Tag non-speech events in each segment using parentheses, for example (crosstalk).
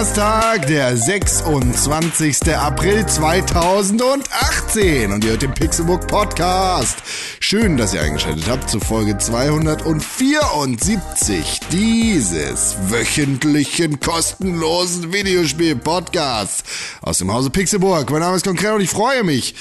Donnerstag, der 26. April 2018 und ihr hört den Pixelbook Podcast. Schön, dass ihr eingeschaltet habt zu Folge 274 dieses wöchentlichen kostenlosen Videospiel-Podcasts aus dem Hause Pixelburg. Mein Name ist Konkret und ich freue mich,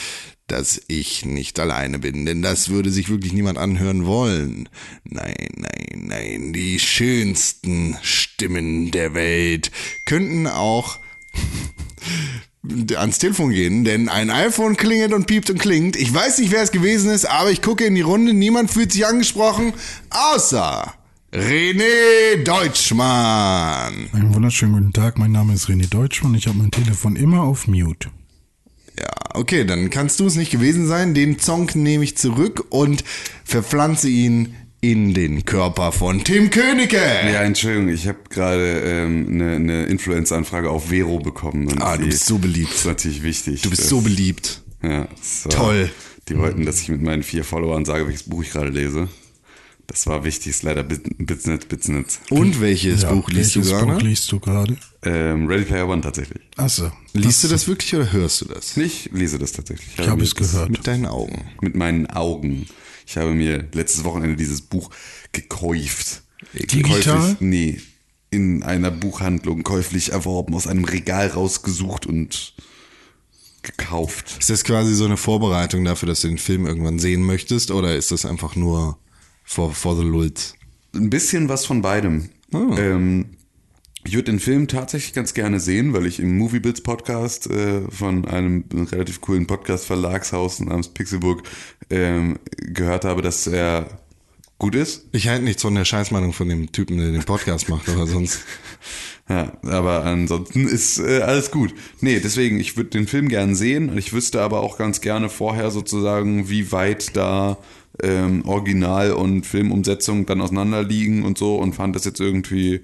dass ich nicht alleine bin, denn das würde sich wirklich niemand anhören wollen. Nein, nein, nein, die schönsten Stimmen der Welt könnten auch (laughs) ans Telefon gehen, denn ein iPhone klingelt und piept und klingt. Ich weiß nicht, wer es gewesen ist, aber ich gucke in die Runde, niemand fühlt sich angesprochen, außer René Deutschmann. Einen wunderschönen guten Tag, mein Name ist René Deutschmann, ich habe mein Telefon immer auf Mute. Ja, okay, dann kannst du es nicht gewesen sein. Den Song nehme ich zurück und verpflanze ihn in den Körper von Tim Königke. Ja, Entschuldigung, ich habe gerade ähm, eine, eine Influencer-Anfrage auf Vero bekommen. Und Ah, du bist so beliebt. Das ist natürlich wichtig. Du bist Das- so beliebt. Ja, war- Toll. Die wollten, dass ich mit meinen vier Followern sage, welches Buch ich gerade lese. Das war wichtig, ist leider Bit- Bitsnet, Bitsnet. Und welches Ja, Buch liest du welches gerade? Buch liest du gerade? Ähm, Ready Player One tatsächlich. Achso. Liest du das wirklich oder hörst du das? Ich lese das tatsächlich. Ich habe mir es gehört. Mit deinen Augen. Mit meinen Augen. Ich habe mir letztes Wochenende dieses Buch gekäuft. Digital? Käuflich, nee. In einer Buchhandlung käuflich erworben, aus einem Regal rausgesucht und gekauft. Ist das quasi so eine Vorbereitung dafür, dass du den Film irgendwann sehen möchtest oder ist das einfach nur for, for the lulz? Ein bisschen was von beidem. Ah. Ähm, ich würde den Film tatsächlich ganz gerne sehen, weil ich im Moviebits Podcast äh, von einem relativ coolen Podcast Verlagshaus namens Pixelburg ähm, gehört habe, dass er gut ist. Ich halte nichts von der Scheißmeinung von dem Typen, der den Podcast macht, aber sonst. (laughs) Ja, aber ansonsten ist äh, alles gut. Nee, deswegen, ich würde den Film gern sehen und ich wüsste aber auch ganz gerne vorher sozusagen, wie weit da ähm, Original und Filmumsetzung dann auseinanderliegen und so und fand das jetzt irgendwie,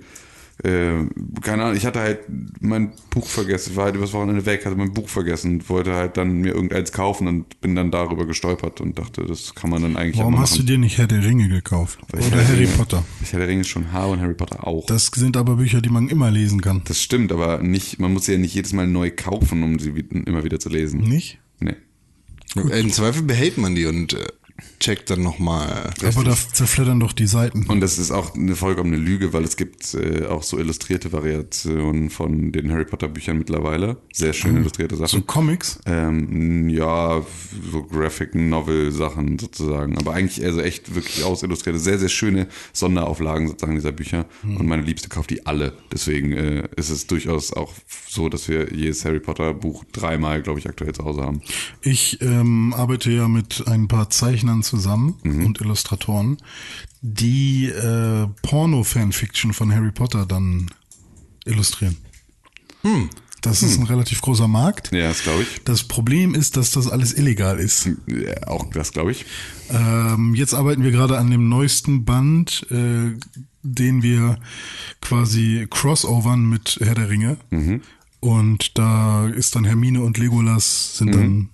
äh, keine Ahnung, ich hatte halt mein Buch vergessen, ich war halt übers Wochenende weg, hatte mein Buch vergessen und wollte halt dann mir irgendeins kaufen und bin dann darüber gestolpert und dachte, das kann man dann eigentlich Warum auch hast du dir nicht Herr der Ringe gekauft? Weil Oder Herr der Harry Ringe- Potter? Ich hatte Ringe schon habe und Harry Potter auch. Das sind aber Bücher, die man immer lesen kann. Das stimmt, aber nicht, man muss sie ja nicht jedes Mal neu kaufen, um sie immer wieder zu lesen. Nicht? Nee. Im Zweifel behält man die und äh, checkt dann nochmal. Aber da zerfleddern doch die Seiten. Und das ist auch eine vollkommene Lüge, weil es gibt äh, auch so illustrierte Variationen von den Harry Potter Büchern mittlerweile. Sehr schön illustrierte so Sachen. Comics? Ähm, ja, so Graphic Novel Sachen sozusagen. Aber eigentlich also echt wirklich ausillustrierte, sehr, sehr schöne Sonderauflagen sozusagen dieser Bücher. Und meine Liebste kauft die alle. Deswegen äh, ist es durchaus auch so, dass wir jedes Harry Potter Buch dreimal, glaube ich, aktuell zu Hause haben. Ich ähm, arbeite ja mit ein paar Zeichnern zusammen Mhm. und Illustratoren, die äh, Porno-Fanfiction von Harry Potter dann illustrieren. Das ist ein relativ großer Markt. Hm. Ja, das glaube ich. Das Problem ist, dass das alles illegal ist. Ja, auch das glaube ich. Ähm, jetzt arbeiten wir gerade an dem neuesten Band, äh, den wir quasi crossovern mit Herr der Ringe. Mhm. Und da ist dann Hermine und Legolas sind dann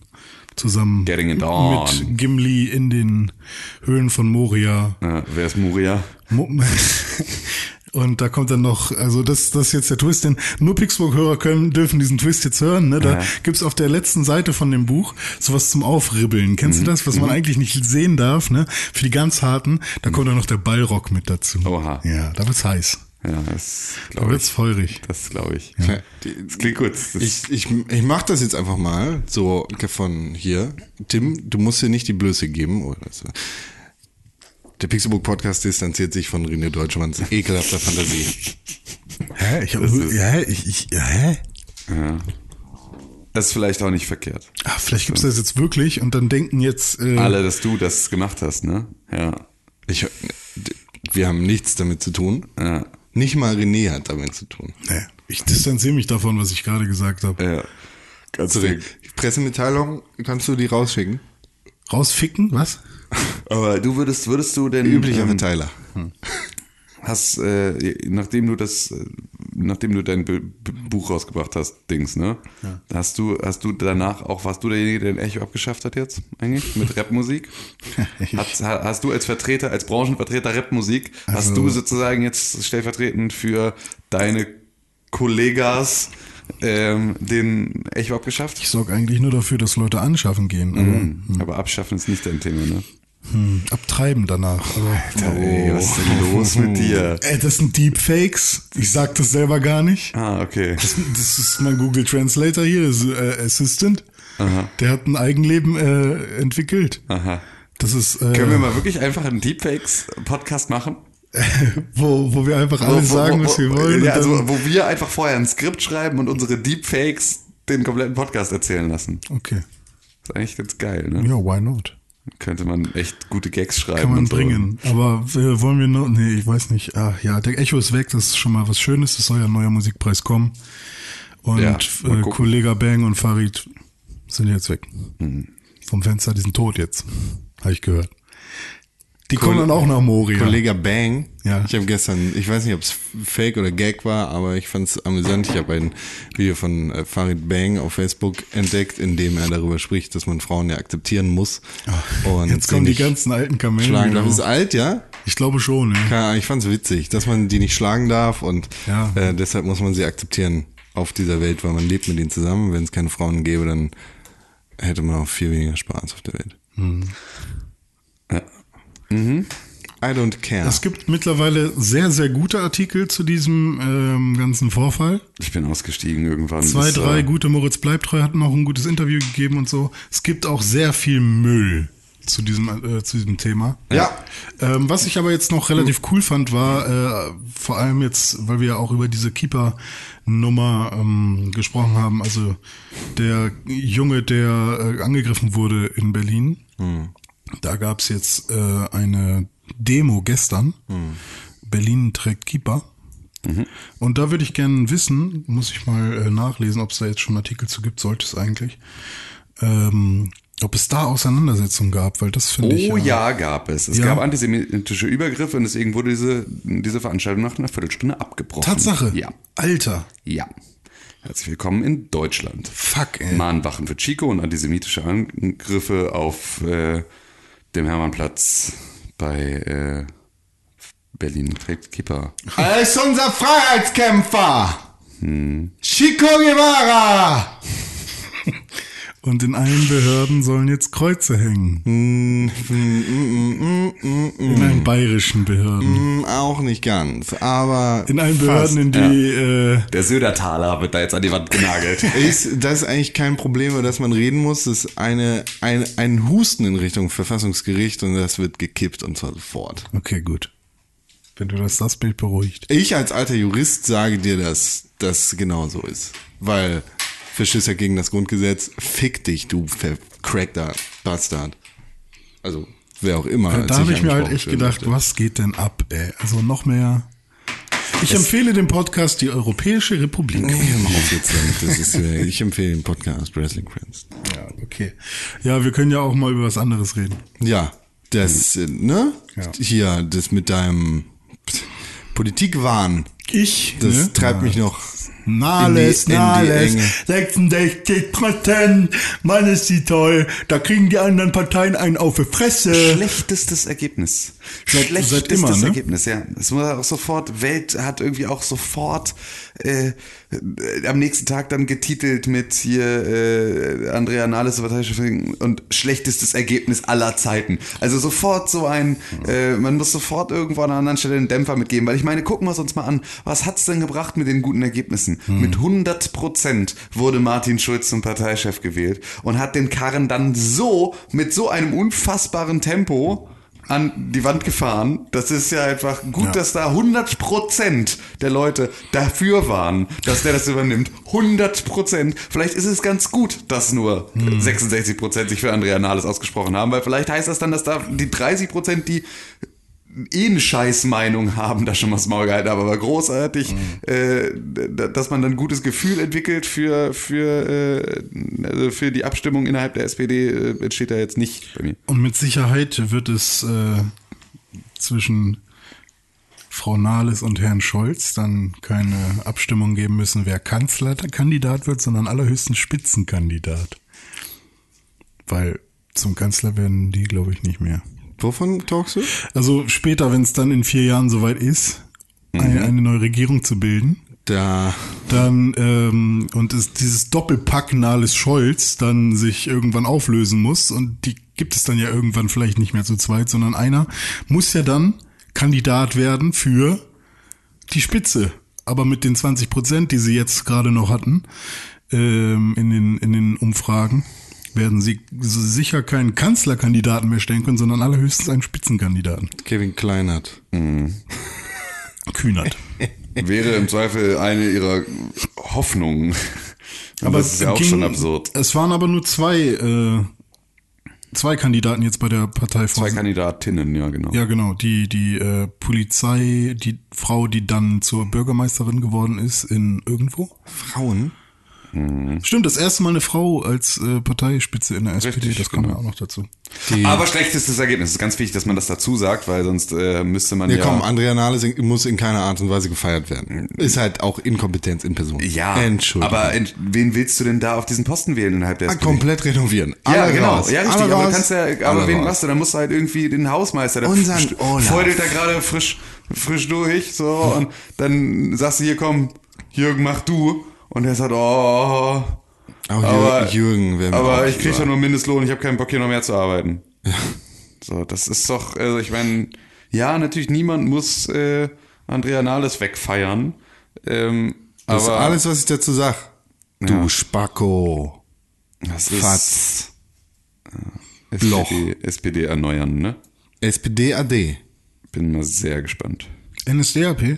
zusammen Mhm. Mit Gimli in den Höhlen von Moria. Ja, wer ist Moria? Mo (laughs) Und da kommt dann noch, also das, das ist jetzt der Twist, denn nur Pixburg-Hörer können, dürfen diesen Twist jetzt hören. Ne? Da Ja. gibt's auf der letzten Seite von dem Buch sowas zum Aufribbeln. Kennst Mhm. du das, was man eigentlich nicht sehen darf? Ne? Für die ganz harten, da kommt dann noch der Ballrock mit dazu. Oha. Ja, da wird's heiß. Ja, das Da glaube wird's ich. feurig. Das glaube ich. Die- Das klingt gut. Das Ich, ich, ich mach das jetzt einfach mal, so von hier. Tim, du musst dir nicht die Blöße geben. Oder so. Der Pixelbook Podcast distanziert sich von René Deutschmanns (laughs) ekelhafter Fantasie. Hä? Ich hab, ja, ich, ich, ja, hä? ja. Das ist vielleicht auch nicht verkehrt. Ah, vielleicht gibt's das jetzt wirklich und dann denken jetzt äh, Alle, dass du das gemacht hast, ne? Ja. Ich, wir haben nichts damit zu tun. Ja. Nicht mal René hat damit zu tun. Nee, ich distanziere mich davon, was ich gerade gesagt habe. Ja. Ganz Also, dringend. Pressemitteilung, kannst du die rausschicken? Rausficken? Was? (laughs) Aber du würdest, würdest du denn Üblicher ähm, Verteiler. hast, äh, nachdem du das, äh, nachdem du dein B B Buch rausgebracht hast, Dings, ne? Hast du, hast du danach auch, warst du derjenige, der den Echo abgeschafft hat jetzt, eigentlich, mit (laughs) Rapmusik? hast, ha- hast du als Vertreter, als Branchenvertreter Rapmusik, hast Also- du sozusagen jetzt stellvertretend für deine Kollegas ähm, den Echo abgeschafft? Ich sorge eigentlich nur dafür, dass Leute anschaffen gehen. Aber, Mhm. Aber abschaffen ist nicht dein Thema, ne? Hm, abtreiben danach. (laughs) Aber, Ey, was ist denn los mit dir? Ey, das sind Deepfakes. Ich sag das selber gar nicht. Ah, okay. Das ist mein Google Translator hier, das ist, äh, Assistant. Der hat ein Eigenleben äh, entwickelt. Aha. Das ist, äh, Können wir mal wirklich einfach einen Deepfakes-Podcast machen? (laughs) wo, wo wir einfach alles Wo- wo- sagen, wo- was wir wo- wollen. Ja, also, wo wir einfach vorher ein Skript schreiben und unsere Deepfakes den kompletten Podcast erzählen lassen. okay. ist eigentlich ganz geil, ne? Ja, why not? Könnte man echt gute Gags schreiben. Kann man so. bringen. Aber äh, wollen wir noch, nee, ich weiß nicht. Ah, ja, der Echo ist weg, das ist schon mal was Schönes. Es soll ja ein neuer Musikpreis kommen. Und Ja, äh. Kollege Bang und Farid sind jetzt weg. Mhm. Vom Fenster, die sind tot jetzt. Habe ich gehört. Die kommen dann auch nach Moria. Kollege Bang. Ja. Ich habe gestern, ich weiß nicht, ob es Fake oder Gag war, aber ich fand es amüsant. Ich habe ein Video von äh, Farid Bang auf Facebook entdeckt, in dem er darüber spricht, dass man Frauen ja akzeptieren muss. Und Jetzt kommen die ganzen alten Kamellen. schlagen darf. Ist alt, ja? Ich glaube schon, ja. Ich fand's witzig, dass man die nicht schlagen darf und Ja. äh, deshalb muss man sie akzeptieren auf dieser Welt, weil man lebt mit ihnen zusammen. Wenn es keine Frauen gäbe, dann hätte man auch viel weniger Spaß auf der Welt. Ja. I don't care. Es gibt mittlerweile sehr, sehr gute Artikel zu diesem ähm, ganzen Vorfall. Ich bin ausgestiegen irgendwann. Zwei, Das, drei äh, gute Moritz Bleibtreu hatten auch ein gutes Interview gegeben und so. Es gibt auch sehr viel Müll zu diesem, äh, zu diesem Thema. ja. Ähm, was ich aber jetzt noch relativ cool fand, war äh, vor allem jetzt, weil wir ja auch über diese Keeper-Nummer ähm, gesprochen haben, also der Junge, der äh, angegriffen wurde in Berlin, da gab's jetzt äh, eine Demo gestern. Berlin trägt Keeper. Und da würde ich gerne wissen, muss ich mal äh, nachlesen, ob es da jetzt schon Artikel zu gibt, sollte es eigentlich, ähm, ob es da Auseinandersetzungen gab, weil das finde ich. Oh ja, gab es. Es Ja. gab antisemitische Übergriffe und deswegen wurde diese, diese Veranstaltung nach einer Viertelstunde abgebrochen. Tatsache. Ja. Alter. Ja. Herzlich willkommen in Deutschland. Fuck, ey. Mahnwachen für Chico und antisemitische Angriffe auf äh, dem Hermannplatz bei äh, Berlin trägt Kipper. Er ist unser Freiheitskämpfer! Chico Guevara! Und in allen Behörden sollen jetzt Kreuze hängen. In allen bayerischen Behörden. Hm, auch nicht ganz, aber In allen fast. Behörden, in die, äh, Der Södertaler wird da jetzt an die Wand genagelt. (laughs) Ist, das ist eigentlich kein Problem, über das man reden muss. Das ist eine, ein, ein Husten in Richtung Verfassungsgericht und das wird gekippt und zwar sofort. okay, gut. Wenn du das, das Bild beruhigt. Ich als alter Jurist sage dir, dass das genau so ist. Weil Verschisser gegen das Grundgesetz, fick dich, du vercrackter Bastard. Also, wer auch immer. da sich habe ich mir halt echt gedacht, möchte. was geht denn ab, ey? Also noch mehr. Ich empfehle den Podcast Die Europäische Republik. Nee, hör mal auf jetzt damit. Das ist, ich empfehle den Podcast Wrestling Friends. Ja, okay. Ja, wir können ja auch mal über was anderes reden. Ja, das, ne? Ja. Hier, das mit deinem Politikwahn. Ich, Das ne? treibt mich noch Nahles, in die- in Nahles, Enge. 66 Prozent, Mann ist die toll, da kriegen die anderen Parteien einen auf die Fresse. Schlechtestes Ergebnis. Seit- Schlechtestes seit immer, ne? Ergebnis, ja. Es war auch sofort, Welt hat irgendwie auch sofort äh, äh, am nächsten Tag dann getitelt mit hier äh, Andrea Nahles Parteichefin und schlechtestes Ergebnis aller Zeiten. Also sofort so ein, äh, man muss sofort irgendwo an einer anderen Stelle einen Dämpfer mitgeben, weil ich meine, gucken wir es uns mal an, was hat's denn gebracht mit den guten Ergebnissen? Mit 100 Prozent wurde Martin Schulz zum Parteichef gewählt und hat den Karren dann so, mit so einem unfassbaren Tempo an die Wand gefahren. Das ist ja einfach gut, Ja. dass da 100 Prozent der Leute dafür waren, dass der das übernimmt. 100 Prozent. Vielleicht ist es ganz gut, dass nur 66 Prozent sich für Andrea Nahles ausgesprochen haben, weil vielleicht heißt das dann, dass da die 30 Prozent, die eh eine Scheißmeinung haben, (laughs) da schon mal das Maul gehalten haben, aber großartig, äh, d- dass man dann ein gutes Gefühl entwickelt für, für, äh, also für die Abstimmung innerhalb der SPD, äh, entsteht da jetzt nicht bei mir. Und mit Sicherheit wird es äh, zwischen Frau Nahles und Herrn Scholz dann keine Abstimmung geben müssen, wer Kanzlerkandidat wird, sondern allerhöchstens Spitzenkandidat. Weil zum Kanzler werden die, glaube ich, nicht mehr. Wovon talkst du? Also später, wenn es dann in vier Jahren soweit ist, eine, eine neue Regierung zu bilden, Da. dann ähm, und es, dieses Doppelpack Nahles Scholz dann sich irgendwann auflösen muss und die gibt es dann ja irgendwann vielleicht nicht mehr zu zweit, sondern einer muss ja dann Kandidat werden für die Spitze. Aber mit den 20 Prozent, die sie jetzt gerade noch hatten ähm, in, den, in den Umfragen, werden sie sicher keinen Kanzlerkandidaten mehr stellen können, sondern allerhöchstens einen Spitzenkandidaten. Kevin Kleinert. Kühnert. (laughs) Wäre im Zweifel eine ihrer Hoffnungen. (laughs) Aber das ist ja auch ging- schon absurd. Es waren aber nur zwei, äh, zwei Kandidaten jetzt bei der Partei Zwei Kandidatinnen, ja genau. Ja, genau. Die, die äh, Polizei, die Frau, die dann zur Bürgermeisterin geworden ist in irgendwo. Frauen? Stimmt, das erste Mal eine Frau als äh, Parteispitze in der SPD, Richtig, das kam genau. ja auch noch dazu. Die, Aber schlechtestes Ergebnis. Es ist ganz wichtig, dass man das dazu sagt, weil sonst äh, müsste man ja, ja... komm, Andrea Nahles muss in keiner Art und Weise gefeiert werden. Ist halt auch Inkompetenz in Person. ja, Entschuldigung. aber ent, wen willst du denn da auf diesen Posten wählen innerhalb der Ah, SPD? komplett renovieren. Ja, Alle genau. raus. Ja, richtig. Alle Aber, raus. kannst ja, Alle aber wen raus. machst du? Dann musst du halt irgendwie den Hausmeister. Der Olaf. feudelt da gerade frisch, frisch durch, so. Und dann sagst du hier, komm, Jürgen, mach du. Und er sagt, oh, Aber aber, Jürgen wäre mir aber ich krieg lieber. ja nur Mindestlohn, ich habe keinen Bock hier noch mehr zu arbeiten. So, das ist doch, also ich meine, ja, natürlich niemand muss äh, Andrea Nahles wegfeiern. Ähm, Das aber ist alles, was ich dazu sag. Du Ja. Spacko. das ist Fatz. SPD, SPD erneuern, ne? SPD AD. Bin mal sehr gespannt. NSDAP?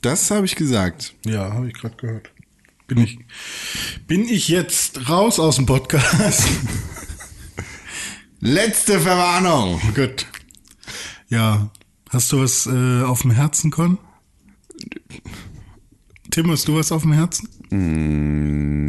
Das habe ich gesagt. Ja, habe ich gerade gehört. Bin ich, bin ich jetzt raus aus dem Podcast? (laughs) Letzte Verwarnung. Gut. Ja, hast du was äh, auf dem Herzen, Con? Tim, hast du was auf dem Herzen? Mm,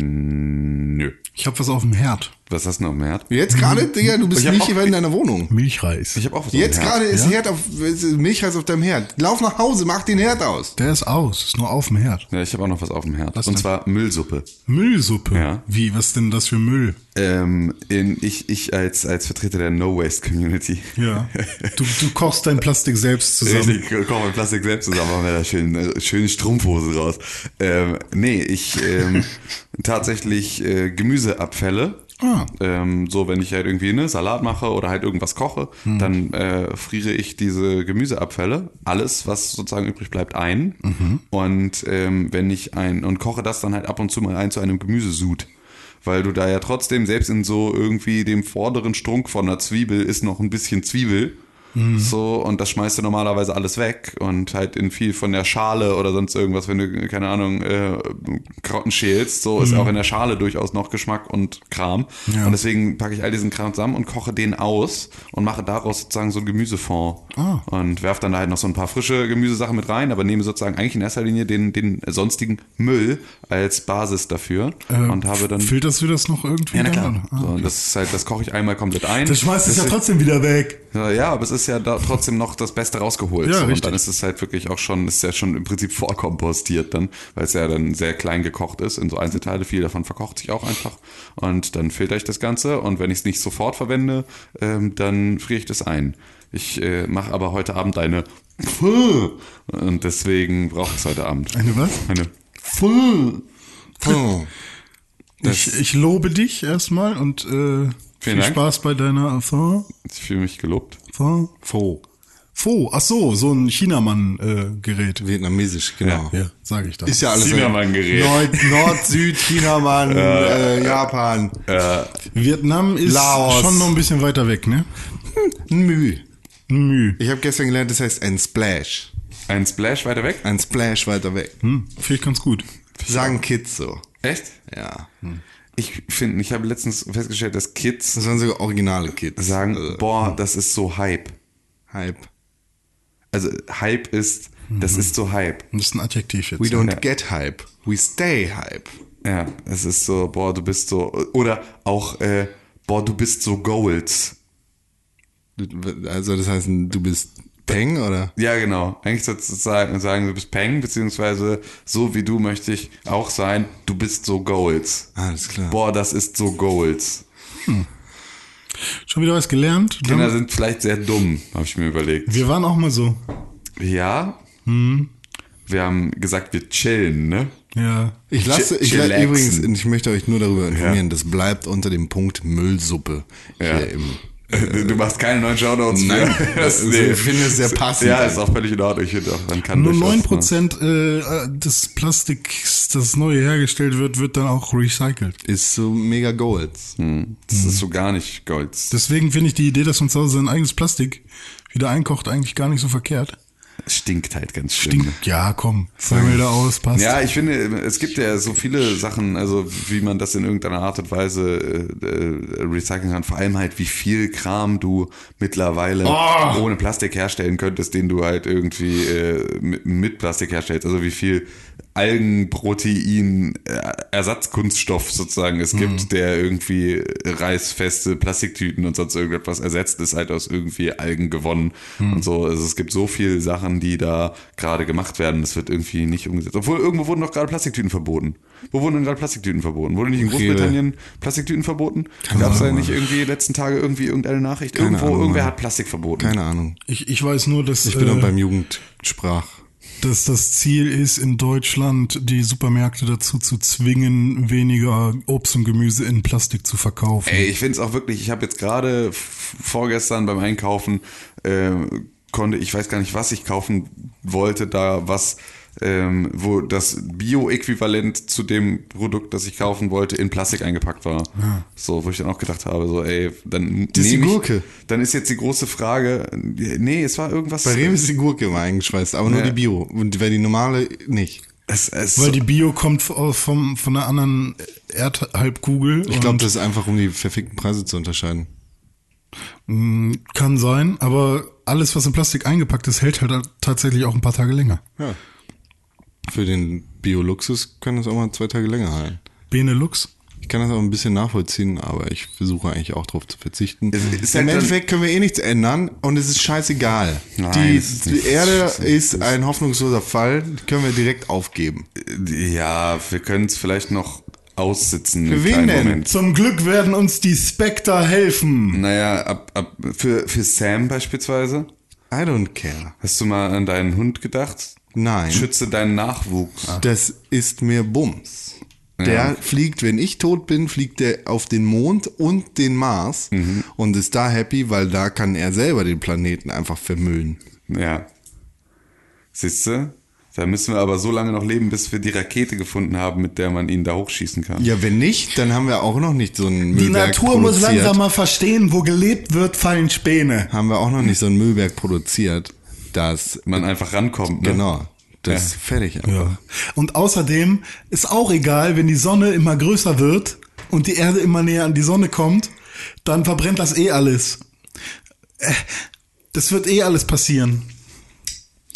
nö. Ich habe was auf dem Herd. Was hast du noch im Herd? Jetzt gerade, Digga, du bist nicht hier in deiner Wohnung. Milchreis. Ich habe auch was Jetzt auf dem gerade ist Ja? Herd auf, ist Milchreis auf deinem Herd. Lauf nach Hause, mach den Herd aus. Der ist aus, ist nur auf dem Herd. Ja, ich habe auch noch was auf dem Herd. Was Und denn? zwar Müllsuppe. Müllsuppe. Ja. Wie, was denn das für Müll? Ähm, in, ich ich als, als Vertreter der No-Waste-Community. Ja. (laughs) Du, du kochst dein Plastik selbst zusammen. Richtig, ich koche mein Plastik selbst zusammen, machen wir da schön, äh, schöne Strumpfhose draus. Ähm, nee, ich ähm, (laughs) tatsächlich äh, Gemüseabfälle. Ah. Ähm, so, wenn ich halt irgendwie eine Salat mache oder halt irgendwas koche, Hm. dann äh, friere ich diese Gemüseabfälle, alles, was sozusagen übrig bleibt, ein. Mhm. Und ähm, wenn ich ein und koche das dann halt ab und zu mal ein zu einem Gemüsesud. Weil du da ja trotzdem, selbst in so irgendwie dem vorderen Strunk von einer Zwiebel ist noch ein bisschen Zwiebel. Mhm. So, und das schmeißt du normalerweise alles weg und halt in viel von der Schale oder sonst irgendwas, wenn du, keine Ahnung, äh, Karotten schälst, so ist auch in der Schale durchaus noch Geschmack und Kram. Mhm. Ja. Und deswegen packe ich all diesen Kram zusammen und koche den aus und mache daraus sozusagen so einen Gemüsefond. Ah. Und werfe dann da halt noch so ein paar frische Gemüsesachen mit rein, aber nehme sozusagen eigentlich in erster Linie den, den sonstigen Müll als Basis dafür und habe dann. Filterst du das noch irgendwie? Ja, na klar. oder? So, Ah. und das ist halt, das koche ich einmal komplett ein. Das schmeißt es ja trotzdem wieder weg. ja, ja, aber es ist ja da trotzdem noch das Beste rausgeholt. Ja, so. und dann ist es halt wirklich auch schon, ist ja schon im Prinzip vorkompostiert dann, weil es ja dann sehr klein gekocht ist in so Einzelteile. Viel davon verkocht sich auch einfach. Und dann filter ich das Ganze und wenn ich es nicht sofort verwende, ähm, dann friere ich das ein. Ich äh, mache aber heute Abend eine und deswegen brauche ich es heute Abend. Eine was? Eine. Ich, ich lobe dich erstmal und äh, viel Dank. Spaß bei deiner Fond. Ich fühle mich gelobt. Fond. Pho. Fo, ach so, so ein Chinamann-Gerät. Vietnamesisch, genau. ja, sage ich da. Ist ja alles. Chinamann-Gerät. Nord, Nord, Süd, Chinamann, (laughs) äh, Japan. Vietnam ist Laos. schon noch ein bisschen weiter weg, ne? Müh. Müh. Ich habe gestern gelernt, das heißt ein Splash. Ein Splash weiter weg? Ein Splash weiter weg. Hm, finde ich ganz gut. Sagen Kids so. Echt? Ja. Ich finde, ich habe letztens festgestellt, dass Kids Das waren sogar originale Kids. sagen, Äh, boah, das ist so Hype. Hype. Also Hype ist, das ist so Hype. Das ist ein Adjektiv jetzt. We don't Ja. get hype. We stay hype. Ja, es ist so, boah, du bist so, oder auch, äh, boah, du bist so Goals. Also das heißt, du bist Peng oder? Ja, genau. Eigentlich sozusagen sagen, du bist Peng, beziehungsweise so wie du möchte ich auch sein, du bist so Goals. Alles klar. Boah, das ist so Goals. Schon wieder was gelernt? Kinder sind vielleicht sehr dumm, habe ich mir überlegt. Wir waren auch mal so. Ja, Wir haben gesagt, wir chillen, ne? Ja. Ich lasse, Ch- ich la chillaxen. übrigens, ich möchte euch nur darüber informieren, das bleibt unter dem Punkt Müllsuppe Ja. hier im Du machst keine neuen Shoutouts Nein, für. (laughs) das- ich finde es sehr passend. Ja, ist auch völlig in Ordnung. Ich finde auch, man kann Nur durchaus mal- 9% äh, des Plastiks, das neu hergestellt wird, wird dann auch recycelt. ist so mega Golds. Das ist so gar nicht Golds. Deswegen finde ich die Idee, dass man zu Hause sein eigenes Plastik wieder einkocht, eigentlich gar nicht so verkehrt. Es stinkt halt ganz schlimm. Stinkt. Ja, komm, zwei Meter aus, passt. Ja, ich finde, es gibt ja so viele Sachen, also wie man das in irgendeiner Art und Weise äh, äh, recyceln kann. Vor allem halt, wie viel Kram du mittlerweile Oh! ohne Plastik herstellen könntest, den du halt irgendwie äh, mit, mit Plastik herstellst. Also wie viel Algenprotein äh, Ersatzkunststoff sozusagen es gibt, der irgendwie reißfeste Plastiktüten und sonst irgendetwas ersetzt, ist halt aus irgendwie Algen gewonnen und so. Also es gibt so viele Sachen, die da gerade gemacht werden. Das wird irgendwie nicht umgesetzt. Obwohl irgendwo wurden doch gerade Plastiktüten verboten. Wo wurden denn gerade Plastiktüten verboten? Wurde nicht in Rewe. Großbritannien Plastiktüten verboten? Gab es da nicht irgendwie letzten Tage irgendwie irgendeine Nachricht? Keine Irgendwo, Ahnung, irgendwer Mann. hat Plastik verboten. Keine Ahnung. Ich, ich weiß nur, dass, Ich bin äh, auch beim Jugendsprach. Dass das Ziel ist, in Deutschland die Supermärkte dazu zu zwingen, weniger Obst und Gemüse in Plastik zu verkaufen. Ey, ich finde es auch wirklich, ich habe jetzt gerade vorgestern beim Einkaufen, äh, konnte, ich weiß gar nicht, was ich kaufen wollte, da was, ähm, wo das Bio-Äquivalent zu dem Produkt, das ich kaufen wollte, in Plastik eingepackt war. So, wo ich dann auch gedacht habe, so, ey, dann Das ist die nehm ich- Gurke. Dann ist jetzt die große Frage, nee, es war irgendwas. Bei Rewe ist die Gurke immer eingeschweißt, aber nur Ja. die Bio. Und weil die normale nicht. es, es, Weil die Bio kommt v- vom, von einer anderen Erdhalbkugel. Ich glaube, das ist einfach, um die verfickten Preise zu unterscheiden. mh, kann sein, aber alles, was in Plastik eingepackt ist, hält halt tatsächlich auch ein paar Tage länger. Ja. Für den Bio-Luxus kann das auch mal zwei Tage länger halten. Benelux. Ich kann das auch ein bisschen nachvollziehen, aber ich versuche eigentlich auch darauf zu verzichten. Es ist Im halt Endeffekt können wir eh nichts ändern und es ist scheißegal. Nein, die, ist die Erde ist- ein hoffnungsloser Fall, die können wir direkt aufgeben. ja, wir können es vielleicht noch aussitzen. Für wen denn? Moment. Zum Glück werden uns die Spectre helfen. Naja, ab, ab, für, für Sam beispielsweise. I don't care. Hast du mal an deinen Hund gedacht? Nein. Schütze deinen Nachwuchs. Das ist mir Bums. Der Ja. fliegt, wenn ich tot bin, fliegt der auf den Mond und den Mars Mhm. und ist da happy, weil da kann er selber den Planeten einfach vermüllen. Ja. Siehst du? Da müssen wir aber so lange noch leben, bis wir die Rakete gefunden haben, mit der man ihn da hochschießen kann. Ja, wenn nicht, dann haben wir auch noch nicht so einen Die Müllberg Natur muss produziert. langsam mal verstehen, wo gelebt wird, fallen Späne. Haben wir auch noch nicht so einen Müllberg produziert, dass Man einfach rankommt. Ne? genau, das ist fertig einfach. Ja. Und außerdem ist auch egal, wenn die Sonne immer größer wird und die Erde immer näher an die Sonne kommt, dann verbrennt das eh alles. Äh, Das wird eh alles passieren.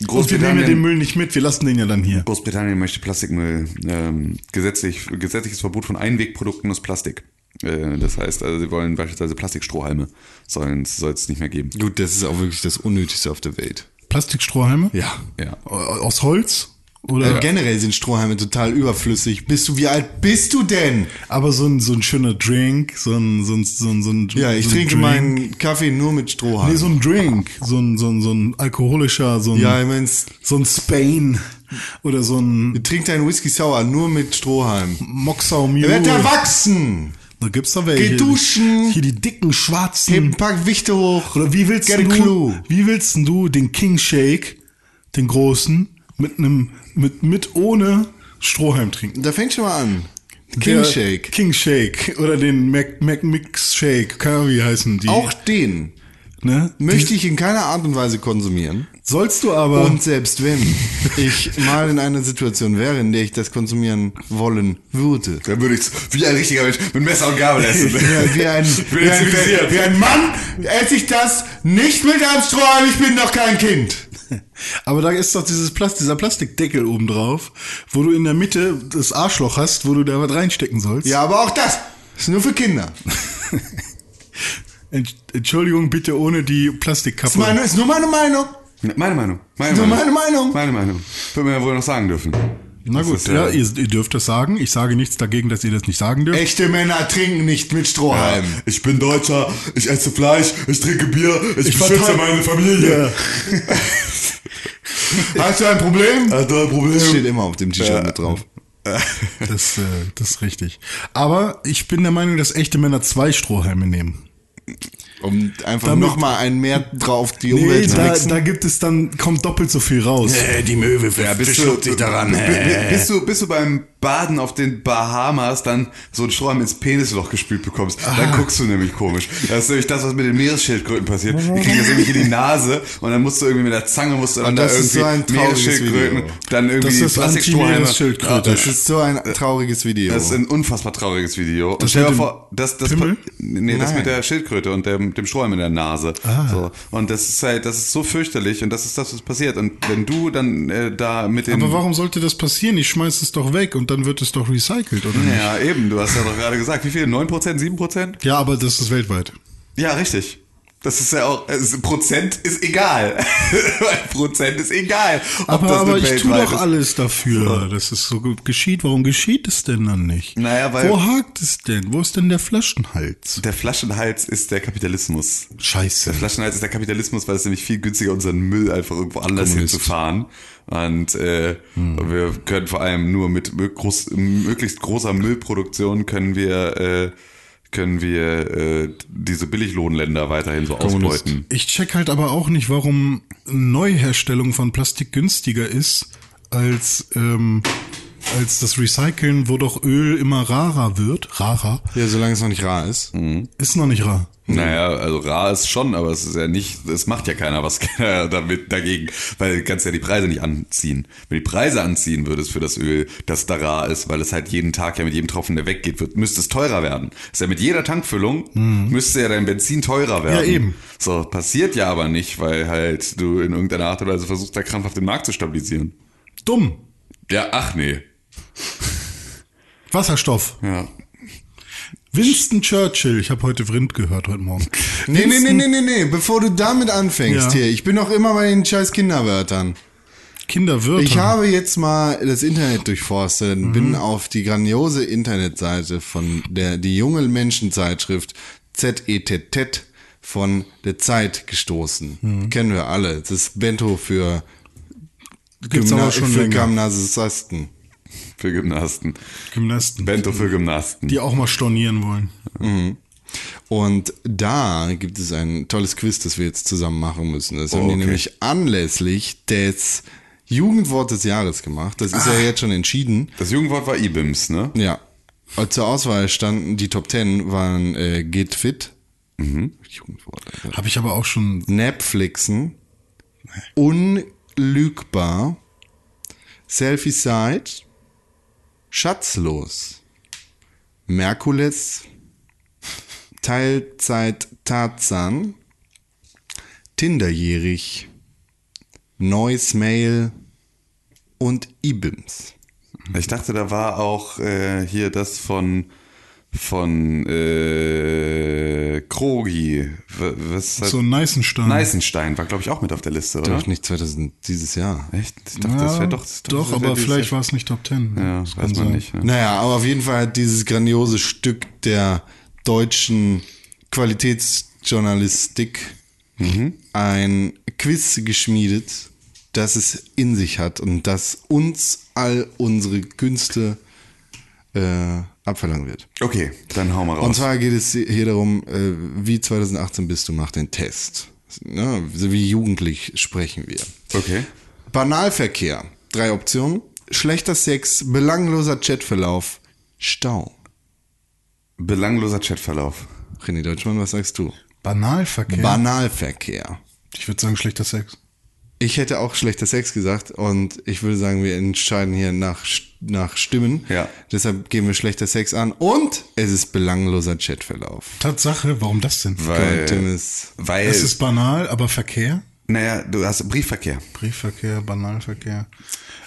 Und wir nehmen ja den Müll nicht mit, wir lassen den ja dann hier. Großbritannien möchte Plastikmüll ähm, gesetzlich, gesetzliches Verbot von Einwegprodukten aus Plastik. Äh, das heißt, also sie wollen beispielsweise Plastikstrohhalme sollen soll es nicht mehr geben. Gut, das ist auch wirklich das Unnötigste auf der Welt. Plastikstrohhalme? Ja. Ja. Aus Holz? Oder Äh, generell sind Strohhalme total überflüssig. Bist du, wie alt bist du denn? aber so ein, so ein schöner Drink, so ein, so ein, so ein, so ein Ja, ich so trinke Drink. meinen Kaffee nur mit Strohhalm. Nee, so ein Drink, so ein, so ein, so ein alkoholischer, so ein, ja, ich mein's, so ein Spain oder so ein trink deinen Whisky Sour nur mit Strohhalm. Moxau Er Mule. wird erwachsen. Da gibt's da welche. Geh duschen. Hier die dicken schwarzen. Heb ein paar Wichte hoch. Oder wie willst Get du, clue. wie willst du den King Shake, den großen, mit einem, mit, mit ohne Strohhalm trinken? Da fängt schon mal an. King Der Shake. King Shake oder den Mac, Mac Mix Shake, keine Ahnung, wie heißen die. Auch den ne? möchte ich in keiner Art und Weise konsumieren. Sollst du aber. Und selbst wenn ich mal in einer Situation wäre, in der ich das konsumieren wollen würde. Dann würde ich wie ein richtiger Mensch mit Messer und Gabel essen. Ja, wie, ein, wie, ein, (laughs) wie ein Mann esse ich das nicht mit einem Strohhalm, ich bin doch kein Kind. (laughs) Aber da ist doch dieses Plast dieser Plastikdeckel oben drauf, wo du in der Mitte das Arschloch hast, wo du da was reinstecken sollst. Ja, aber auch das ist nur für Kinder. (laughs) Ent- Entschuldigung, bitte ohne die Plastikkappe. Ist, meine, ist nur meine Meinung. Meine Meinung. Meine Meinung. meine Meinung. Meine Meinung. Würde man ja wohl noch sagen dürfen. Na Das gut, ist ja, ihr, ihr dürft das sagen. Ich sage nichts dagegen, dass ihr das nicht sagen dürft. Echte Männer trinken nicht mit Strohhalm. Ich bin Deutscher, ich esse Fleisch, ich trinke Bier, ich, Ich beschütze meine Familie. (laughs) Hast du ein Problem? Hast du ein Problem? Das steht immer auf dem T-Shirt Ja. mit drauf. (laughs) Das, äh, das ist richtig. Aber ich bin der Meinung, dass echte Männer zwei Strohhalme nehmen. Um einfach Damit- nochmal ein mehr drauf die Nee, Umwelt zu da, da gibt es dann, kommt doppelt so viel raus. Äh, die Möwe ja, bist du, b- b- bist du, bist du beim Baden auf den Bahamas dann so einen Strohhalm ins Penisloch gespült bekommst, dann guckst du nämlich komisch. Das ist nämlich das, was mit den Meeresschildkröten passiert. Die kriegen das nämlich in die Nase und dann musst du irgendwie mit der Zange musst du dann Und da das ist irgendwie so ein trauriges Meeresschildkröten, Video. dann irgendwie Das ist Plastikstrohhalme. Das ist so ein trauriges Video. Das ist ein unfassbar trauriges Video. Und Das stell dir vor, das, das, nee, das mit der Schildkröte und dem, dem Strohhalm in der Nase. So. Und das ist halt, das ist so fürchterlich und das ist das, was passiert. Und wenn du dann äh, da mit den. Aber warum sollte das passieren? Ich schmeiß es doch weg und dann wird es doch recycelt, oder nicht? Ja, eben, du hast ja doch gerade gesagt, wie viel? 9%, 7%? Ja, aber das ist weltweit. Ja, richtig. Das ist ja auch, also Prozent ist egal. (laughs) Prozent ist egal. Aber, aber ich tue doch ist. alles dafür, dass es so geschieht. Warum geschieht es denn dann nicht? Naja, weil- Wo hakt es denn? Wo ist denn der Flaschenhals? Der Flaschenhals ist der Kapitalismus. Scheiße. Der Flaschenhals ist der Kapitalismus, weil es nämlich viel günstiger unseren Müll einfach irgendwo anders Kommunist. hinzufahren. Und äh, wir können vor allem nur mit groß, möglichst großer Müllproduktion können wir äh, können wir äh, diese Billiglohnländer weiterhin so ausbeuten. Ich check halt aber auch nicht, warum Neuherstellung von Plastik günstiger ist als, ähm, als das Recyceln, wo doch Öl immer rarer wird. Rarer? ja, solange es noch nicht rar ist. Ist noch nicht rar. Naja, also rar ist schon, aber es ist ja nicht, es macht ja keiner was (laughs) damit dagegen, weil du kannst ja die Preise nicht anziehen. Wenn du die Preise anziehen würdest für das Öl, das da rar ist, weil es halt jeden Tag ja mit jedem Tropfen, der weggeht, wird, müsste es teurer werden. Ist ja mit jeder Tankfüllung, müsste ja dein Benzin teurer werden. Ja, eben. So, passiert ja aber nicht, weil halt du in irgendeiner Art und Weise versuchst, da krampfhaft den Markt zu stabilisieren. Dumm. Ja, ach nee. Wasserstoff. Ja. Winston Churchill. Ich habe heute Vrind gehört heute Morgen. (laughs) Nee, nee, nee, nee, nee, nee, bevor du damit anfängst Ja. hier. Ich bin noch immer bei den scheiß Kinderwörtern. Kinderwörter. Ich habe jetzt mal das Internet durchforstet und bin auf die grandiose Internetseite von der die junge Menschenzeitschrift ZETT von der Zeit gestoßen. Kennen wir alle. Das ist Bento für, schon für länger. Für Gymnasten. Gymnasten. Bento für Gymnasten. Die auch mal stornieren wollen. Und da gibt es ein tolles Quiz, das wir jetzt zusammen machen müssen. Das haben die okay. nämlich anlässlich des Jugendwort des Jahres gemacht. Das ist ja jetzt schon entschieden. Das Jugendwort war IBIMS, ne? Ja. Und zur Auswahl standen, die Top Ten waren äh, Get Fit, Jugendwort, Alter. Habe ich aber auch schon. Netflixen, Unlügbar, Selfie Side, Schatzlos, Merkules, Teilzeit Tarzan, Tinderjährig, Neues Mail und Ibims. Ich dachte, da war auch äh, hier das von von äh, Krogi. Was So ein Neißenstein. Neißenstein war, glaube ich, auch mit auf der Liste, oder? Doch nicht 2000, dieses Jahr. Echt? Ich dachte, das wäre doch. das Doch, wär aber vielleicht war es nicht Top Ten. Ja, Das weiß kann man sein. nicht. Ne? Naja, aber auf jeden Fall hat dieses grandiose Stück der deutschen Qualitätsjournalistik ein Quiz geschmiedet, das es in sich hat und das uns all unsere Künste äh, abverlangen wird. Okay, dann hau mal raus. Und zwar geht es hier darum, äh, wie 2018 bist du, mach den Test. Ne? So wie jugendlich sprechen wir. okay. Banalverkehr. Drei Optionen. Schlechter Sex, belangloser Chatverlauf, Stau. Belangloser Chatverlauf. René Deutschmann, was sagst du? Banalverkehr. Banalverkehr. ich würde sagen, schlechter Sex. Ich hätte auch schlechter Sex gesagt und ich würde sagen, wir entscheiden hier nach, nach Stimmen. Ja. Deshalb geben wir schlechter Sex an und es ist belangloser Chatverlauf. Tatsache, warum das denn? Weil, Tim ist weil Es ist banal, aber Verkehr? naja, du hast Briefverkehr. Briefverkehr, Banalverkehr.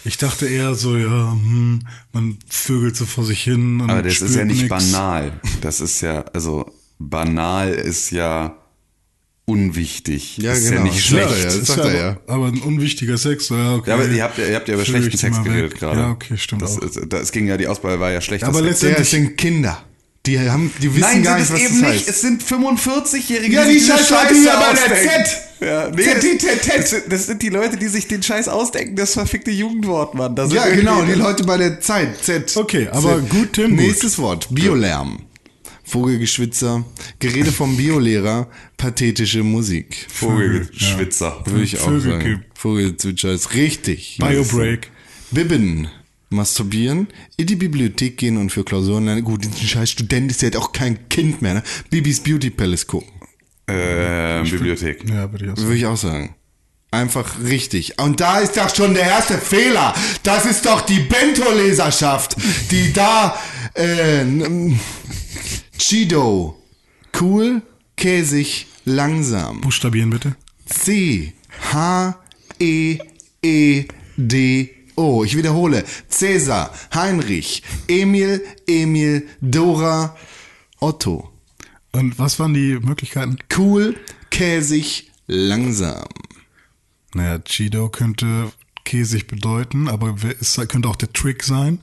Ich dachte eher so, ja, hm, man vögelt so vor sich hin. Und Aber das ist ja nicht nix. banal. Das ist ja, also banal ist ja unwichtig. Ja, ist genau. ja nicht Ja, schlecht. ja, das ist sagt aber, er ja. aber ein unwichtiger Sex, ja, okay. Ja, aber ihr habt, ja- ihr habt ja über Fühl schlechten die Sex geredet weg. gerade. Ja, okay, stimmt das auch. Ist, das ging ja, die Auswahl war ja schlechter Aber Sex. Ja, letztendlich- sind Kinder. Die haben, die wissen Nein, gar sind nicht, es was eben das nicht. heißt. Es sind 45-Jährige, Ja, die sich diese Scheiße Scheiße hier bei der. Z. Ja, nee, das, das, sind- das sind die Leute, die sich den Scheiß ausdenken, das verfickte Jugendwort, Mann. Das Ja, genau, die Leute bei der Zeit. Z. Okay, aber Z. gut, Tim, gut. Nächstes Wort, Biolärm. Vogelgeschwitzer, Gerede vom Biolehrer, pathetische Musik. Vogelschwitzer. Würde ich auch Vögel- sagen. Vogelzwitscher ist richtig. Biobreak. Bibben. Masturbieren, in die Bibliothek gehen und für Klausuren lernen. Gut, ein scheiß Student ist ja jetzt auch kein Kind mehr, ne? Bibis Beauty Palace gucken. Äh, Bibliothek. Ja, würde ich auch sagen. Würde ich auch sagen. Einfach richtig. Und da ist doch schon der erste Fehler. Das ist doch die Bento-Leserschaft, die da, äh, Chido, cool, käsig, langsam. Buchstabieren bitte. C, H, E, E, D, O. Ich wiederhole. Cäsar, Heinrich, Emil, Emil, Dora, Otto. Und was waren die Möglichkeiten? Cool, käsig, langsam. Naja, Cheeto könnte käsig bedeuten, aber ist, könnte auch der Trick sein.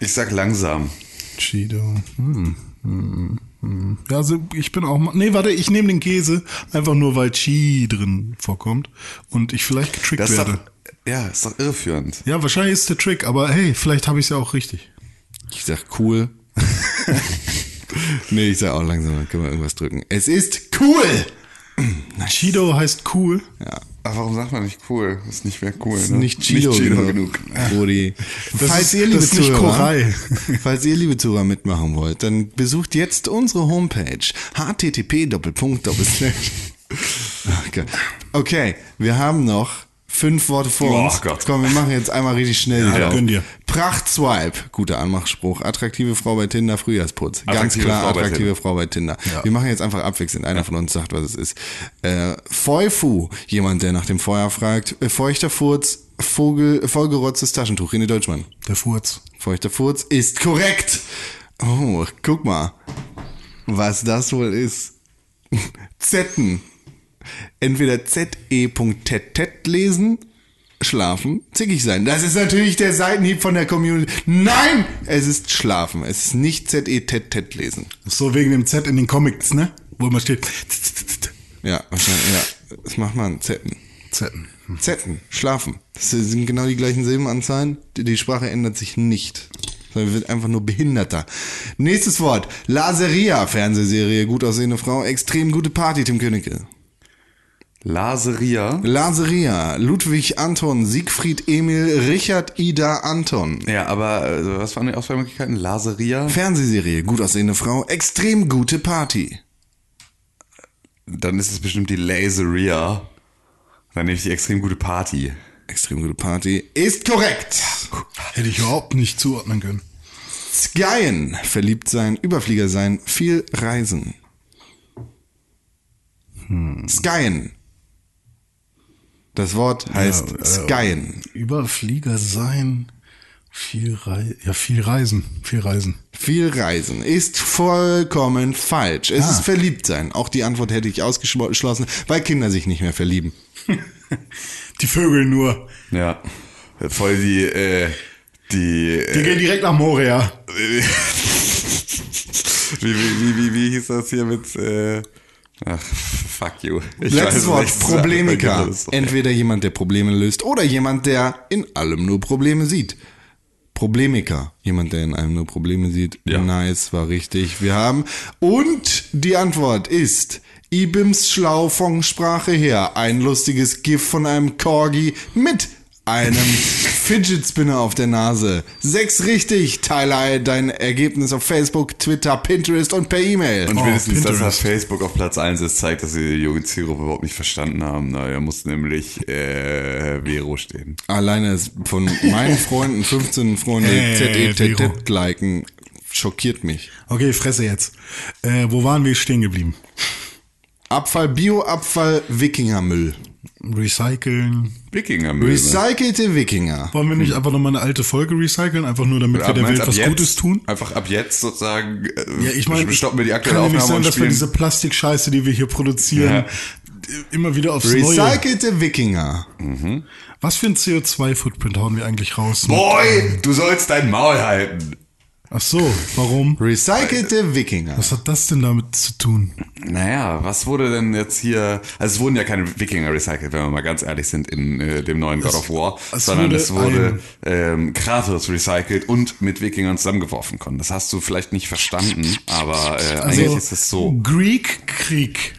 Ich sag langsam. Cheeto. Hm. Ja, also ich bin auch mal. Nee, warte, ich nehme den Käse, einfach nur weil Chi drin vorkommt und ich vielleicht getrickt Das werde. doch, ja, ist doch irreführend. Ja, wahrscheinlich ist der Trick, aber hey, vielleicht habe ich es ja auch richtig. Ich sag cool. (laughs) nee, ich sag auch langsam, dann können wir irgendwas drücken. Es ist cool! Cheeto heißt cool. Ja. Aber warum sagt man nicht cool? Das ist nicht mehr cool. Ist ne? nicht Chido, genug. genug. Das falls ist- ihr, liebe Zuhörer, (laughs) falls ihr, liebe Zuhörer, mitmachen wollt, dann besucht jetzt unsere Homepage. http (laughs) Okay. okay, wir haben noch fünf Worte vor Oh uns. Gott. Komm, wir machen jetzt einmal richtig schnell. die Ja, gönn dir. Pracht-Swipe, guter Anmachspruch. Attraktive Frau bei Tinder, Frühjahrsputz. Ganz Attraktive klar, Frau attraktive. Frau bei Tinder. Wir machen jetzt einfach abwechselnd. Einer von uns sagt, was es ist. Äh, Feufu, jemand, der nach dem Feuer fragt. Äh, feuchter Furz, Vogel, vollgerotztes Taschentuch. René Deutschmann. Der Furz. Feuchter Furz ist korrekt. Oh, guck mal, was das wohl ist. (laughs) Zetten. Entweder ZE.TET lesen, schlafen, zickig sein. Das ist natürlich der Seitenhieb von der Community. Nein, es ist schlafen. Es ist nicht ZE.TET lesen. So wegen dem Z in den Comics, ne? Wo immer steht Ja, wahrscheinlich, ja. Das macht man. Zetten. Zetten. Zetten, schlafen. Das sind genau die gleichen Silbenanzahlen. Die, die Sprache ändert sich nicht. Sondern wird einfach nur behinderter. Nächstes Wort. Laseria, Fernsehserie, gut aussehende Frau, extrem gute Party, Tim Königke. Laseria. Laseria, Ludwig Anton, Siegfried Emil, Richard Ida Anton. Ja, aber also, was waren die Auswahlmöglichkeiten? Laseria. Fernsehserie, gut aussehende Frau, extrem gute Party. Dann ist es bestimmt die Laseria. Dann nehme ich die extrem gute Party. Extrem gute Party ist korrekt. Hätte ich überhaupt nicht zuordnen können. Skyen, verliebt sein, Überflieger sein, viel reisen. Skyen. Das Wort heißt Ja, äh, Skyen. Überflieger sein, viel Rei ja, viel reisen, viel reisen. Viel reisen ist vollkommen falsch. Es Ah. ist verliebt sein. Auch die Antwort hätte ich ausgeschlossen, weil Kinder sich nicht mehr verlieben. (laughs) Die Vögel nur. Ja. Voll die, äh, die, Die äh, gehen direkt nach Moria. (laughs) wie, wie, wie, wie, wie hieß das hier mit, äh, ach, (laughs) fuck you. Ich Letztes es Wort. Problemiker. Entweder jemand, der Probleme löst oder jemand, der in allem nur Probleme sieht. Problemiker. Jemand, der in allem nur Probleme sieht. Ja. Nice, war richtig. Wir haben. Und die Antwort ist Ibims Schlaufong-Sprache her. Ein lustiges GIF von einem Corgi mit einem Fidget Spinner auf der Nase. Sechs richtig. Teile dein Ergebnis auf Facebook, Twitter, Pinterest und per E-Mail. Und Oh, spätestens, dass Pinterest. das Facebook auf Platz 1 ist, zeigt, dass sie die junge Zielgruppe überhaupt nicht verstanden haben. Na, da muss nämlich äh, Vero stehen. Alleine von meinen Freunden, (laughs) 15 Freunde, Hey, Vero. ZETT liken, schockiert mich. Okay, Fresse jetzt. Äh, wo waren wir stehen geblieben? Abfall, Bioabfall, Wikingermüll. Recyceln. Wikingermüll. Recycelte Wikinger. Wollen wir nicht einfach nochmal eine alte Folge recyceln, einfach nur damit wir der Welt was jetzt, Gutes tun? Einfach ab jetzt sozusagen äh, Ja, ich meine, stoppen wir die aktuelle kann ja nicht Aufnahme sein, und dass wir diese Plastikscheiße, die wir hier produzieren, Ja. immer wieder aufs Neue. Recycelte Wikinger. Was für ein CO2-Footprint hauen wir eigentlich raus? Boy, du sollst dein Maul halten. Ach so, warum? Recycelte Wikinger. Was hat das denn damit zu tun? Naja, was wurde denn jetzt hier? Also es wurden ja keine Wikinger recycelt, wenn wir mal ganz ehrlich sind, in äh, dem neuen God of War, es sondern wurde es wurde ähm, Kratos recycelt und mit Wikingern zusammengeworfen konnten. Das hast du vielleicht nicht verstanden, aber äh, Also, eigentlich ist es so. Greek Krieg.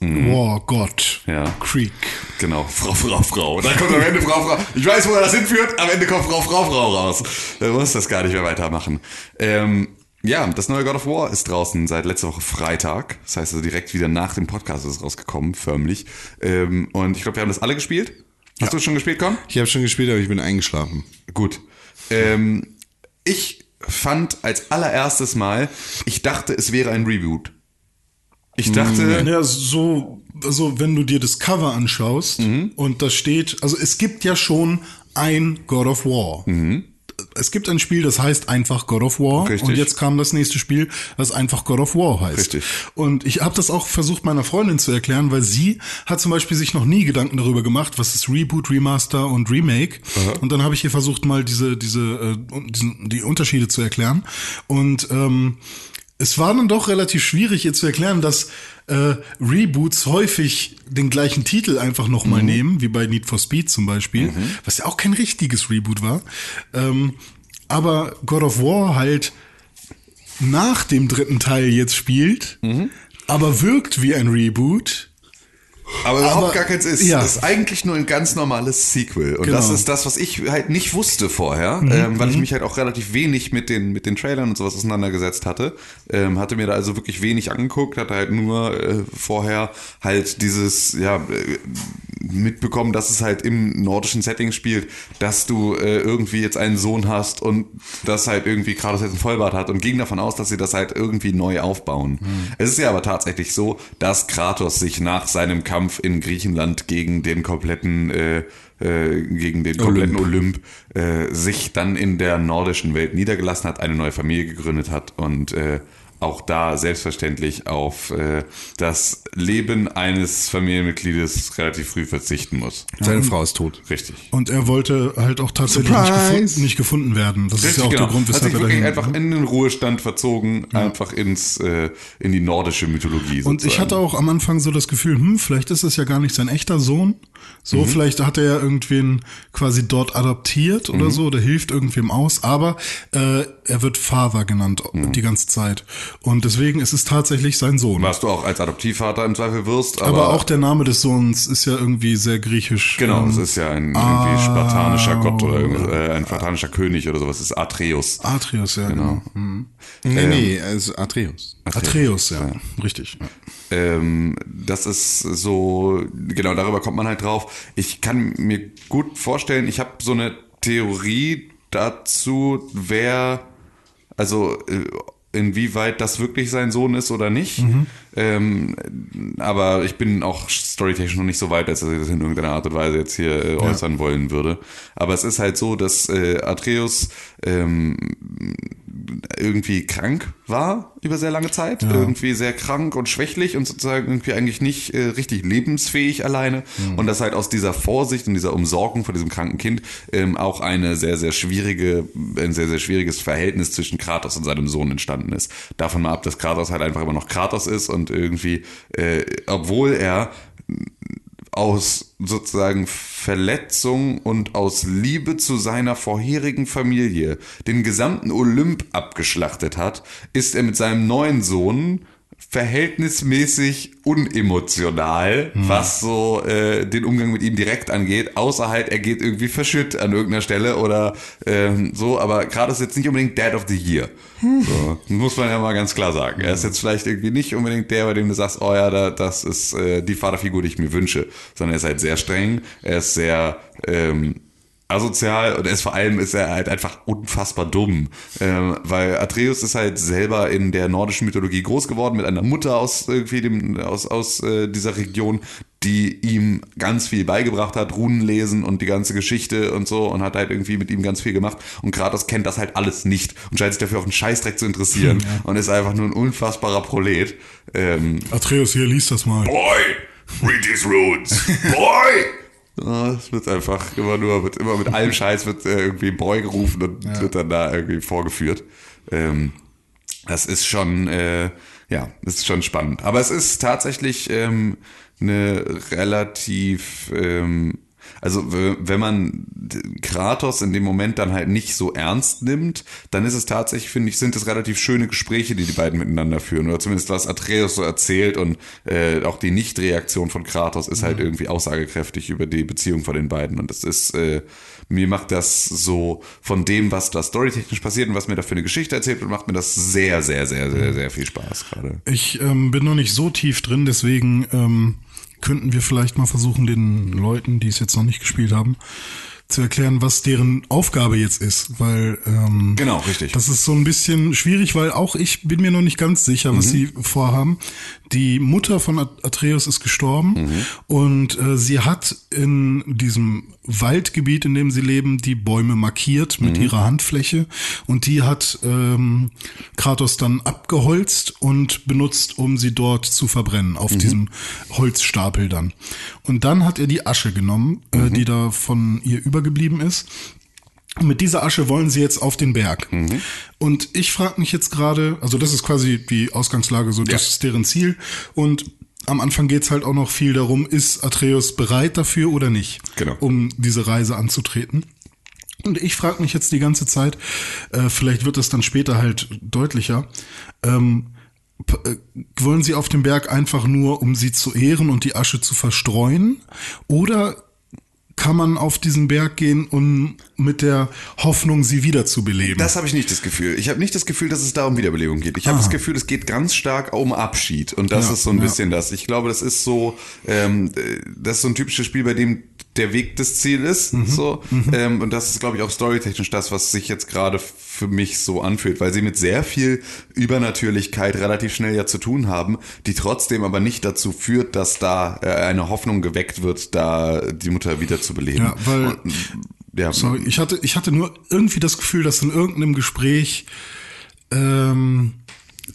War Gott. Ja. Krieg. Genau, Frau, Frau, Frau. Und dann kommt am Ende Frau, Frau. Ich weiß, wo er das hinführt. Am Ende kommt Frau, Frau, Frau raus. Da muss das gar nicht mehr weitermachen. Ähm, ja, das neue God of War ist draußen seit letzter Woche Freitag. Das heißt also direkt wieder nach dem Podcast ist es rausgekommen, förmlich. Ähm, und ich glaube, wir haben das alle gespielt. Hast du schon gespielt, Con? Ich habe schon gespielt, aber ich bin eingeschlafen. Gut. Ähm, ich fand als allererstes Mal, ich dachte, es wäre ein Reboot. Ich dachte, Ja, so, also wenn du dir das Cover anschaust Mhm. und da steht, also es gibt ja schon ein God of War. Mhm. Es gibt ein Spiel, das heißt einfach God of War. Richtig. Und jetzt kam das nächste Spiel, das einfach God of War heißt. Richtig. Und ich habe das auch versucht meiner Freundin zu erklären, weil sie hat zum Beispiel sich noch nie Gedanken darüber gemacht, was ist Reboot, Remaster und Remake. Und dann habe ich ihr versucht, mal diese, diese, äh, die Unterschiede zu erklären. Und ähm, es war dann doch relativ schwierig, ihr zu erklären, dass äh, Reboots häufig den gleichen Titel einfach nochmal Mhm. nehmen, wie bei Need for Speed zum Beispiel, was ja auch kein richtiges Reboot war. Ähm, aber God of War halt nach dem dritten Teil jetzt spielt, Mhm. aber wirkt wie ein Reboot. Aber überhaupt aber- gar keins ist. ja. Das ist eigentlich nur ein ganz normales Sequel. Und Genau. das ist das, was ich halt nicht wusste vorher, ähm, weil ich mich halt auch relativ wenig mit den, mit den Trailern und sowas auseinandergesetzt hatte. Ähm, hatte mir da also wirklich wenig angeguckt, hatte halt nur äh, vorher halt dieses, ja, äh, mitbekommen, dass es halt im nordischen Setting spielt, dass du äh, irgendwie jetzt einen Sohn hast und das halt irgendwie Kratos jetzt einen Vollbart hat und ging davon aus, dass sie das halt irgendwie neu aufbauen. Es ist ja aber tatsächlich so, dass Kratos sich nach seinem Kampf in Griechenland gegen den kompletten äh, äh, gegen den kompletten Olymp, äh, sich dann in der nordischen Welt niedergelassen hat, eine neue Familie gegründet hat und äh, auch da selbstverständlich auf äh, das Leben eines Familienmitgliedes relativ früh verzichten muss. Seine Frau ist tot. Richtig. Und er wollte halt auch tatsächlich nicht gefunden, nicht gefunden werden. Das ist ja auch der Grund, Hat weshalb sich er dahin einfach in den Ruhestand verzogen, einfach ins äh, in die nordische Mythologie. Und ich sozusagen. hatte auch am Anfang so das Gefühl, hm, vielleicht ist es ja gar nicht sein echter Sohn. So, Mhm. vielleicht hat er ja irgendwen quasi dort adoptiert Mhm. oder so, oder hilft irgendwem aus, aber äh, er wird Father genannt Mhm. die ganze Zeit. Und deswegen ist es tatsächlich sein Sohn. was du auch als Adoptivvater im Zweifel wirst, aber, aber, auch der Name des Sohns ist ja irgendwie sehr griechisch. genau, ähm, es ist ja ein irgendwie spartanischer Gott oder äh, ein spartanischer König oder sowas, es ist Atreus. Atreus, ja, genau. Mhm. Nee, nee, also Atreus. Atreus, ja, richtig. Ja. Ähm, das ist so, genau, darüber kommt man halt drauf. Ich kann mir gut vorstellen, ich habe so eine Theorie dazu, wer, also äh, inwieweit das wirklich sein Sohn ist oder nicht. Ähm, aber ich bin auch storytechnisch noch nicht so weit, dass ich das in irgendeiner Art und Weise jetzt hier äh, äußern wollen würde. Aber es ist halt so, dass äh, Atreus ähm, irgendwie krank war über sehr lange Zeit, irgendwie sehr krank und schwächlich und sozusagen irgendwie eigentlich nicht äh, richtig lebensfähig alleine. Und dass halt aus dieser Vorsicht und dieser Umsorgung vor diesem kranken Kind ähm, auch eine sehr sehr schwierige ein sehr sehr schwieriges Verhältnis zwischen Kratos und seinem Sohn entstanden ist. Davon mal ab, dass Kratos halt einfach immer noch Kratos ist und irgendwie äh, obwohl er aus sozusagen Verletzung und aus Liebe zu seiner vorherigen Familie den gesamten Olymp abgeschlachtet hat, ist er mit seinem neuen Sohn verhältnismäßig unemotional, was so äh, den Umgang mit ihm direkt angeht, außer halt, er geht irgendwie verschütt an irgendeiner Stelle oder ähm, so, aber gerade ist jetzt nicht unbedingt Dad of the Year. So, muss man ja mal ganz klar sagen. Er ist jetzt vielleicht irgendwie nicht unbedingt der, bei dem du sagst, oh ja, da, das ist äh, die Vaterfigur, die ich mir wünsche, sondern er ist halt sehr streng, er ist sehr ähm, asozial und er ist vor allem ist er halt einfach unfassbar dumm, ähm, weil Atreus ist halt selber in der nordischen Mythologie groß geworden mit einer Mutter aus irgendwie dem aus aus äh, dieser Region, die ihm ganz viel beigebracht hat, Runen lesen und die ganze Geschichte und so und hat halt irgendwie mit ihm ganz viel gemacht und Kratos kennt das halt alles nicht und scheint sich dafür auf einen Scheißdreck zu interessieren und ist einfach nur ein unfassbarer Prolet. Ähm, Atreus, hier, liest das mal. Boy, read these runes. Boy! (laughs) Ja, Es wird einfach immer nur, wird immer mit allem Scheiß wird äh, irgendwie Boy gerufen und wird dann da irgendwie vorgeführt. ähm, das ist schon, äh, ja, ist schon spannend. Aber es ist tatsächlich ähm, eine relativ ähm, also wenn man Kratos in dem Moment dann halt nicht so ernst nimmt, dann ist es tatsächlich, finde ich, sind es relativ schöne Gespräche, die die beiden miteinander führen. Oder zumindest was Atreus so erzählt und äh, auch die Nichtreaktion von Kratos ist halt mhm. irgendwie aussagekräftig über die Beziehung von den beiden. Und das ist, äh, mir macht das so von dem, was da storytechnisch passiert und was mir da für eine Geschichte erzählt wird, macht mir das sehr, sehr, sehr, sehr, sehr viel Spaß gerade. Ich ähm, bin noch nicht so tief drin, deswegen ähm, könnten wir vielleicht mal versuchen, den Leuten, die es jetzt noch nicht gespielt haben, zu erklären, was deren Aufgabe jetzt ist, weil ähm, genau richtig. Das ist so ein bisschen schwierig, weil auch ich bin mir noch nicht ganz sicher, was mhm. sie vorhaben. Die Mutter von Atreus ist gestorben mhm. und äh, sie hat in diesem Waldgebiet, in dem sie leben, die Bäume markiert mit mhm. ihrer Handfläche und die hat ähm, Kratos dann abgeholzt und benutzt, um sie dort zu verbrennen auf mhm. diesem Holzstapel dann. Und dann hat er die Asche genommen, äh, mhm. die da von ihr übergeblieben ist und mit dieser Asche wollen sie jetzt auf den Berg. Mhm. Und ich frage mich jetzt gerade, also das ist quasi die Ausgangslage, so das ja. ist deren Ziel. Und am Anfang geht's halt auch noch viel darum, ist Atreus bereit dafür oder nicht, genau. um diese Reise anzutreten. Und ich frage mich jetzt die ganze Zeit, äh, vielleicht wird das dann später halt deutlicher, ähm, äh, wollen sie auf dem Berg einfach nur, um sie zu ehren und die Asche zu verstreuen? Oder kann man auf diesen Berg gehen, um mit der Hoffnung, sie wiederzubeleben. Das habe ich nicht das Gefühl. Ich habe nicht das Gefühl, dass es da um Wiederbelebung geht. Ich habe das Gefühl, es geht ganz stark um Abschied. Und das ja, ist so ein ja. bisschen das. Ich glaube, das ist so, ähm, das ist so ein typisches Spiel, bei dem der Weg das Ziel ist. Mhm. So. Mhm. Ähm, und das ist, glaube ich, auch storytechnisch das, was sich jetzt gerade für mich so anfühlt, weil sie mit sehr viel Übernatürlichkeit relativ schnell ja zu tun haben, die trotzdem aber nicht dazu führt, dass da äh, eine Hoffnung geweckt wird, da die Mutter wieder zu beleben. Ja, weil, und, ja. sorry, ich hatte, ich hatte nur irgendwie das Gefühl, dass in irgendeinem Gespräch ähm,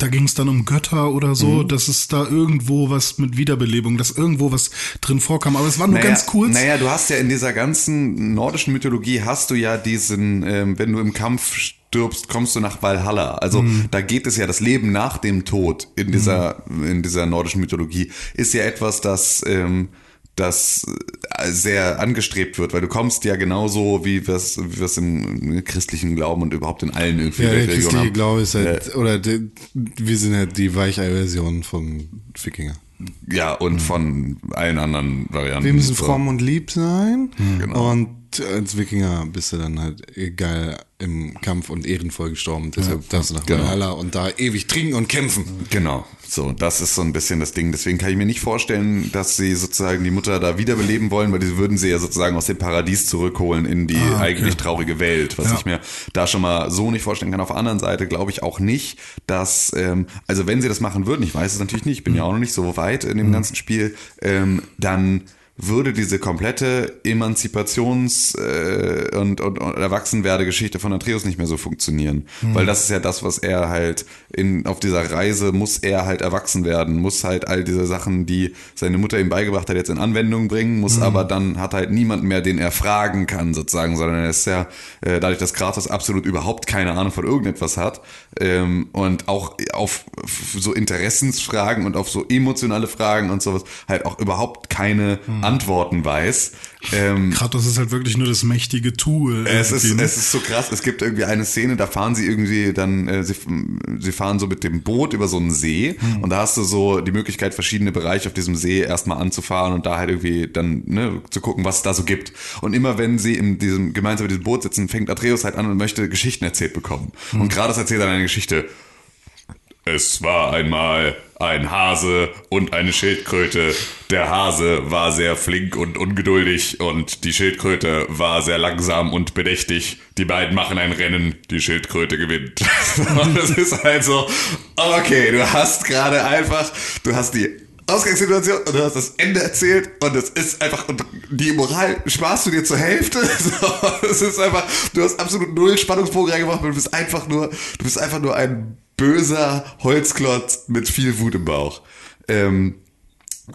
da ging es dann um Götter oder so, mhm. dass es da irgendwo was mit Wiederbelebung, dass irgendwo was drin vorkam. Aber es war nur naja, ganz kurz. Naja, du hast ja in dieser ganzen nordischen Mythologie hast du ja diesen, ähm, wenn du im Kampf stirbst, kommst du nach Valhalla. Also mhm. da geht es ja das Leben nach dem Tod in dieser mhm. in dieser nordischen Mythologie ist ja etwas, das ähm, das äh, sehr angestrebt wird, weil du kommst ja genauso, wie wir es wie wir's im christlichen Glauben und überhaupt in allen irgendwie ja, der christliche Glaube ist halt, äh, oder die, wir sind halt die Weichei-Version von Wikinger. Ja, und mhm. von allen anderen Varianten. Wir müssen fromm und lieb sein. Mhm. Genau. Und als Wikinger bist du dann halt geil im Kampf und ehrenvoll gestorben. Deshalb ja, darfst du nach genau. Valhalla und da ewig trinken und kämpfen. Genau. So, das ist so ein bisschen das Ding. Deswegen kann ich mir nicht vorstellen, dass sie sozusagen die Mutter da wiederbeleben wollen, weil sie würden sie ja sozusagen aus dem Paradies zurückholen in die ah, okay. eigentlich traurige Welt, was ja. ich mir da schon mal so nicht vorstellen kann. Auf der anderen Seite glaube ich auch nicht, dass, ähm, also wenn sie das machen würden, ich weiß es natürlich nicht, ich bin mhm. ja auch noch nicht so weit in dem mhm. ganzen Spiel, ähm, dann würde diese komplette Emanzipations- äh, und, und, und Erwachsenwerdegeschichte von Atreus nicht mehr so funktionieren. Mhm. Weil das ist ja das, was er halt in, auf dieser Reise muss er halt erwachsen werden, muss halt all diese Sachen, die seine Mutter ihm beigebracht hat, jetzt in Anwendung bringen, muss mhm. aber dann hat halt niemand mehr, den er fragen kann, sozusagen, sondern er ist ja, äh, dadurch, dass Kratos absolut überhaupt keine Ahnung von irgendetwas hat ähm, und auch auf so Interessensfragen und auf so emotionale Fragen und sowas halt auch überhaupt keine mhm. Antworten weiß. Ähm, Kratos ist halt wirklich nur das mächtige Tool. Es ist, ne? es ist so krass. Es gibt irgendwie eine Szene, da fahren sie irgendwie dann, äh, sie, sie fahren so mit dem Boot über so einen See hm. und da hast du so die Möglichkeit, verschiedene Bereiche auf diesem See erstmal anzufahren und da halt irgendwie dann ne, zu gucken, was es da so gibt. Und immer wenn sie in diesem gemeinsam mit diesem Boot sitzen, fängt Atreus halt an und möchte Geschichten erzählt bekommen. Hm. Und Kratos erzählt dann eine Geschichte. Es war einmal ein Hase und eine Schildkröte. Der Hase war sehr flink und ungeduldig und die Schildkröte war sehr langsam und bedächtig. Die beiden machen ein Rennen, die Schildkröte gewinnt. (laughs) und es ist halt so, okay, du hast gerade einfach, du hast die Ausgangssituation und du hast das Ende erzählt und es ist einfach, und die Moral sparst du dir zur Hälfte. (laughs) Es ist einfach, du hast absolut null Spannungsbogen reingemacht, du bist einfach nur, du bist einfach nur ein böser Holzklotz mit viel Wut im Bauch. Ähm,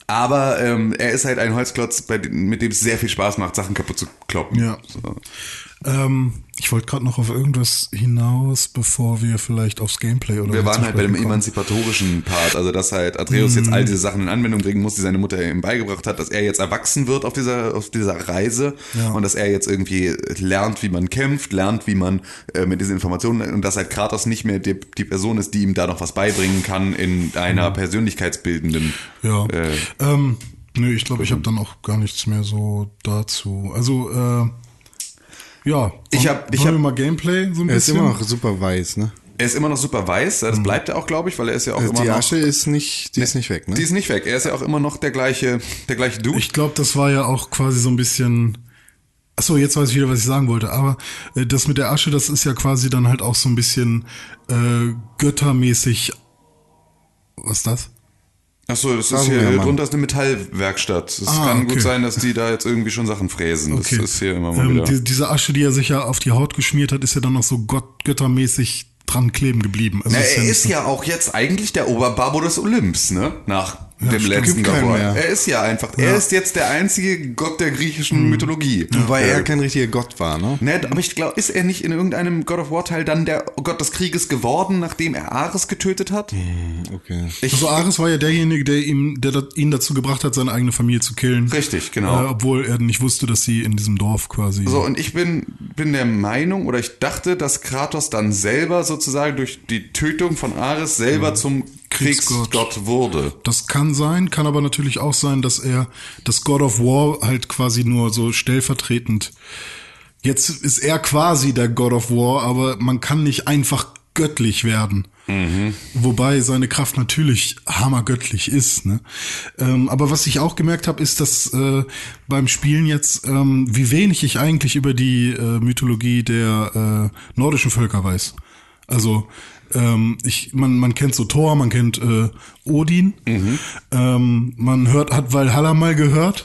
aber ähm, er ist halt ein Holzklotz, bei mit dem es sehr viel Spaß macht, Sachen kaputt zu kloppen. Ja. So. Ähm, ich wollte gerade noch auf irgendwas hinaus, bevor wir vielleicht aufs Gameplay oder Wir waren halt bei dem kommen. emanzipatorischen Part, also dass halt Atreus Mhm. jetzt all diese Sachen in Anwendung bringen muss, die seine Mutter ihm beigebracht hat, dass er jetzt erwachsen wird auf dieser, auf dieser Reise Ja. und dass er jetzt irgendwie lernt, wie man kämpft, lernt, wie man äh, mit diesen Informationen und dass halt Kratos nicht mehr die, die Person ist, die ihm da noch was beibringen kann in einer persönlichkeitsbildenden. Mhm. Ja. Äh, ähm, nö, ich glaube, ich habe dann auch gar nichts mehr so dazu. Also, äh, ja. Ich hab- ich hab- mal Gameplay so ein Er ist bisschen. immer noch super weiß, ne? er ist immer noch super weiß, Mhm. das bleibt er auch, glaube ich, weil er ist ja auch Also immer die noch. Asche ist nicht, die ist nicht weg, ne? Die ist nicht weg. Er ist ja auch immer noch der gleiche, der gleiche Dude. Ich glaube, das war ja auch quasi so ein bisschen. Achso, jetzt weiß ich wieder, was ich sagen wollte. Aber äh, das mit der Asche, das ist ja quasi dann halt auch so ein bisschen äh, göttermäßig. Was ist das? Achso, das ist hier, drunter ist eine Metallwerkstatt. Es Ah, kann okay. gut sein, dass die da jetzt irgendwie schon Sachen fräsen. Das ist hier immer mal ähm, wieder. die, diese Asche, die er sich ja auf die Haut geschmiert hat, ist ja dann noch so gott, göttermäßig dran kleben geblieben. Also Na, ist ja er nicht ist so- ja auch jetzt eigentlich der Oberbabo des Olymps, ne? Nach dem stimmt. letzten mehr. Er ist ja einfach, er ist jetzt der einzige Gott der griechischen Mhm. Mythologie. Wobei Äh, er kein richtiger Gott war, ne? Ne, aber ich glaube, ist er nicht in irgendeinem God of War Teil dann der Gott des Krieges geworden, nachdem er Ares getötet hat? Okay. Ich, Also Ares war ja derjenige, der ihm, der ihn dazu gebracht hat, seine eigene Familie zu killen. Richtig, genau. Äh, obwohl er nicht wusste, dass sie in diesem Dorf quasi. So, und ich bin, bin der Meinung, oder ich dachte, dass Kratos dann selber sozusagen durch die Tötung von Ares selber zum Kriegsgott. Kriegsgott wurde. Das kann sein, kann aber natürlich auch sein, dass er das God of War halt quasi nur so stellvertretend. Jetzt ist er quasi der God of War, aber man kann nicht einfach göttlich werden. Wobei seine Kraft natürlich hammergöttlich ist. Ne? Ähm, aber was ich auch gemerkt habe, ist, dass äh, beim Spielen jetzt, ähm, wie wenig ich eigentlich über die äh, Mythologie der äh, nordischen Völker weiß. Also ähm, ich, man, man kennt so Thor, man kennt äh, Odin, ähm, man hört, hat Valhalla mal gehört,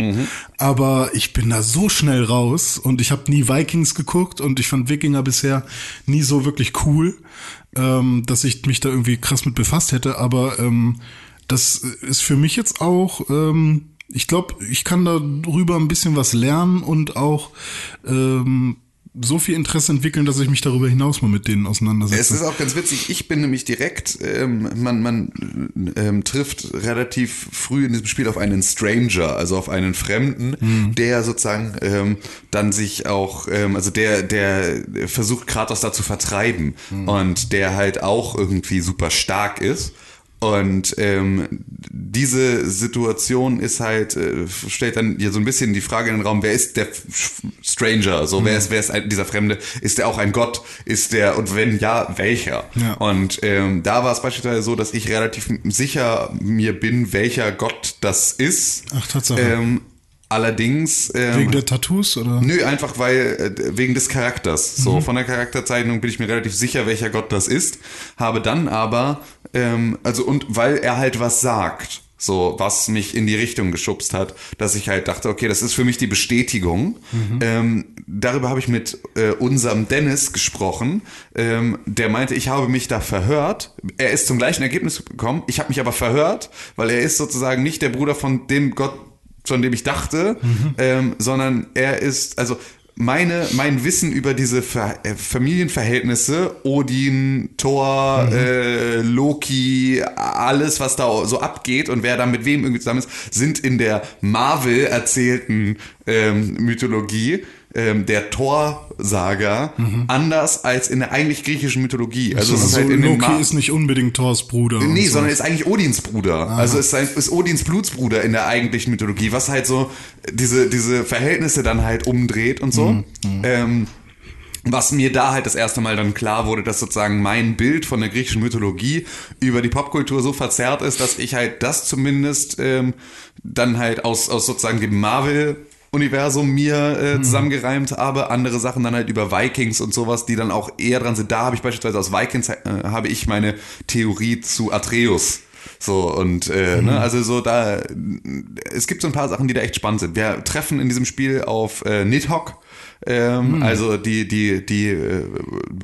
aber ich bin da so schnell raus und ich habe nie Vikings geguckt und ich fand Wikinger bisher nie so wirklich cool, ähm, dass ich mich da irgendwie krass mit befasst hätte, aber ähm, das ist für mich jetzt auch, ähm, ich glaube, ich kann darüber ein bisschen was lernen und auch ähm, so viel Interesse entwickeln, dass ich mich darüber hinaus mal mit denen auseinandersetze. Es ist auch ganz witzig, ich bin nämlich direkt, ähm, man, man ähm, trifft relativ früh in diesem Spiel auf einen Stranger, also auf einen Fremden, Mhm. der sozusagen ähm, dann sich auch, ähm, also der, der versucht Kratos da zu vertreiben Mhm. und der halt auch irgendwie super stark ist. Und ähm, diese Situation ist halt, äh, stellt dann hier so ein bisschen die Frage in den Raum, wer ist der Stranger? So, wer ist, wer ist ein, dieser Fremde? Ist der auch ein Gott? Ist der, und wenn ja, welcher? Ja. Und ähm, da war es beispielsweise so, dass ich relativ sicher mir bin, welcher Gott das ist. Ach, Tatsache. Ähm, allerdings. Ähm, Wegen der Tattoos oder? Nö, einfach weil, äh, wegen des Charakters. So, von der Charakterzeichnung bin ich mir relativ sicher, welcher Gott das ist. Habe dann aber, ähm, also und weil er halt was sagt, so, was mich in die Richtung geschubst hat, dass ich halt dachte, okay, das ist für mich die Bestätigung. Ähm, darüber habe ich mit äh, unserem Dennis gesprochen. Ähm, der meinte, ich habe mich da verhört. Er ist zum gleichen Ergebnis gekommen. Ich habe mich aber verhört, weil er ist sozusagen nicht der Bruder von dem Gott, von dem ich dachte, ähm, sondern er ist, also meine, mein Wissen über diese Ver äh, Familienverhältnisse, Odin, Thor, äh, Loki, alles, was da so abgeht und wer da mit wem irgendwie zusammen ist, sind in der Marvel erzählten ähm, Mythologie ähm, der Thor-Saga anders als in der eigentlich griechischen Mythologie. Also, es ist also halt in den Loki ist nicht unbedingt Thors Bruder. Nee, so. sondern ist eigentlich Odins Bruder. Also ist, ist Odins Blutsbruder in der eigentlichen Mythologie, was halt so diese, diese Verhältnisse dann halt umdreht und so. Ähm, was mir da halt das erste Mal dann klar wurde, dass sozusagen mein Bild von der griechischen Mythologie über die Popkultur so verzerrt ist, dass ich halt das zumindest ähm, dann halt aus, aus sozusagen dem Marvel Universum mir äh, zusammengereimt habe, andere Sachen dann halt über Vikings und sowas, die dann auch eher dran sind. Da habe ich beispielsweise aus Vikings äh, habe ich meine Theorie zu Atreus So und äh, ne, also so da, es gibt so ein paar Sachen, die da echt spannend sind. Wir treffen in diesem Spiel auf äh, Nidhogg. Ähm, Hm. Also die, die, die äh,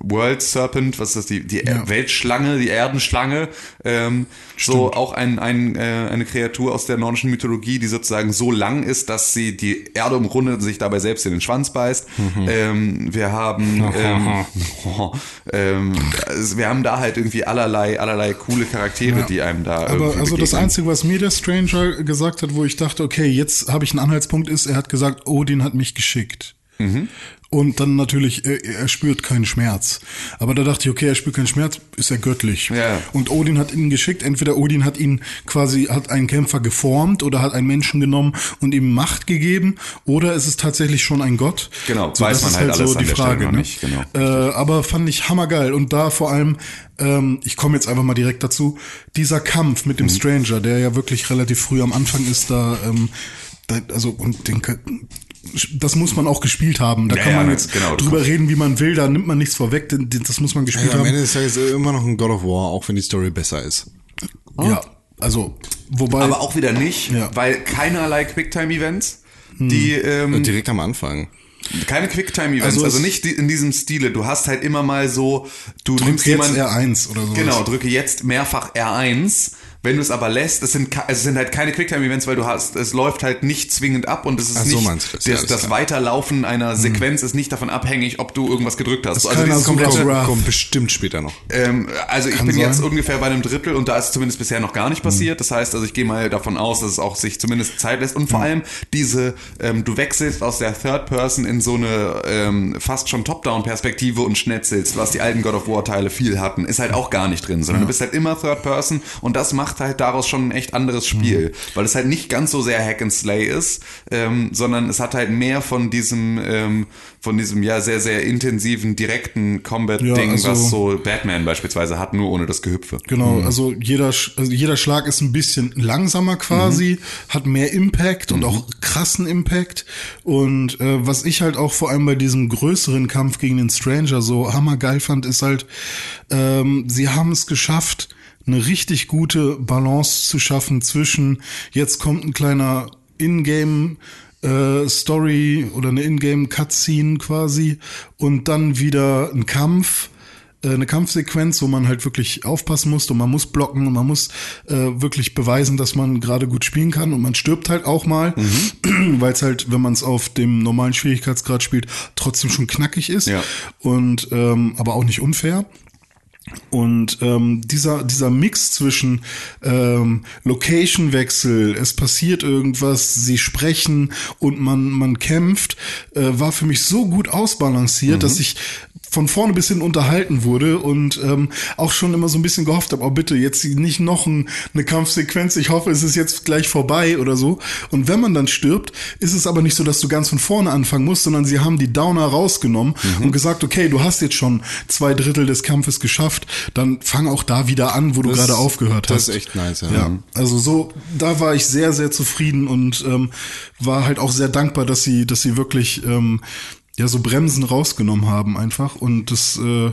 World Serpent, was ist das, die, die Ja. Weltschlange, die Erdenschlange, ähm, so auch ein, ein, äh, eine Kreatur aus der nordischen Mythologie, die sozusagen so lang ist, dass sie die Erde umrundet und sich dabei selbst in den Schwanz beißt. Mhm. Ähm, wir haben (laughs) ähm, (laughs) ähm, also wir haben da halt irgendwie allerlei, allerlei coole Charaktere, die einem da Aber also das begegnen. Einzige, was mir der Stranger gesagt hat, wo ich dachte, okay, jetzt habe ich einen Anhaltspunkt, ist, er hat gesagt, Odin hat mich geschickt. Mhm. Und dann natürlich, er, er spürt keinen Schmerz. Aber da dachte ich, okay, er spürt keinen Schmerz, ist er göttlich. Ja. Und Odin hat ihn geschickt. Entweder Odin hat ihn quasi, hat einen Kämpfer geformt oder hat einen Menschen genommen und ihm Macht gegeben, oder es ist tatsächlich schon ein Gott. Genau, so, weiß das man ist halt alles so die Frage. ne? nicht, genau. Äh, aber fand ich hammergeil. Und da vor allem, ähm, ich komme jetzt einfach mal direkt dazu, dieser Kampf mit Mhm. dem Stranger, der ja wirklich relativ früh am Anfang ist, da, ähm, da also und den das muss man auch gespielt haben. Da Ja, kann ja, man ne, jetzt genau, drüber reden, wie man will, da nimmt man nichts vorweg, denn das muss man gespielt Ja, am haben. Ende des Tages immer noch ein God of War, auch wenn die Story besser ist. Ja, also, wobei. Aber auch wieder nicht, Ja. weil keinerlei Quicktime-Events, die ähm, Und direkt am Anfang. keine Quicktime-Events, Also also, nicht in diesem Stile. Du hast halt immer mal so, du nimmst jetzt jemanden, R1 oder so. Genau, drücke jetzt mehrfach R1. Wenn du es aber lässt, es sind, es sind halt keine Quicktime-Events, weil du hast, es läuft halt nicht zwingend ab und es ist Ach so, nicht, das? Ja, das, das. Weiterlaufen einer Sequenz ist nicht davon abhängig, ob du irgendwas gedrückt hast. ist also dieses komplette. Kommt bestimmt später noch. ähm, also ich Kann bin sein. jetzt ungefähr bei einem Drittel und da ist zumindest bisher noch gar nicht passiert. Das heißt, also ich gehe mal davon aus, dass es auch sich zumindest Zeit lässt. Und vor allem diese, ähm, du wechselst aus der Third Person in so eine ähm, fast schon Top-Down-Perspektive und schnetzelst, was die alten God of War-Teile viel hatten, ist halt auch gar nicht drin, sondern du bist halt immer Third Person und das macht halt daraus schon ein echt anderes Spiel, weil es halt nicht ganz so sehr Hack and Slay ist, ähm, sondern es hat halt mehr von diesem, ähm, von diesem ja sehr, sehr intensiven, direkten Combat-Ding, Ja, also- was so Batman beispielsweise hat, nur ohne das Gehüpfe. Genau, also jeder, also jeder Schlag ist ein bisschen langsamer quasi, hat mehr Impact und auch krassen Impact. Und äh, was ich halt auch vor allem bei diesem größeren Kampf gegen den Stranger so hammergeil fand, ist halt, ähm, sie haben es geschafft, eine richtig gute Balance zu schaffen zwischen, jetzt kommt ein kleiner Ingame äh, Story oder eine Ingame Cutscene quasi und dann wieder ein Kampf äh, eine Kampfsequenz, wo man halt wirklich aufpassen muss und man muss blocken und man muss äh, wirklich beweisen, dass man gerade gut spielen kann und man stirbt halt auch mal, (clears throat) weil es halt, wenn man es auf dem normalen Schwierigkeitsgrad spielt, trotzdem schon knackig ist Ja. und ähm, aber auch nicht unfair. Und ähm, dieser, dieser Mix zwischen ähm, Location-Wechsel, es passiert irgendwas, sie sprechen und man, man kämpft, äh, war für mich so gut ausbalanciert, dass ich von vorne bis hin unterhalten wurde und ähm, auch schon immer so ein bisschen gehofft habe, oh bitte, jetzt nicht noch ein, eine Kampfsequenz, ich hoffe, es ist jetzt gleich vorbei oder so. Und wenn man dann stirbt, ist es aber nicht so, dass du ganz von vorne anfangen musst, sondern sie haben die Downer rausgenommen und gesagt, okay, du hast jetzt schon zwei Drittel des Kampfes geschafft, dann fang auch da wieder an, wo du Das- gerade aufgehört das hast. ist echt nice, ja. ja. Also so, da war ich sehr, sehr zufrieden und ähm, war halt auch sehr dankbar, dass sie, dass sie wirklich ähm, ja so Bremsen rausgenommen haben einfach und das äh,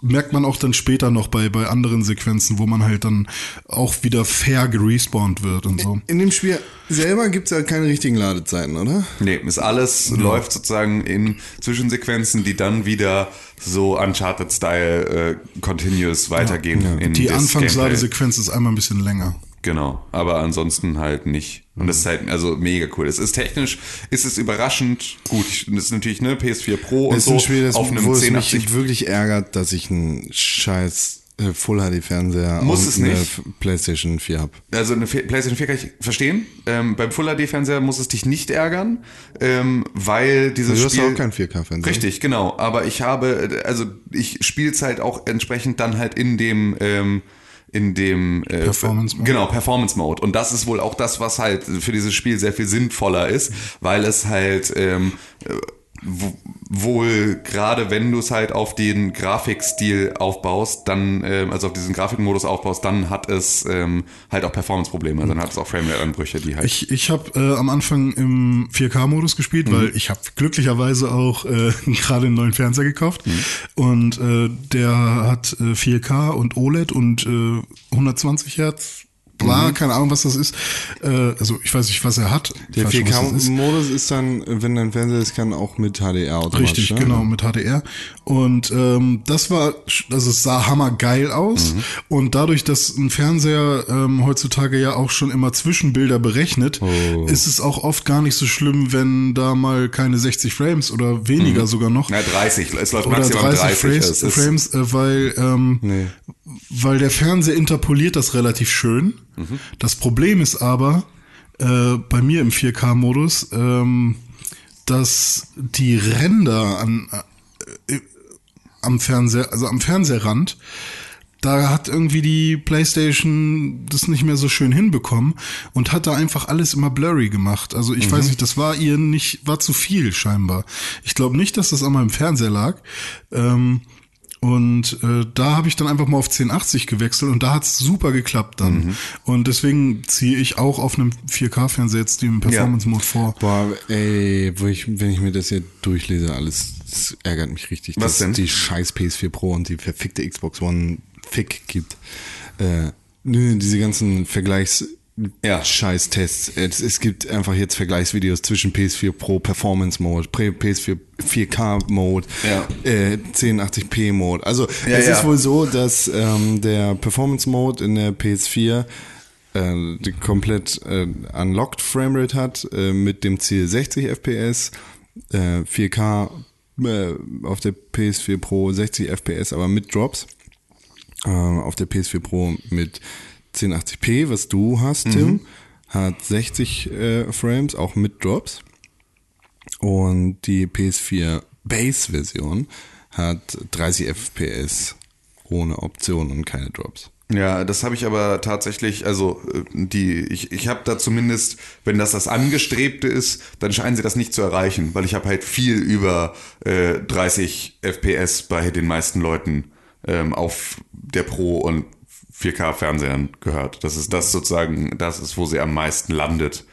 merkt man auch dann später noch bei bei anderen Sequenzen, wo man halt dann auch wieder fair gerespawnt wird und so. In dem Spiel selber gibt's ja keine richtigen Ladezeiten, oder? Nee, ist alles läuft sozusagen in Zwischensequenzen, die dann wieder so Uncharted-Style äh, continuous weitergehen. in Die Anfangsladesequenz ist einmal ein bisschen länger. Genau, aber ansonsten halt nicht. Und das ist halt also mega cool. Es ist technisch, ist es überraschend gut. Das ist natürlich ne PS4 Pro und Das ist so ein Spiel, das, auf einem wo es 1080 mich wirklich ärgert, dass ich einen scheiß äh, Full-HD-Fernseher Muss und es eine nicht. F- Playstation 4 hab. Also eine PlayStation 4 kann ich verstehen. Ähm, beim Full HD Fernseher muss es dich nicht ärgern, ähm, weil dieses Du hast Spiel auch keinen 4K-Fernseher. Richtig, genau. Aber ich habe, also ich spiele es halt auch entsprechend dann halt in dem ähm, in dem äh, Performance Mode. Genau, Performance Mode. Und das ist wohl auch das, was halt für dieses Spiel sehr viel sinnvoller ist, weil es halt ähm, äh, wohl gerade wenn du es halt auf den Grafikstil aufbaust, dann ähm, also auf diesen Grafikmodus aufbaust, dann hat es ähm, halt auch Performance-Probleme, dann hat es auch Framerate-Anbrüche, die halt Ich, ich habe äh, am Anfang im 4K-Modus gespielt, Mhm. weil ich habe glücklicherweise auch äh, (laughs) gerade einen neuen Fernseher gekauft Mhm. und äh, der hat äh, 4K und OLED und äh, 120 Hertz bla, keine Ahnung, was das ist. Äh, also ich weiß nicht, was er hat. Ich Der weiß schon, was das ist. 4K-Modus ist dann, wenn dein Fernseher ist, kann auch mit HDR automatisch. Richtig, ne? genau, mit HDR. Und ähm, das war, also es sah hammergeil aus. Mhm. Und dadurch, dass ein Fernseher ähm, heutzutage ja auch schon immer Zwischenbilder berechnet, Oh. ist es auch oft gar nicht so schlimm, wenn da mal keine 60 Frames oder weniger sogar noch. Na, 30. Es läuft Oder maximal 30, 30. Frames, Frames äh, weil, ähm, weil der Fernseher interpoliert das relativ schön. Mhm. Das Problem ist aber, äh, bei mir im 4K-Modus, ähm, dass die Ränder an, äh, am Fernseher, also am Fernsehrand, da hat irgendwie die PlayStation das nicht mehr so schön hinbekommen und hat da einfach alles immer blurry gemacht. Also ich weiß nicht, das war ihr nicht, war zu viel scheinbar. Ich glaube nicht, dass das an meinem Fernseher lag. Ähm, und äh, da habe ich dann einfach mal auf 1080 gewechselt und da hat's super geklappt dann. Und deswegen ziehe ich auch auf einem 4K-Fernseher jetzt den Performance-Mode vor. Boah, ey, wo ich, wenn ich mir das hier durchlese, alles, das ärgert mich richtig, Was dass denn? es die scheiß PS4 Pro und die verfickte Xbox One Fick gibt. Äh, nö, diese ganzen Vergleichs Ja. Scheiß-Tests. Es, es gibt einfach jetzt Vergleichsvideos zwischen PS4 Pro Performance Mode, Pre- PS4 4K Mode, Ja. äh, 1080p Mode. Also Ja, es ist wohl so, dass ähm, der Performance Mode in der PS4 äh, die komplett äh, unlocked Framerate hat äh, mit dem Ziel 60 FPS, äh, 4K äh, auf der PS4 Pro 60 FPS, aber mit Drops. Äh, auf der PS4 Pro mit 1080p, was du hast, Tim, hat 60 äh, Frames, auch mit Drops. Und die PS4 Base-Version hat 30 FPS ohne Optionen und keine Drops. Ja, das habe ich aber tatsächlich, also äh, die, ich, ich habe da zumindest, wenn das das Angestrebte ist, dann scheinen sie das nicht zu erreichen, weil ich habe halt viel über äh, 30 FPS bei den meisten Leuten ähm, auf der Pro und 4K-Fernsehern gehört. Das ist das sozusagen, das ist, wo sie am meisten landet.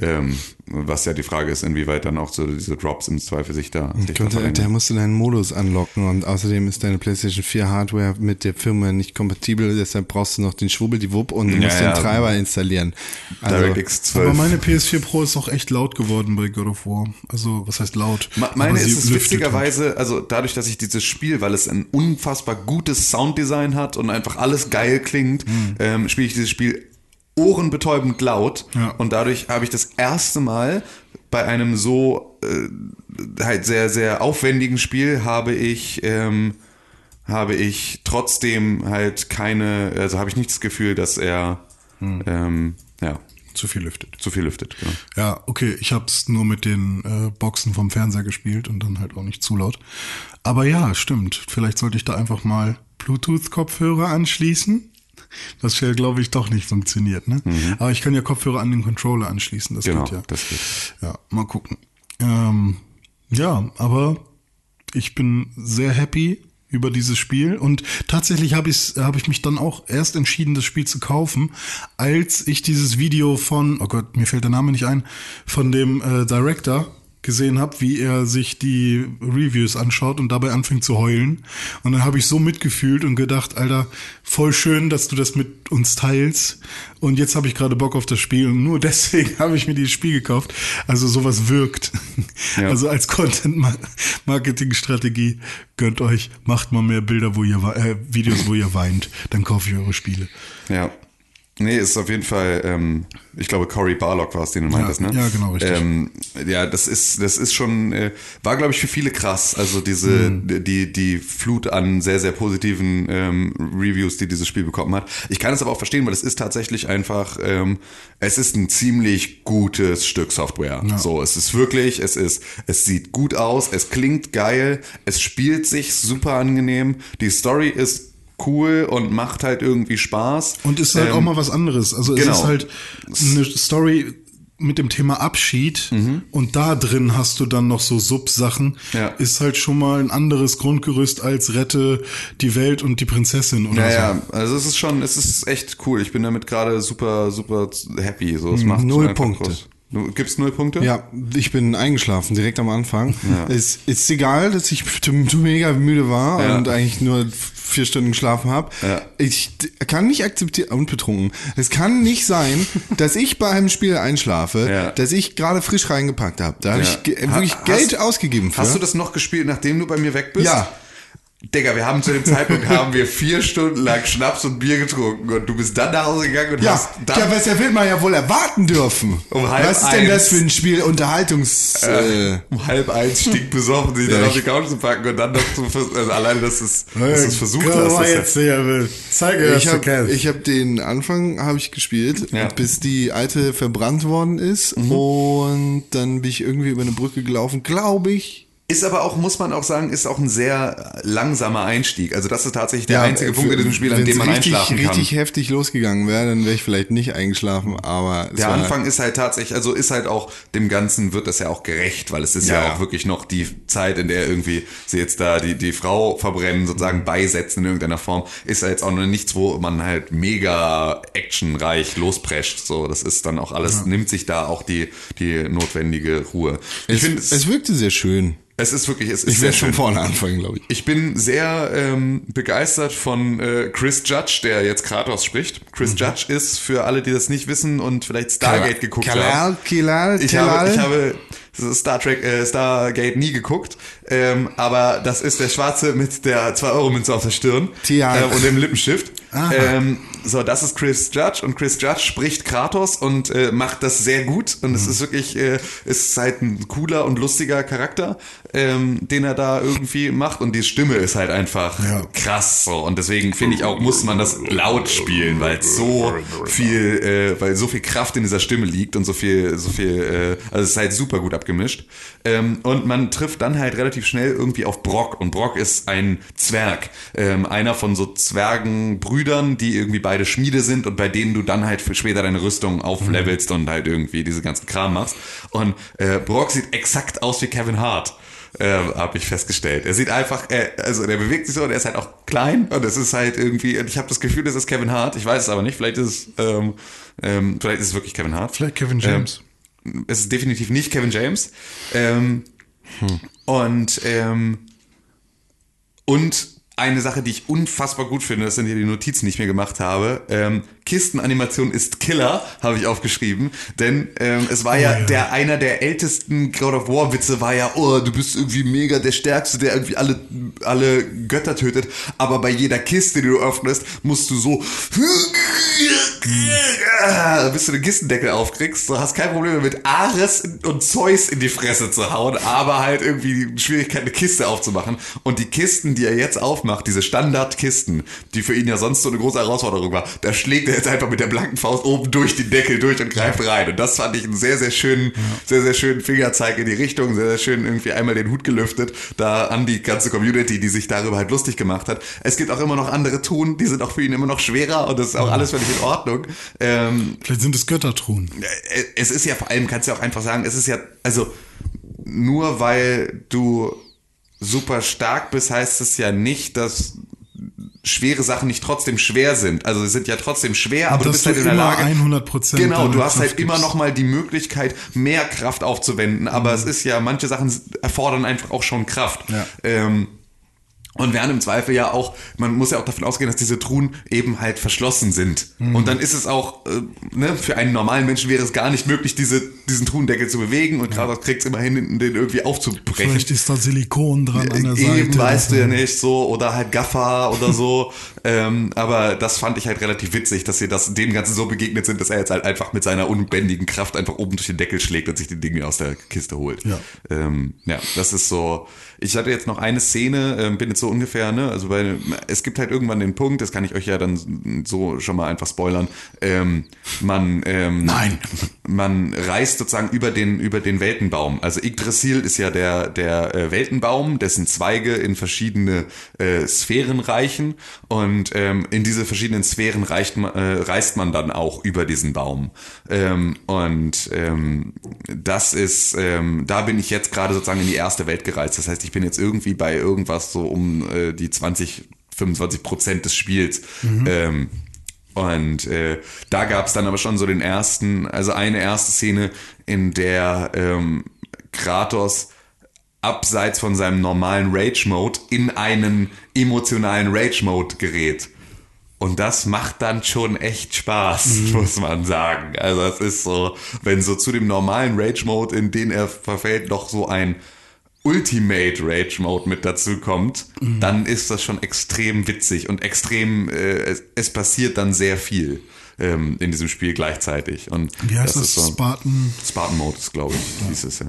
Ähm, was ja die Frage ist, inwieweit dann auch so diese Drops im Zweifel sich da. Sich da Könnte, verringern. der musste deinen Modus anlocken und außerdem ist deine PlayStation 4 Hardware mit der Firma nicht kompatibel, deshalb brauchst du noch den Schwubbeldiwupp und du Ja, musst ja. den Treiber installieren. Also, DirectX 12. Aber meine PS4 Pro ist auch echt laut geworden bei God of War. Also, was heißt laut? Ma- Meine ist es lüftet halt. witzigerweise, also dadurch, dass ich dieses Spiel, weil es ein unfassbar gutes Sounddesign hat und einfach alles geil klingt, Hm. ähm, spiele ich dieses Spiel ohrenbetäubend laut Ja. und dadurch habe ich das erste Mal bei einem so äh, halt sehr sehr aufwendigen Spiel habe ich ähm, habe ich trotzdem halt keine, also habe ich nicht das Gefühl, dass er Hm. ähm, ja Zu viel lüftet. zu viel lüftet. Genau. Ja, okay, ich hab's nur mit den äh, Boxen vom Fernseher gespielt und dann halt auch nicht zu laut. Aber ja, stimmt. Vielleicht sollte ich da einfach mal Bluetooth-Kopfhörer anschließen. Was ja, glaube ich, doch nicht funktioniert, ne? Aber ich kann ja Kopfhörer an den Controller anschließen, das Mhm. Genau, geht ja. das geht. Ja, mal gucken. Ähm, ja, aber ich bin sehr happy über dieses Spiel und tatsächlich habe ich habe ich mich dann auch erst entschieden das Spiel zu kaufen, als ich dieses Video von oh Gott, mir fällt der Name nicht ein, von dem äh, Director gesehen habe, wie er sich die Reviews anschaut und dabei anfängt zu heulen. Und dann habe ich so mitgefühlt und gedacht, Alter, voll schön, dass du das mit uns teilst. Und jetzt habe ich gerade Bock auf das Spiel und nur (laughs) deswegen habe ich mir dieses Spiel gekauft. Also sowas wirkt. (laughs) Ja. Also als Content-Marketing-Strategie gönnt euch, macht mal mehr Bilder, wo ihr äh, Videos, wo ihr weint, dann kaufe ich eure Spiele. Ja. Nee, ist auf jeden Fall, ähm, ich glaube, Cory Barlock war es, den du meintest, ne? ja, genau, richtig. Ähm, ja, das ist, das ist schon, äh, war, glaube ich, für viele krass. Also diese, Mhm. die, die Flut an sehr, sehr positiven ähm, Reviews, die dieses Spiel bekommen hat. Ich kann es aber auch verstehen, weil es ist tatsächlich einfach, ähm, es ist ein ziemlich gutes Stück Software. So, es ist wirklich, es ist, es sieht gut aus, es klingt geil, es spielt sich super angenehm, die Story ist cool und macht halt irgendwie Spaß. Und ist halt Ähm, auch mal was anderes. Also es genau. ist halt eine Story mit dem Thema Abschied und da drin hast du dann noch so Sub-Sachen. Mhm. Ja. Ist halt schon mal ein anderes Grundgerüst als rette die Welt und die Prinzessin oder Ja, so. ja, also es ist schon, es ist echt cool. Ich bin damit gerade super, super happy. So, es macht Null Punkte. groß. Du gibst null Punkte? Ja, ich bin eingeschlafen direkt am Anfang. Es ist egal, dass ich (laughs) mega müde war Ja. und eigentlich nur vier Stunden geschlafen habe. Ja. Ich kann nicht akzeptieren und betrunken. Es kann nicht sein, (laughs) dass ich bei einem Spiel einschlafe, Ja. das ich gerade frisch reingepackt habe. Da habe Ja. ich wirklich hast- Geld ausgegeben für. Hast du das noch gespielt, nachdem du bei mir weg bist? Ja. Digga, wir haben zu dem Zeitpunkt (laughs) haben wir vier Stunden lang Schnaps und Bier getrunken und du bist dann nach Hause gegangen und ja, hast dann ja, was will man ja wohl erwarten dürfen. Um halb was ist denn das eins. für ein Spiel? Unterhaltungs... Äh, um halb eins stinkbesoffen sich dann Ja, auf die Couch zu packen und dann noch zu also alleine, dass es, dass du es versucht Komm hast. mal ist ja- jetzt hier, zeige, was Ich du habe kennst. ich hab den Anfang habe ich gespielt, Ja. bis die alte verbrannt worden ist und dann bin ich irgendwie über eine Brücke gelaufen, glaube ich. Ist aber auch, muss man auch sagen, ist auch ein sehr langsamer Einstieg. Also das ist tatsächlich der Ja, einzige Punkt in diesem Spiel, an dem man richtig, einschlafen kann. richtig heftig losgegangen wäre, dann wäre ich vielleicht nicht eingeschlafen, aber Der Anfang ist halt tatsächlich, also ist halt auch dem Ganzen wird das ja auch gerecht, weil es ist ja, Ja. auch wirklich noch die Zeit, in der irgendwie sie jetzt da die, die Frau verbrennen, sozusagen beisetzen in irgendeiner Form, ist ja jetzt auch noch nichts, wo man halt mega actionreich losprescht. So, das ist dann auch alles, nimmt sich da auch die, die notwendige Ruhe. Ich es, finde, es, es, wirkte sehr schön. Es ist wirklich, es ist Ich sehr schön. von vorne anfangen, glaube ich. Ich bin sehr ähm, begeistert von äh, Chris Judge, der jetzt Kratos spricht. Chris Mhm. Judge ist, für alle, die das nicht wissen und vielleicht Stargate geguckt haben. Kalal, Ich habe, ich habe Star Trek, äh, Stargate nie geguckt, ähm, aber das ist der Schwarze mit der 2-Euro-Münze auf der Stirn äh, und dem Lippenstift. Ähm, so, das ist Chris Judge und Chris Judge spricht Kratos und äh, macht das sehr gut und es ist wirklich, äh, ist halt ein cooler und lustiger Charakter, ähm, den er da irgendwie macht und die Stimme ist halt einfach Ja. krass so und deswegen finde ich auch, muss man das laut spielen, weil so viel, äh, weil so viel Kraft in dieser Stimme liegt und so viel, so viel, äh, also es ist halt super gut abgemischt. Ähm, und man trifft dann halt relativ schnell irgendwie auf Brock und Brock ist ein Zwerg, ähm, einer von so Zwergenbrüdern, die irgendwie beide Schmiede sind und bei denen du dann halt für später deine Rüstung auflevelst und halt irgendwie diese ganzen Kram machst. Und äh, Brock sieht exakt aus wie Kevin Hart ähm, habe ich festgestellt. Er sieht einfach, äh, also der bewegt sich so und er ist halt auch klein und es ist halt irgendwie, ich habe das Gefühl, das ist Kevin Hart. Ich weiß es aber nicht. Vielleicht ist es, ähm, ähm, vielleicht ist es wirklich Kevin Hart. Vielleicht Kevin James. Ähm, es ist definitiv nicht Kevin James. Ähm, Und ähm, und eine Sache, die ich unfassbar gut finde, das sind hier die Notizen, ich mir gemacht habe. Ähm, Kistenanimation ist Killer, habe ich aufgeschrieben. Denn ähm, es war ja, ja. der einer der ältesten God of War Witze war ja, oh, du bist irgendwie mega der Stärkste, der irgendwie alle, alle Götter tötet. Aber bei jeder Kiste, die du öffnest, musst du so bis du den Kistendeckel aufkriegst. Du hast kein Problem damit, Ares und Zeus in die Fresse zu hauen, aber halt irgendwie die Schwierigkeit, eine Kiste aufzumachen. Und die Kisten, die er jetzt aufmacht, diese Standardkisten, die für ihn ja sonst so eine große Herausforderung war, da schlägt er jetzt einfach mit der blanken Faust oben durch den Deckel durch und greift rein. Und das fand ich einen sehr, sehr schönen, sehr, sehr schönen Fingerzeig in die Richtung, sehr, sehr schön irgendwie einmal den Hut gelüftet, da an die ganze Community, die sich darüber halt lustig gemacht hat. Es gibt auch immer noch andere Tun, die sind auch für ihn immer noch schwerer und das ist auch alles völlig in Ordnung. Ähm, Vielleicht sind es Göttertruhen. äh, es ist ja vor allem, kannst du auch einfach sagen, es ist ja, also nur weil du super stark bist, heißt es ja nicht, dass schwere Sachen nicht trotzdem schwer sind. Also sie sind ja trotzdem schwer, aber du bist halt in der immer Lage. 100% Genau, du hast halt Kraft immer gibst. noch mal die Möglichkeit, mehr Kraft aufzuwenden, aber Mhm. es ist ja, manche Sachen erfordern einfach auch schon Kraft. Ja. Ähm, und werden im Zweifel ja auch, man muss ja auch davon ausgehen, dass diese Truhen eben halt verschlossen sind. Mhm. Und dann ist es auch, äh, ne, für einen normalen Menschen wäre es gar nicht möglich, diese, diesen Truhendeckel zu bewegen und Kratos kriegt es immerhin, hin, den irgendwie aufzubrechen. Vielleicht ist da Silikon dran an der Seite. Eben weißt du ja Das- nicht so oder halt Gaffer oder so. (laughs) ähm, aber das fand ich halt relativ witzig, dass sie das dem Ganzen so begegnet sind, dass er jetzt halt einfach mit seiner unbändigen Kraft einfach oben durch den Deckel schlägt und sich die Dinge aus der Kiste holt. Ja. Ähm, ja, das ist so. Ich hatte jetzt noch eine Szene, ähm, bin jetzt so ungefähr, ne? Also bei, es gibt halt irgendwann den Punkt, das kann ich euch ja dann so schon mal einfach spoilern. Ähm, man ähm, Nein. man reist sozusagen über den über den Weltenbaum. Also Yggdrasil ist ja der der äh, Weltenbaum, dessen Zweige in verschiedene äh, Sphären reichen und ähm, in diese verschiedenen Sphären reicht man, äh, reist man dann auch über diesen Baum. Ähm, und ähm, das ist ähm, da bin ich jetzt gerade sozusagen in die erste Welt gereist. Das heißt, ich bin jetzt irgendwie bei irgendwas so um äh, die 20 25 Prozent des Spiels. Ähm, und äh, da gab es dann aber schon so den ersten, also eine erste Szene, in der ähm, Kratos abseits von seinem normalen Rage-Mode in einen emotionalen Rage-Mode gerät. Und das macht dann schon echt Spaß, muss man sagen. Also es ist so, wenn so zu dem normalen Rage-Mode, in den er verfällt, noch so ein Ultimate Rage Mode mit dazu kommt, dann ist das schon extrem witzig und extrem, äh, es, es passiert dann sehr viel ähm, in diesem Spiel gleichzeitig. Und Wie heißt das? ist so, Spartan? Spartan Mode ist, glaube ich, hieß es ja.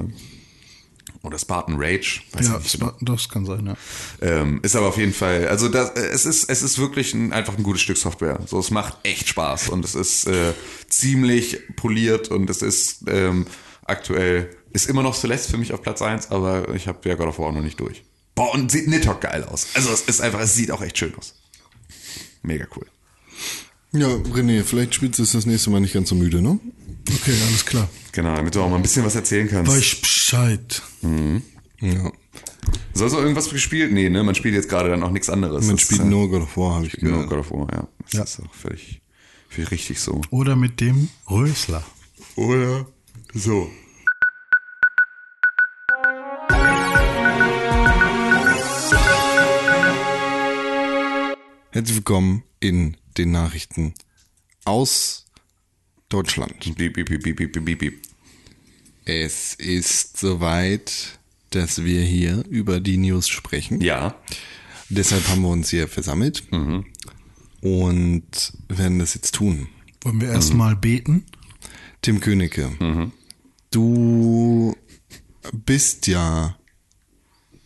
Oder Spartan Rage, weiß Ja, ich nicht genau. Spartan, das kann sein, ja. Ähm, ist aber auf jeden Fall, also das, äh, es ist, es ist wirklich ein, einfach ein gutes Stück Software. So, es macht echt Spaß und es ist äh, ziemlich poliert und es ist ähm, aktuell, ist immer noch Celeste für mich auf Platz 1, aber ich habe ja God of War noch nicht durch. Boah, und sieht Nidhogg geil aus. Also es ist einfach, es sieht auch echt schön aus. Mega cool. Ja, René, vielleicht spielst du es das nächste Mal nicht ganz so müde, ne? Okay, alles klar. Genau, damit du auch mal ein bisschen was erzählen kannst. Weiß Bescheid. Ja. Sollst du irgendwas gespielt? Nee, ne? Man spielt jetzt gerade dann auch nichts anderes. Man Das spielt ist, äh, nur God of War, habe ich nur gehört. God of War, ja. Das Ja. ist auch völlig, völlig richtig so. Oder mit dem Rösler. Oder so. Herzlich willkommen in den Nachrichten aus Deutschland. Beep, beep, beep, beep, beep, beep, beep. Es ist soweit, dass wir hier über die News sprechen. Ja. Deshalb haben wir uns hier versammelt und werden das jetzt tun. Wollen wir erstmal beten? Tim Königke, du bist ja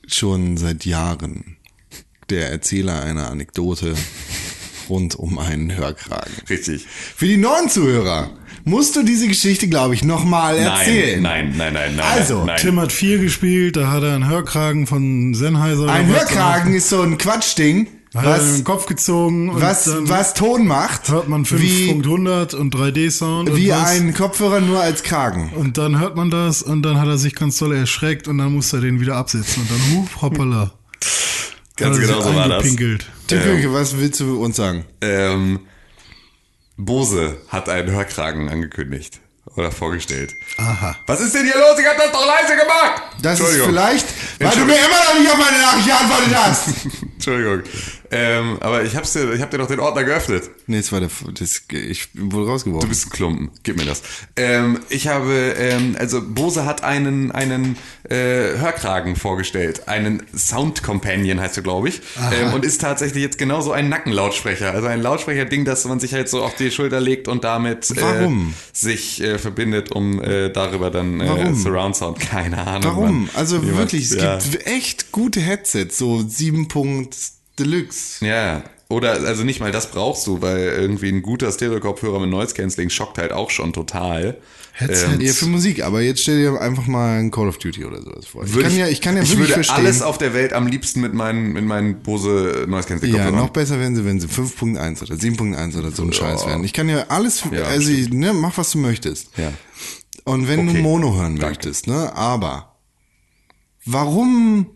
schon seit Jahren der Erzähler einer Anekdote (laughs) rund um einen Hörkragen. Richtig. Für die neuen Zuhörer musst du diese Geschichte, glaube ich, nochmal erzählen. Nein, nein, nein, nein, nein. Also, nein. Tim hat vier gespielt, da hat er einen Hörkragen von Sennheiser. Ein Hörkragen ist so ein Quatschding, Hat er was, den Kopf gezogen und was, was Ton macht, hört man wie, 5.100 und 3D-Sound. wie und was. ein Kopfhörer nur als Kragen. Und dann hört man das und dann hat er sich ganz doll erschreckt und dann muss er den wieder absetzen und dann, hup, hoppala. (laughs) Ganz er genau so war das. eingepinkelt. Tim Königke, was willst du uns sagen? Ähm, Bose hat einen Hörkragen angekündigt oder vorgestellt. Aha. Was ist denn hier los? Ich hab das doch leise gemacht! Das ist vielleicht, weil du mir immer noch nicht auf meine Nachricht geantwortet hast. (laughs) Entschuldigung. Ähm, aber ich hab's dir, ich hab dir doch den Ordner geöffnet. nee, es war der, das, ich wurde rausgeworfen. Du bist ein Klumpen. Gib mir das. Ähm, ich habe, ähm, also Bose hat einen, einen äh, Hörkragen vorgestellt. Einen Sound Companion heißt er, glaube ich. Ähm, und ist tatsächlich jetzt genauso ein Nackenlautsprecher. Also ein Lautsprecher-Ding, das man sich halt so auf die Schulter legt und damit äh, sich äh, verbindet, um äh, darüber dann äh, Warum? Surround Sound. Keine Ahnung. Warum? Mann. Also Jemand- wirklich, es ja. gibt echt gute Headsets, so 7 Punkt Deluxe. Ja, oder also nicht mal das brauchst du, weil irgendwie ein guter Stereo-Kopfhörer mit Noise Cancelling schockt halt auch schon total. Headset. Ja, für Musik, aber jetzt stell dir einfach mal ein Call of Duty oder sowas vor. Ich kann ja, ich kann ja ich wirklich würde verstehen. alles auf der Welt am liebsten mit meinen, mit meinen Bose Noise Cancelling ja, Kopfhörern. noch besser wären sie, wenn sie 5.1 oder 7.1 oder so ein Scheiß wären. Ich kann ja alles, Ja, also ne, mach was du möchtest. Ja. Und wenn du Okay. Mono hören Danke. möchtest, ne, aber warum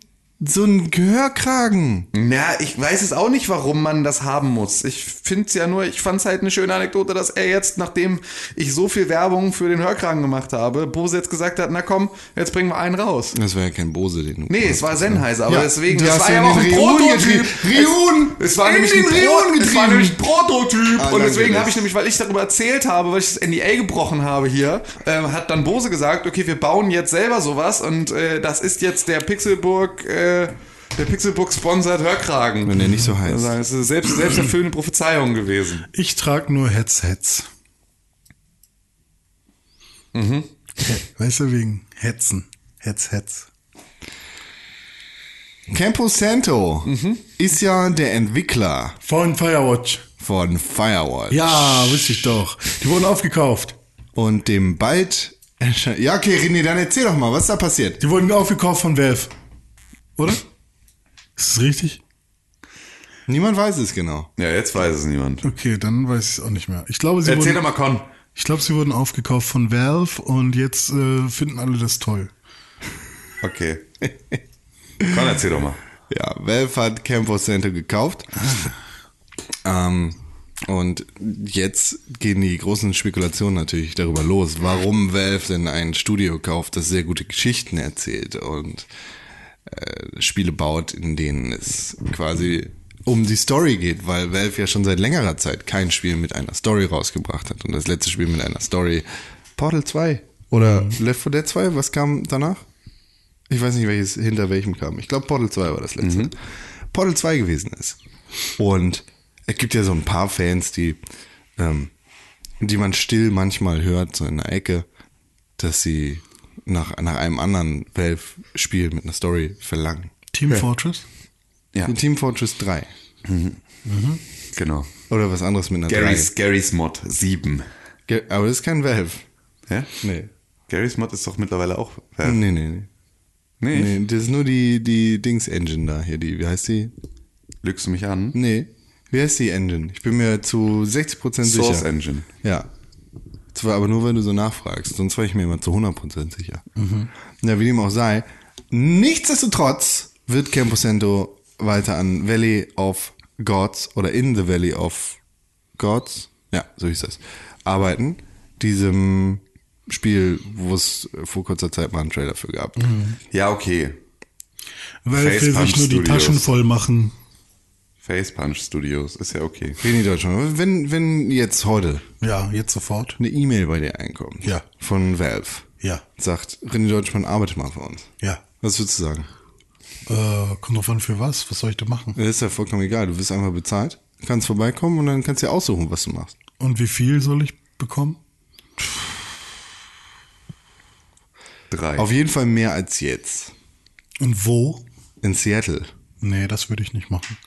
so ein Gehörkragen? Na, ich weiß es auch nicht, warum man das haben muss. Ich finde es ja nur, ich fand es halt eine schöne Anekdote, dass er jetzt, nachdem ich so viel Werbung für den Hörkragen gemacht habe, Bose jetzt gesagt hat, na komm, jetzt bringen wir einen raus. Das war ja kein Bose, den du. Nee, es war Sennheiser, aber Ja, deswegen, das war ja auch ein Prototyp. Reun! Es, es war nämlich ein Pro, es war getrieben. nämlich ein Prototyp. Ah, und deswegen habe ich nämlich, weil ich darüber erzählt habe, weil ich das NDA gebrochen habe hier, ähm, hat dann Bose gesagt, okay, wir bauen jetzt selber sowas und äh, das ist jetzt der Pixelburg, äh, der Pixelburg sponsert Hörkragen. Wenn der nicht so heißt. Also, es ist selbst, selbsterfüllende Prophezeiung gewesen. Ich trage nur Headsets. Mhm. Weißt du, wegen Hetzen. Headsets. Campo Santo Mhm. ist ja der Entwickler Von Firewatch. von Firewatch. Ja, wusste ich doch. Die wurden aufgekauft. Und dem bald erscheint. Ja, okay, René, dann erzähl doch mal, was da passiert. Die wurden aufgekauft von Valve. Oder? Ist das richtig? Niemand weiß es genau. Ja, jetzt weiß es niemand. Okay, dann weiß ich es auch nicht mehr. Ich glaube, sie Erzähl doch wurden, mal, Con. ich glaube, sie wurden aufgekauft von Valve und jetzt äh, finden alle das toll. Okay. Con, erzähl doch mal. Ja, Valve hat Campo Santo gekauft. ähm, Und jetzt gehen die großen Spekulationen natürlich darüber los, warum Valve denn ein Studio kauft, das sehr gute Geschichten erzählt und äh, Spiele baut, in denen es quasi um die Story geht, weil Valve ja schon seit längerer Zeit kein Spiel mit einer Story rausgebracht hat. Und das letzte Spiel mit einer Story, Portal 2 oder Left 4 Dead 2, was kam danach? Ich weiß nicht, welches hinter welchem kam. Ich glaube, Portal 2 war das letzte. Portal 2 gewesen ist. Und es gibt ja so ein paar Fans, die, ähm, die man still manchmal hört, so in der Ecke, dass sie nach, nach einem anderen Valve-Spiel mit einer Story verlangen. Team Fortress? Ja, Team Fortress 3. genau. Oder was anderes mit einer Gary's, Gary's Mod 7. 3. Ge- Aber das ist kein Valve. Ja? Nee. Gary's Mod ist doch mittlerweile auch. Äh, Nee, nee, nee. nee. Nee, das ist nur die, die Dings-Engine da hier, die, wie heißt die? Lügst du mich an? Nee. Wie heißt die Engine? Ich bin mir zu 60% Source sicher. Engine. Ja. Zwar aber nur, wenn du so nachfragst, sonst war ich mir immer zu 100% sicher. Ja, wie dem auch sei. Nichtsdestotrotz wird Camposento weiter an Valley of Gods oder in the Valley of Gods, ja, so hieß das, arbeiten. Diesem Spiel, wo es vor kurzer Zeit mal einen Trailer für gab. Ja, okay. Valve will Facepunch sich nur die Studios. Taschen voll machen. Face Punch Studios ist ja okay. Reni Deutschland. Wenn, wenn jetzt heute Ja, jetzt sofort. eine E-Mail bei dir einkommt Ja. von Valve, Ja, sagt, René Deutschmann, arbeite mal für uns. ja. Was würdest du sagen? Äh, kommt drauf an für was? Was soll ich da machen? Das ist ja vollkommen egal. Du wirst einfach bezahlt, kannst vorbeikommen und dann kannst du dir aussuchen, was du machst. Und wie viel soll ich bekommen? Drei. Auf jeden Fall mehr als jetzt. Und wo? In Seattle. Nee, das würde ich nicht machen.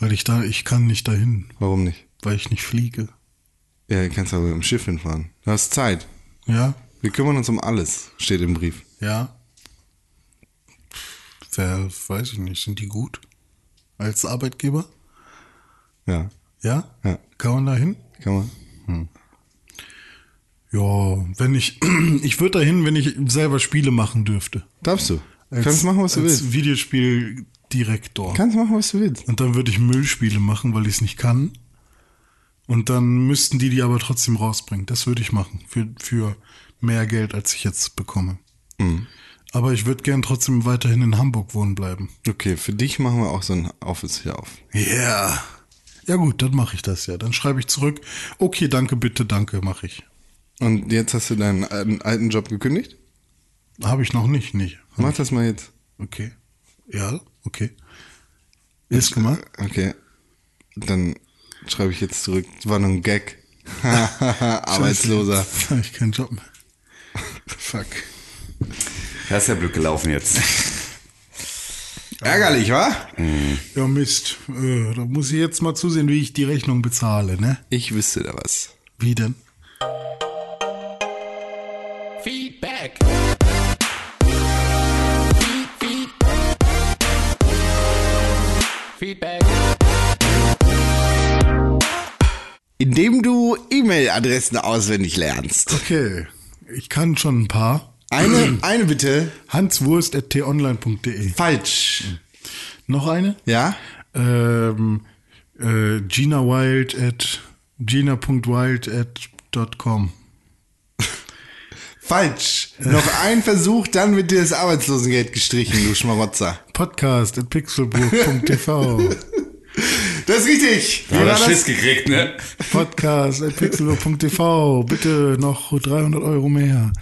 Weil ich da, ich kann nicht dahin, Warum nicht? weil ich nicht fliege. Ja, du kannst aber mit dem Schiff hinfahren. Du hast Zeit. Ja, Wir kümmern uns um alles, steht im Brief. ja. Wer, weiß ich nicht, sind die gut? Als Arbeitgeber? Ja, Ja? Ja. Kann man da hin? kann man. Ja, wenn ich, (clears throat) ich würde dahin, wenn ich selber Spiele machen dürfte. Darfst du. Als, kannst machen, was du willst. Videospieldirektor. Kannst machen, was du willst. Und dann würde ich Müllspiele machen, weil ich es nicht kann. Und dann müssten die die aber trotzdem rausbringen. Das würde ich machen. Für, für mehr Geld, als ich jetzt bekomme. Mhm. Aber ich würde gern trotzdem weiterhin in Hamburg wohnen bleiben. Okay, für dich machen wir auch so ein Office hier auf. Ja. Yeah. Ja gut, dann mache ich das ja. Dann schreibe ich zurück. Okay, danke, bitte, danke, mache ich. Und jetzt hast du deinen alten alten Job gekündigt? Habe ich noch nicht, nicht. Mach das mal jetzt. Okay. Ja, okay. Ist gemacht. Okay. Dann schreibe ich jetzt zurück. War nur ein Gag. (laughs) Arbeitsloser. Scheiße, Hab ich keinen Job mehr. Fuck. Das ist ja blöd gelaufen jetzt. (laughs) Ärgerlich, wa? Ja, Mist. Äh, da muss ich jetzt mal zusehen, wie ich die Rechnung bezahle, ne? Ich wüsste da was. Wie denn? Feedback. Feedback. Indem du E-Mail-Adressen auswendig lernst. Okay. Ich kann schon ein paar. Eine, (clears throat) eine bitte. hanswurst.tonline.de Falsch. Noch eine? Ja? Ähm, äh, Gina Wild at gina.wild at dot com. Falsch. Noch ein Versuch, dann wird dir das Arbeitslosengeld gestrichen, du Schmarotzer. Podcast at pixelburg.tv. Das ist richtig. Wie Hat er? Schiss gekriegt, ne? Podcast at pixelburg.tv. Bitte noch 300 Euro mehr.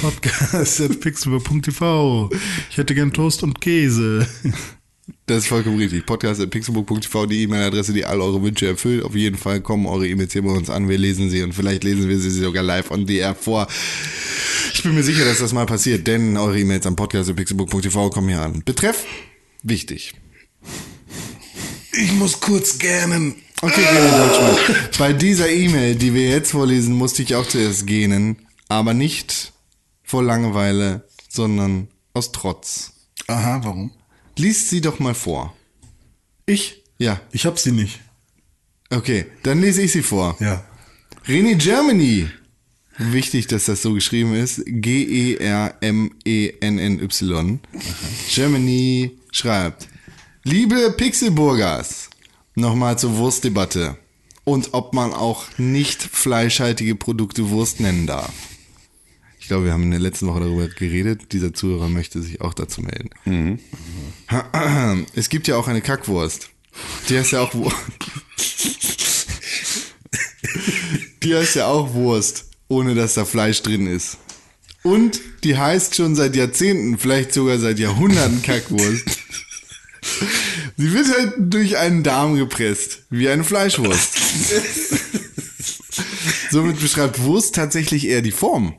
Podcast at pixelburg.tv. Ich hätte gern Toast und Käse. Das ist vollkommen richtig. Podcast.pixelbook.tv, die E-Mail-Adresse, die all eure Wünsche erfüllt. Auf jeden Fall kommen eure E-Mails hier bei uns an. Wir lesen sie und vielleicht lesen wir sie sogar live on the air vor. Ich bin mir sicher, dass das mal passiert, denn eure E-Mails am Podcast.pixelbook.tv kommen hier an. Betreff, wichtig. Ich muss kurz gähnen. Okay, René Deutschmann. Bei dieser E-Mail, die wir jetzt vorlesen, musste ich auch zuerst gähnen, aber nicht vor Langeweile, sondern aus Trotz. Aha, warum? Lies sie doch mal vor. Ich? Ja, Ich hab sie nicht. okay, dann lese ich sie vor. Ja. René Germany. Wichtig, dass das so geschrieben ist. E G-E-R-M-E-N-N-Y. Germany schreibt. Liebe Pixelburgers, nochmal zur Wurstdebatte. und ob man auch nicht fleischhaltige Produkte Wurst nennen darf. Ich glaube, wir haben in der letzten Woche darüber geredet. Dieser Zuhörer möchte sich auch dazu melden. Es gibt ja auch eine Kackwurst. Die heißt ja auch Wurst. Die heißt ja auch Wurst, ohne dass da Fleisch drin ist. Und die heißt schon seit Jahrzehnten, vielleicht sogar seit Jahrhunderten Kackwurst. Sie wird halt durch einen Darm gepresst, wie eine Fleischwurst. (laughs) Somit beschreibt Wurst tatsächlich eher die Form,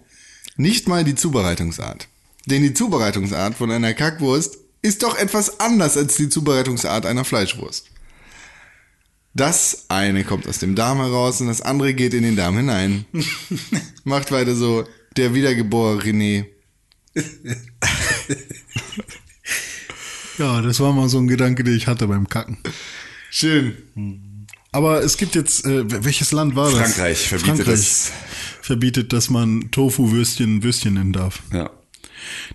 nicht mal die Zubereitungsart. Denn die Zubereitungsart von einer Kackwurst ist doch etwas anders als die Zubereitungsart einer Fleischwurst. Das eine kommt aus dem Darm heraus und das andere geht in den Darm hinein. (laughs) Macht weiter so, der wiedergeborene René. Ja, das war mal so ein Gedanke, den ich hatte beim Kacken. Schön. Aber es gibt jetzt, äh, welches Land war das? Frankreich verbietet das. Verbietet, dass man Tofu-Würstchen Würstchen nennen darf. Ja.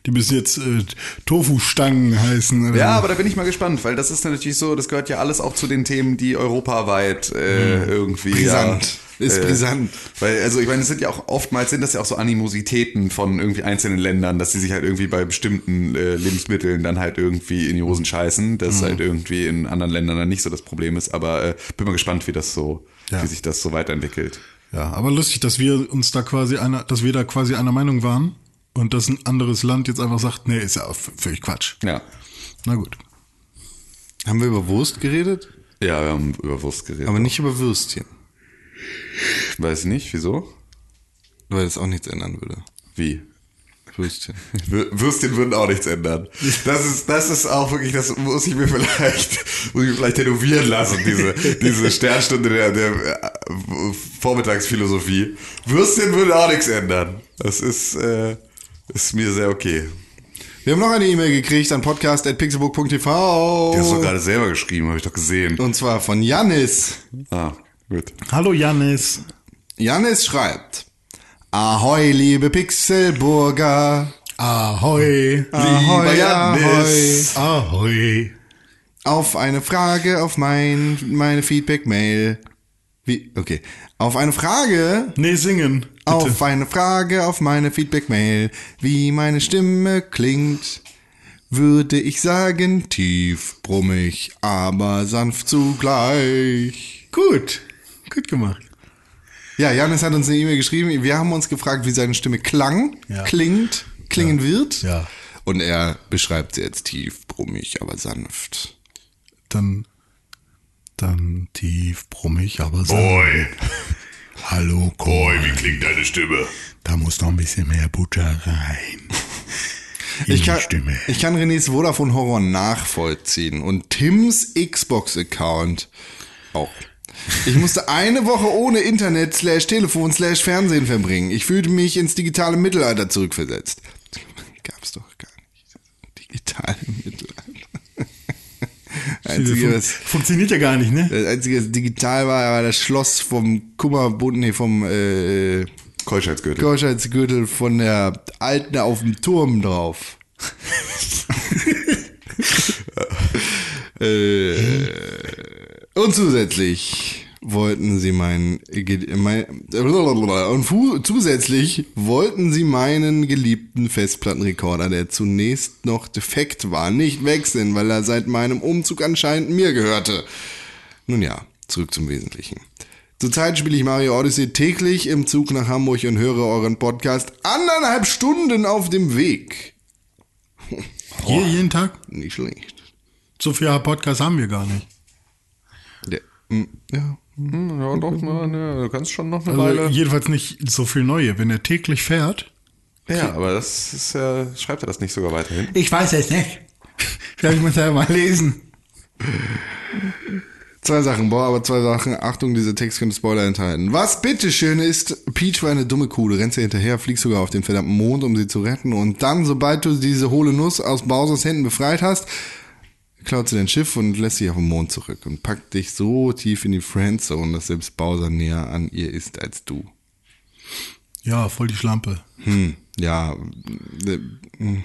Die müssen jetzt äh, Tofu-Stangen heißen. Ja, aber da bin ich mal gespannt, weil das ist natürlich so, das gehört ja alles auch zu den Themen, die europaweit äh, irgendwie. Brisant. Ja, Ist äh, brisant. Weil, also ich meine, es sind ja auch oftmals sind das ja auch so Animositäten von irgendwie einzelnen Ländern, dass sie sich halt irgendwie bei bestimmten äh, Lebensmitteln dann halt irgendwie in die Hosen scheißen, das halt irgendwie in anderen Ländern dann nicht so das Problem ist. Aber äh, bin mal gespannt, wie das so, Ja. wie sich das so weiterentwickelt. Ja, aber lustig, dass wir uns da quasi einer, dass wir da quasi einer Meinung waren und dass ein anderes Land jetzt einfach sagt, nee, ist ja auch völlig Quatsch. Ja. Na gut. Haben wir über Wurst geredet? Ja, wir haben über Wurst geredet. Aber nicht über Würstchen. Weiß nicht, wieso? Weil das auch nichts ändern würde. Wie? Würstchen. Wür- Würstchen würden auch nichts ändern. Das ist, das ist auch wirklich, das muss ich mir vielleicht, muss ich mir vielleicht tätowieren lassen, diese, diese Sternstunde der, der äh, Vormittagsphilosophie. Würstchen würde auch nichts ändern. Das ist, äh, ist mir sehr okay. Wir haben noch eine E-Mail gekriegt an podcast.pixelbook.tv. Die hast du gerade selber geschrieben, habe ich doch gesehen. Und zwar von Jannis. Ah, gut. Hallo Janis. Jannis schreibt, Ahoi, liebe Pixelburger. Ahoi. Ahoi, Jannis. Ahoi. Auf eine Frage auf mein, meine Feedback-Mail. Wie? Okay. Auf eine Frage Nee, singen. Bitte. Auf eine Frage auf meine Feedback-Mail, wie meine Stimme klingt, würde ich sagen tief, brummig, aber sanft zugleich. Gut. Gut gemacht. Ja, Janis hat uns eine E-Mail geschrieben. Wir haben uns gefragt, wie seine Stimme klang, Ja. klingt, klingen wird. Ja. Und er beschreibt sie jetzt tief, brummig, aber sanft. Dann, dann tief, brummig, aber sanft. (laughs) Hallo, Boy, wie klingt deine Stimme? Da muss noch ein bisschen mehr Butter rein. (laughs) In Ich die kann, Stimme. ich kann Renés Vodafone Horror nachvollziehen und Tims Xbox-Account auch. Ich musste eine Woche ohne Internet slash Telefon slash Fernsehen verbringen. Ich fühlte mich ins digitale Mittelalter zurückversetzt. Gab's doch gar nicht. Digitale Mittelalter. Einzige, Fun was, funktioniert ja gar nicht, ne? das Einzige, was digital war, war das Schloss vom Kummerbund, nee, vom äh, Keuschheitsgürtel. Keuschheitsgürtel von der Alten auf dem Turm drauf. (laughs) äh, und zusätzlich wollten sie mein, Ge- mein und fu- zusätzlich wollten sie meinen geliebten Festplattenrekorder, der zunächst noch defekt war, nicht wechseln, weil er seit meinem Umzug anscheinend mir gehörte. Nun ja, zurück zum Wesentlichen. Zurzeit spiele ich Mario Odyssey täglich im Zug nach Hamburg und höre euren Podcast anderthalb Stunden auf dem Weg. Hier jeden Tag? Nicht schlecht. So viel Podcast haben wir gar nicht. Mm, ja. Ja, doch, mal, ne, du kannst schon noch eine Also Weile. jedenfalls nicht so viel neue. Wenn er täglich fährt. Ja, aber das ist ja, schreibt er das nicht sogar weiterhin? Ich weiß es nicht. Vielleicht muss er mal lesen. Zwei Sachen, boah, aber zwei Sachen. Achtung, dieser Text könnte Spoiler enthalten. Was bitteschön ist, Peach war eine dumme Kuh. Du rennst ihr hinterher, fliegst sogar auf den verdammten Mond, um sie zu retten. Und dann, sobald du diese hohle Nuss aus Bowsers Händen befreit hast, klaut sie dein Schiff und lässt sich auf den Mond zurück und packt dich so tief in die Friendzone, dass selbst Bowser näher an ihr ist als du. Ja, voll die Schlampe. Hm, ja. äh, hm.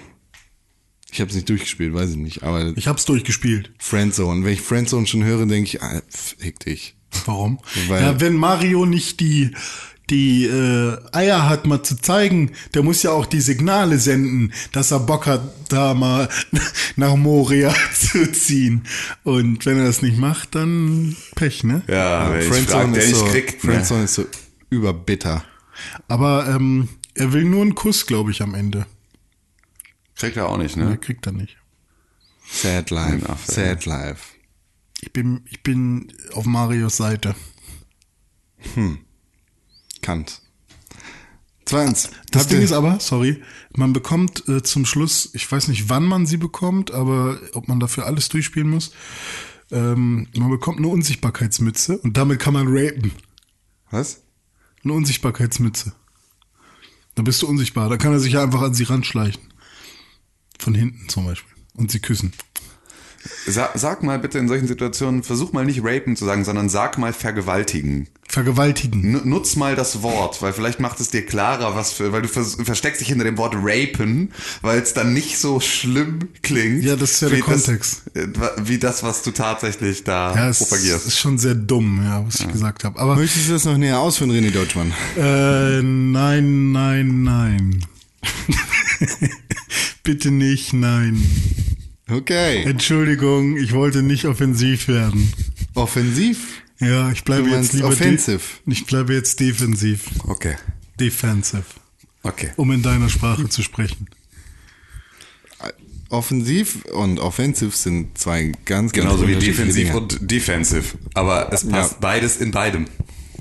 Ich habe es nicht durchgespielt, weiß ich nicht. Aber Ich hab's durchgespielt. Friendzone. Wenn ich Friendzone schon höre, denke ich, ah, fick dich. Warum? Weil- ja, wenn Mario nicht die die äh, Eier hat, mal zu zeigen, der muss ja auch die Signale senden, dass er Bock hat, da mal (laughs) nach Moria (laughs) zu ziehen. Und wenn er das nicht macht, dann Pech, ne? Ja, frag, Friendzone der ist, nicht so, kriegt. Ne? Friendzone ist so überbitter. Aber ähm, er will nur einen Kuss, glaube ich, am Ende. Kriegt er auch nicht, Er ne? kriegt er nicht. Sad life. Enough, Sad life. Ich bin, ich bin auf Marios Seite. Kant. Zweitens. Das Ding ist aber, sorry, man bekommt äh, zum Schluss, ich weiß nicht, wann man sie bekommt, aber ob man dafür alles durchspielen muss, ähm, man bekommt eine Unsichtbarkeitsmütze und damit kann man rapen. Was? Eine Unsichtbarkeitsmütze. Da bist du unsichtbar. Da kann er sich ja einfach an sie ranschleichen. Von hinten zum Beispiel. Und sie küssen. Sa sag mal bitte in solchen Situationen, versuch mal nicht rapen zu sagen, sondern sag mal vergewaltigen. Vergewaltigen. N nutz mal das Wort, weil vielleicht macht es dir klarer, was für, weil du vers versteckst dich hinter dem Wort rapen, weil es dann nicht so schlimm klingt. Ja, das ist ja der wie Kontext. Das, äh, wie das, was du tatsächlich da Ja, es propagierst. ist schon sehr dumm, ja, was ich gesagt habe. Aber Möchtest du das noch näher ausführen, René Deutschmann? Äh, nein, nein, nein. (laughs) Bitte nicht, nein. Okay. Entschuldigung, ich wollte nicht offensiv werden. Offensiv? Ja, ich bleibe jetzt lieber offensive? De ich bleibe jetzt defensiv. Okay. Defensive. Okay. Um in deiner Sprache zu sprechen. Offensiv und offensiv sind zwei ganz, ganz Genauso wie defensiv Dinge. und defensive. Aber es passt Ja. beides in beidem.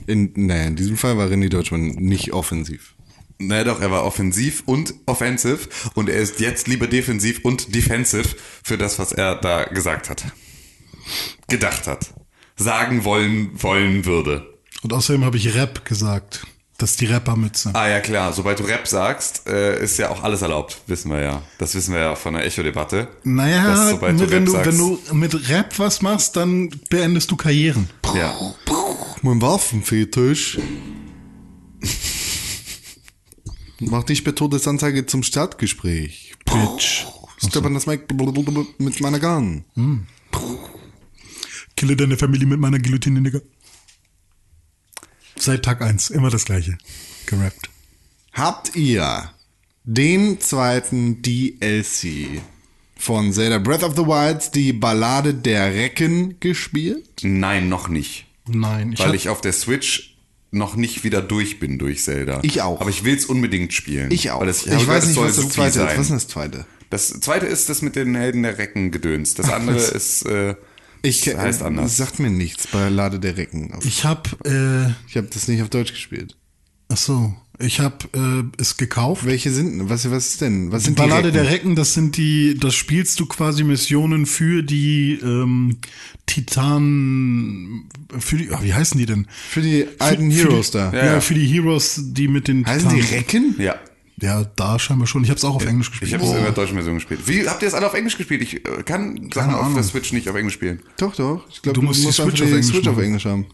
In, naja, in diesem Fall war René Deutschmann nicht offensiv. Naja doch, er war offensiv und offensive und er ist jetzt lieber defensiv und defensive für das, was er da gesagt hat. Gedacht hat. Sagen wollen, wollen würde. Und außerdem habe ich Rap gesagt. Das ist die Rappermütze. Ah ja klar, sobald du Rap sagst, äh, ist ja auch alles erlaubt, wissen wir ja. Das wissen wir ja von der Echo-Debatte. Naja, Dass, sobald du wenn, Rap du, sagst- wenn du mit Rap was machst, dann beendest du Karrieren. Ja. Mein Waffenfetisch. Mach dich bei Todesanzeige zum Stadtgespräch. Bitch. Steppen das Mic mit meiner Gun. Kille deine Familie mit meiner Guillotine, Digga. Seit Tag eins immer das gleiche. Gerappt. Habt ihr den zweiten DLC von Zelda Breath of the Wild, die Ballade der Recken, gespielt? Nein, noch nicht. Nein, ich weil ich auf der Switch noch nicht wieder durch bin durch Zelda. Ich auch. Aber ich will es unbedingt spielen. Ich auch. Weil es, ich habe weiß gehört, es nicht, was das zweite ist. Was ist denn das zweite? Das zweite ist das mit den Helden der Recken gedöns. Das andere ist, äh, Ich das heißt anders. Das sagt mir nichts. Ballade der Recken. Ich hab, äh, Ich habe das nicht auf Deutsch gespielt. ach so, ich hab äh, es gekauft. Welche sind? Was, was ist denn? Was Die sind Ballade die Recken? der Recken, das sind die, das spielst du quasi Missionen für die ähm, Titan, für die, ah, wie heißen die denn? Für die alten für Heroes die, da. Ja, Ja. für die Heroes, die mit den Heißen die Titanen. Recken? ja. Ja, da scheinbar schon. Ich habe es auch auf Englisch gespielt. Ich habe es in der deutschen Version gespielt. Wie habt ihr es alle auf Englisch gespielt? Ich äh, kann Sachen auf Ahnung. der Switch nicht auf Englisch spielen. Doch, doch. Ich glaube, Du musst die Switch auf Englisch Switch auf. Englisch haben.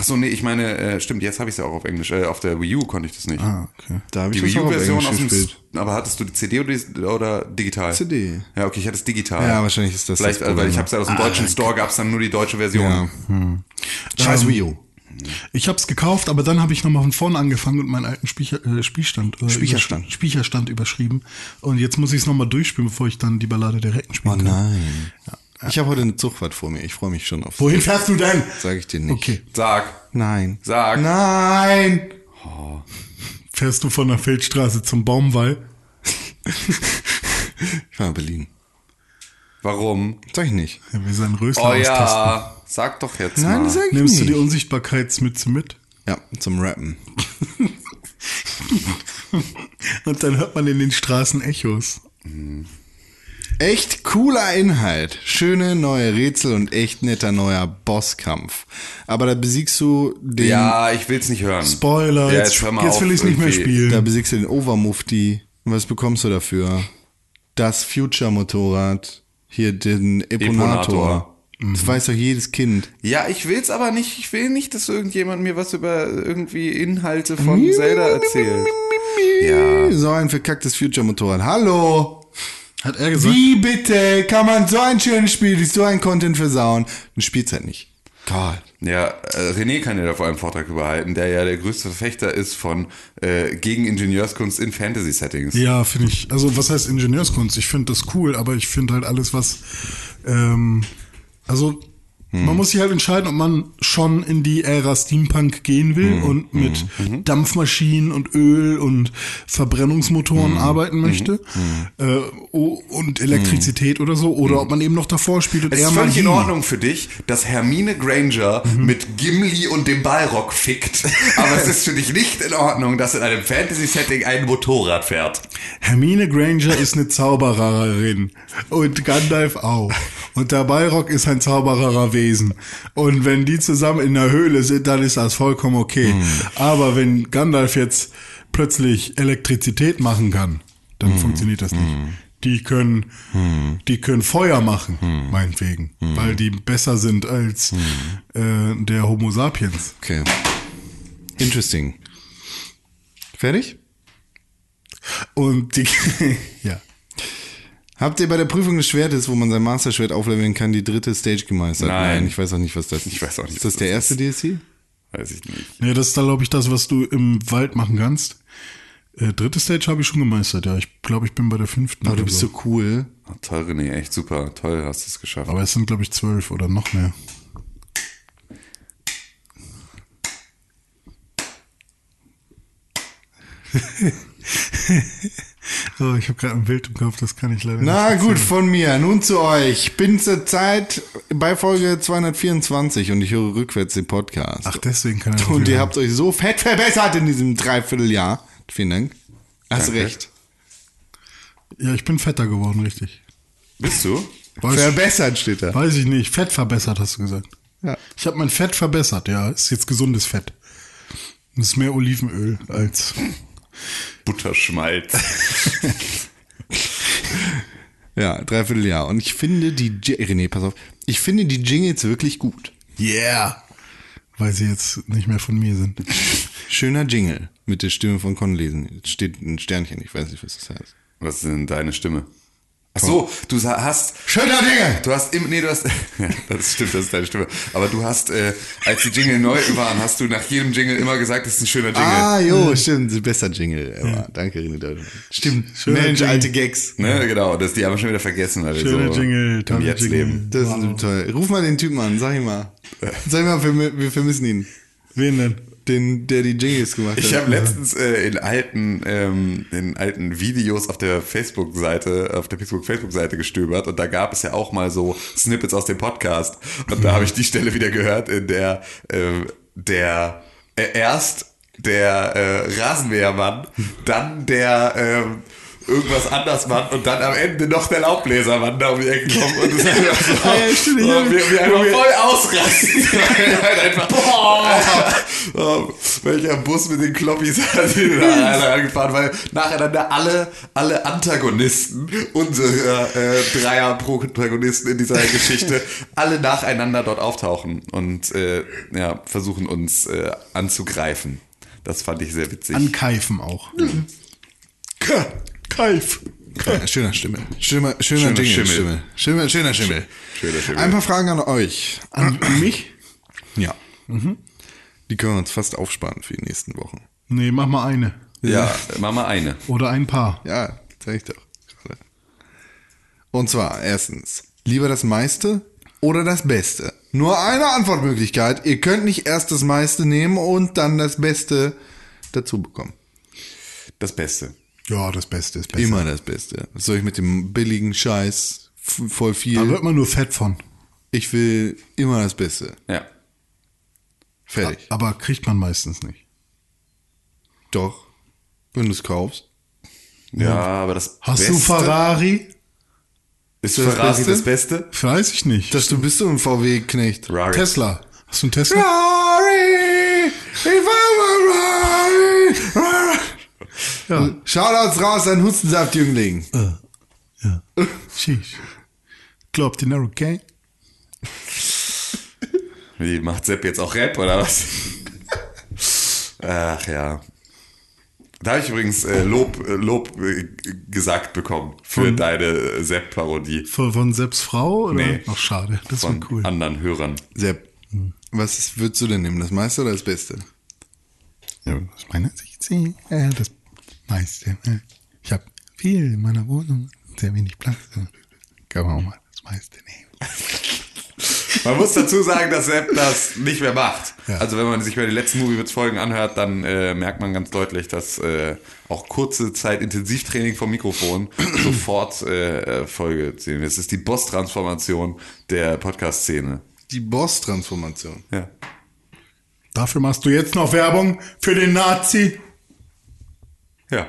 Ach so, nee, ich meine, äh, stimmt, jetzt habe ich es ja auch auf Englisch. Äh, auf der Wii U konnte ich das nicht. Ah, okay. Da habe ich Die Wii auf U-Version aus dem. Aber hattest du die CD oder, oder digital? CD. Ja, okay, ich hatte es digital. Ja, wahrscheinlich ist das Vielleicht, das weil ich habe es ja aus dem deutschen Store, gab es dann nur die deutsche Version. Ja. Scheiß Wii U. Ich habe es gekauft, aber dann habe ich nochmal von vorne angefangen und meinen alten Spiecher, äh, Spielstand, äh, Speicherstand. übersch- Speicherstand überschrieben. Und jetzt muss ich es nochmal durchspielen, bevor ich dann die Ballade der Recken spielen kann. Oh nein. Ich habe heute eine Zugfahrt vor mir. Ich freue mich schon auf. Wohin fährst du denn? Sag ich dir nicht. Okay. Sag. Nein. Sag. Nein. Fährst du von der Feldstraße zum Baumwall? (laughs) Ich war in Berlin. Warum? Sag ich nicht. Ja, wir seinen Rösler Oh ja, sag doch jetzt Nein, mal. sag ich Nimmst du nicht. die Unsichtbarkeitsmütze mit? ja, zum Rappen. (laughs) Und dann hört man in den Straßen Echos. Echt cooler Inhalt. Schöne neue Rätsel und echt netter neuer Bosskampf. Aber da besiegst du den, Ja, ich will's nicht hören. Spoiler, Ja, jetzt, jetzt auf, will ich es nicht mehr spielen. da besiegst du den Overmufti. Und was bekommst du dafür? Das Future-Motorrad. Hier den Eponator. Eponator. Das weiß doch jedes Kind. Ja, ich will's aber nicht. Ich will nicht, dass irgendjemand mir was über irgendwie Inhalte von Zelda erzählt. (laughs) Ja. So ein verkacktes Future-Motorrad. Hallo! Hat er gesagt? Wie bitte kann man so ein schönes Spiel so ein Content versauen? Dann spielt's halt nicht. Gott. Ja, äh, René kann ja da vor allem Vortrag überhalten, der ja der größte Verfechter ist von äh, gegen Ingenieurskunst in Fantasy-Settings. Ja, finde ich. Also was heißt Ingenieurskunst? Ich finde das cool, aber ich finde halt alles, was ähm, also man muss sich halt entscheiden, ob man schon in die Ära Steampunk gehen will und mit Dampfmaschinen und Öl und Verbrennungsmotoren arbeiten möchte Äh, oh, und Elektrizität oder so, oder ob man eben noch davor spielt und Es ist völlig in Magie. Ordnung für dich, dass Hermine Granger Mhm. mit Gimli und dem Balrog fickt. Aber es ist für dich nicht in Ordnung, dass in einem Fantasy-Setting ein Motorrad fährt. Hermine Granger ist eine Zaubererin und Gandalf auch. Und der Balrog ist ein Zaubererwesen. Und wenn die zusammen in der Höhle sind, dann ist das vollkommen okay. Aber wenn Gandalf jetzt plötzlich Elektrizität machen kann, dann funktioniert das nicht. Die können, die können Feuer machen, meinetwegen, weil die besser sind als äh, der Homo sapiens. Okay. Interesting. Fertig? Und die, (laughs) ja. Habt ihr bei der Prüfung des Schwertes, wo man sein Master-Schwert aufleveln kann, die dritte Stage gemeistert? Nein. ich weiß auch nicht, was das ist. Ich weiß auch nicht, Ist das was der das erste DLC? Weiß ich nicht. Ja, das ist da, glaube ich, das, was du im Wald machen kannst. Äh, dritte Stage habe ich schon gemeistert, ja. Ich glaube, ich bin bei der fünften. Aber du oder bist so. so cool. Oh, toll, René, echt super. Toll, hast du es geschafft. Aber es sind, glaube ich, zwölf oder noch mehr. (laughs) oh, ich habe gerade ein Bild im Kopf, das kann ich leider Na nicht. gut, von mir. Nun zu euch. Bin zur Zeit bei Folge 224 und ich höre rückwärts den Podcast. Ach, deswegen kann er so und ihr habt euch so fett verbessert in diesem Dreivierteljahr. Vielen Dank. Hast Danke. recht. Ja, ich bin fetter geworden, richtig. Bist du? Weiß, Verbessert steht da. weiß ich nicht. Fett verbessert, hast du gesagt. Ja. Ich habe mein Fett verbessert, ja. Ist jetzt gesundes Fett. Das ist mehr Olivenöl als. Butterschmalz. (laughs) Ja, Dreivierteljahr. Und ich finde die, René, pass auf. Ich finde die Jingles wirklich gut. Yeah! Weil sie jetzt nicht mehr von mir sind. Schöner Jingle mit der Stimme von Conlesen. Jetzt steht ein Sternchen, ich weiß nicht, was das heißt. Was ist denn deine Stimme? Ach so, du hast Schöner Jingle! Du hast im, nee, du hast, (laughs) ja, das stimmt, das ist deine Stimme. Aber du hast, äh, als die Jingle neu waren, hast du nach jedem Jingle immer gesagt, das ist ein schöner Jingle. Ah, jo, stimmt. Silvester Jingle. Ja, danke, René Deutschmann. Stimmt. Schöner Mensch, Jingle. alte Gags. Ne, genau, das die haben wir schon wieder vergessen, weil wir Schöner so Jingle, im toller Jetzt Jingle. leben. Das ist toll. Ruf mal den Typen an, sag ihm mal. Sag ihm mal, wir, wir vermissen ihn. Wen denn? Den, der die Jingles gemacht hat. Ich habe letztens äh, in alten ähm, in alten Videos auf der Facebook-Seite, auf der Facebook-Facebook-Seite gestöbert und da gab es ja auch mal so Snippets aus dem Podcast und da habe ich die Stelle wieder gehört, in der äh, der äh, erst der äh, Rasenmähermann, dann der ähm, irgendwas anders Mann und dann am Ende noch der Laubbläsermann da um die Ecke kommt und es ist einfach so, (laughs) Ja, stimmt, ja. wir, wir einfach voll ausrasten. (laughs) Halt einfach, oh, welcher Bus mit den Kloppis hat ihn da alle angefahren, weil nacheinander alle, alle Antagonisten unserer äh, Dreier-Protagonisten in dieser Geschichte (laughs) alle nacheinander dort auftauchen und äh, ja, versuchen uns äh, anzugreifen. Das fand ich sehr witzig. Ankeifen auch. Ka- Keif. Ja, schöner Stimme. Schöner, schöner, Schöner Jingle. Schimmel. Stimme. Schöner, schöner Schimmel. Schöner Schimmel. Ein paar Fragen an euch. An mich? Ja. Die können wir uns fast aufsparen für die nächsten Wochen. Nee, mach mal eine. ja, mach mal eine. Oder ein paar. Ja, sag ich doch. Und zwar, erstens, lieber das meiste oder das Beste? Nur eine Antwortmöglichkeit. Ihr könnt nicht erst das meiste nehmen und dann das Beste dazu bekommen. Das Beste. Ja, das Beste ist besser. Immer das Beste. Was soll ich mit dem billigen Scheiß? Voll Da viel. wird man nur fett von. Ich will immer das Beste. Ja. Fertig. Aber kriegt man meistens nicht. Doch. Wenn du es kaufst. Ja, aber das Hast Beste du Ferrari? Ist das Ferrari Beste? das Beste? Weiß ich nicht. Dass du bist so ein VW-Knecht. Tesla. Hast du einen Tesla? Ferrari! Ich war Ferrari! Ja. Shoutouts raus an Hustensaft-Jüngling. ja. Sheesh. Glaubt ihr Narrow Gang? (laughs) Wie macht Sepp jetzt auch Rap oder was? Ach ja. Da habe ich übrigens äh, Lob, äh, Lob äh, gesagt bekommen für Von- deine äh, Sepp-Parodie Von, von Seps Frau? Oder? Nee. Ach, schade. Das war von cool. anderen Hörern. Sepp, Was würdest du denn nehmen? Das meiste oder das Beste? Ja, aus meiner Sicht sehe äh, das meiste. Äh, ich habe viel in meiner Wohnung, sehr wenig Platz. Kann man auch mal das meiste nehmen. (laughs) Man muss dazu sagen, dass Sepp das nicht mehr macht. Ja. Also wenn man sich mal die letzten Movie-Folgen anhört, dann äh, merkt man ganz deutlich, dass äh, auch kurze Zeit Intensivtraining vom Mikrofon (clears throat) sofort äh, Folge ziehen. Das ist die Boss-Transformation der Podcast-Szene. Die Boss-Transformation. Ja. Dafür machst du jetzt noch Werbung für den Nazi? Ja.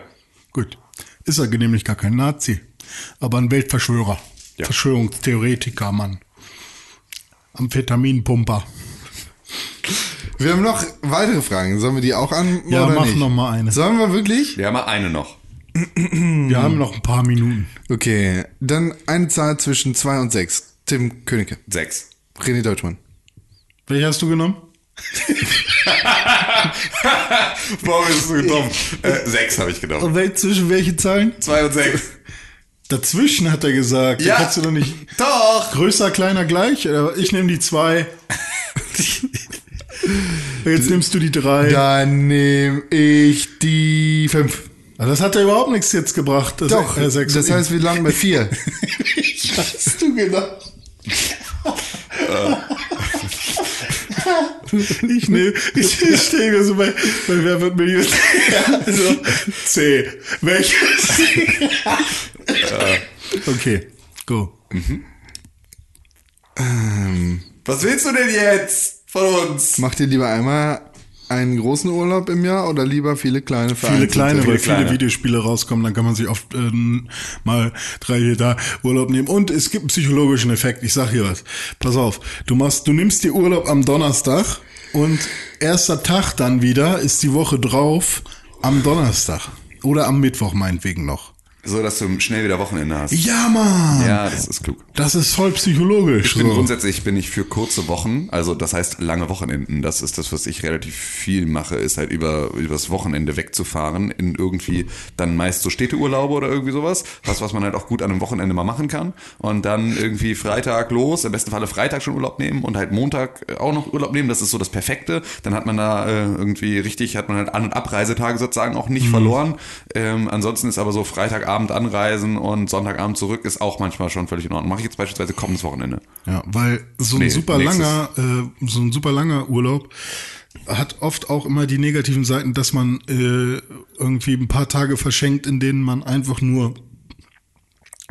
Gut. Ist er nämlich gar kein Nazi, aber ein Weltverschwörer. Ja. Verschwörungstheoretiker, Mann. Amphetaminpumper. Wir haben noch weitere Fragen. Sollen wir die auch an? Ja, oder mach nicht? noch mal eine. Sollen wir wirklich? Wir haben mal eine noch. Wir haben noch ein paar Minuten. Okay, dann eine Zahl zwischen 2 und 6. Tim Königke. Sechs. René Deutschmann. Welche hast du genommen? (laughs) (laughs) Warum bist du dumm? Äh, sechs habe ich genommen. Und wel zwischen welche Zahlen? Zwei und sechs. Dazwischen hat er gesagt. Ja. Da kannst du doch nicht. Doch! Größer, kleiner, gleich? Ich nehme die zwei. (laughs) Jetzt nimmst du die drei. Dann nehme ich die 5. Also das hat ja überhaupt nichts jetzt gebracht. Das Doch, sechs das heißt, wir landen bei 4. Was hast du gedacht? (laughs) ich nehme, ich, ich stehe mir so bei, bei Wer wird Millionär? Also, C. Welches? okay, go. Was willst du denn jetzt von uns? Macht ihr lieber einmal einen großen Urlaub im Jahr oder lieber viele kleine Viele vereinzelte? kleine, weil viele kleine. Videospiele rauskommen, dann kann man sich oft ähm, mal drei, vier Tage Urlaub nehmen. Und es gibt einen psychologischen Effekt. Ich sag hier was. Pass auf, du machst, du nimmst dir Urlaub am Donnerstag und erster Tag dann wieder ist die Woche drauf am Donnerstag. Oder am Mittwoch meinetwegen noch. So, dass du schnell wieder Wochenende hast. Ja, Mann! Ja, das ist klug. Das ist voll psychologisch. Ich bin so. grundsätzlich bin ich für kurze Wochen, also das heißt lange Wochenenden. Das ist das, was ich relativ viel mache, ist halt über übers Wochenende wegzufahren in irgendwie dann meist so Städteurlaube oder irgendwie sowas, was was man halt auch gut an einem Wochenende mal machen kann und dann irgendwie Freitag los, im besten Falle Freitag schon Urlaub nehmen und halt Montag äh, auch noch Urlaub nehmen. Das ist so das Perfekte. Dann hat man da äh, irgendwie richtig, hat man halt An- und Abreisetage sozusagen auch nicht verloren. Ähm, ansonsten ist aber so Freitagabend anreisen und Sonntagabend zurück ist auch manchmal schon völlig in Ordnung. Mache ich jetzt beispielsweise kommendes Wochenende. Ja, weil so ein Nee, super nächstes. langer, äh, so ein super langer Urlaub hat oft auch immer die negativen Seiten, dass man äh, irgendwie ein paar Tage verschenkt, in denen man einfach nur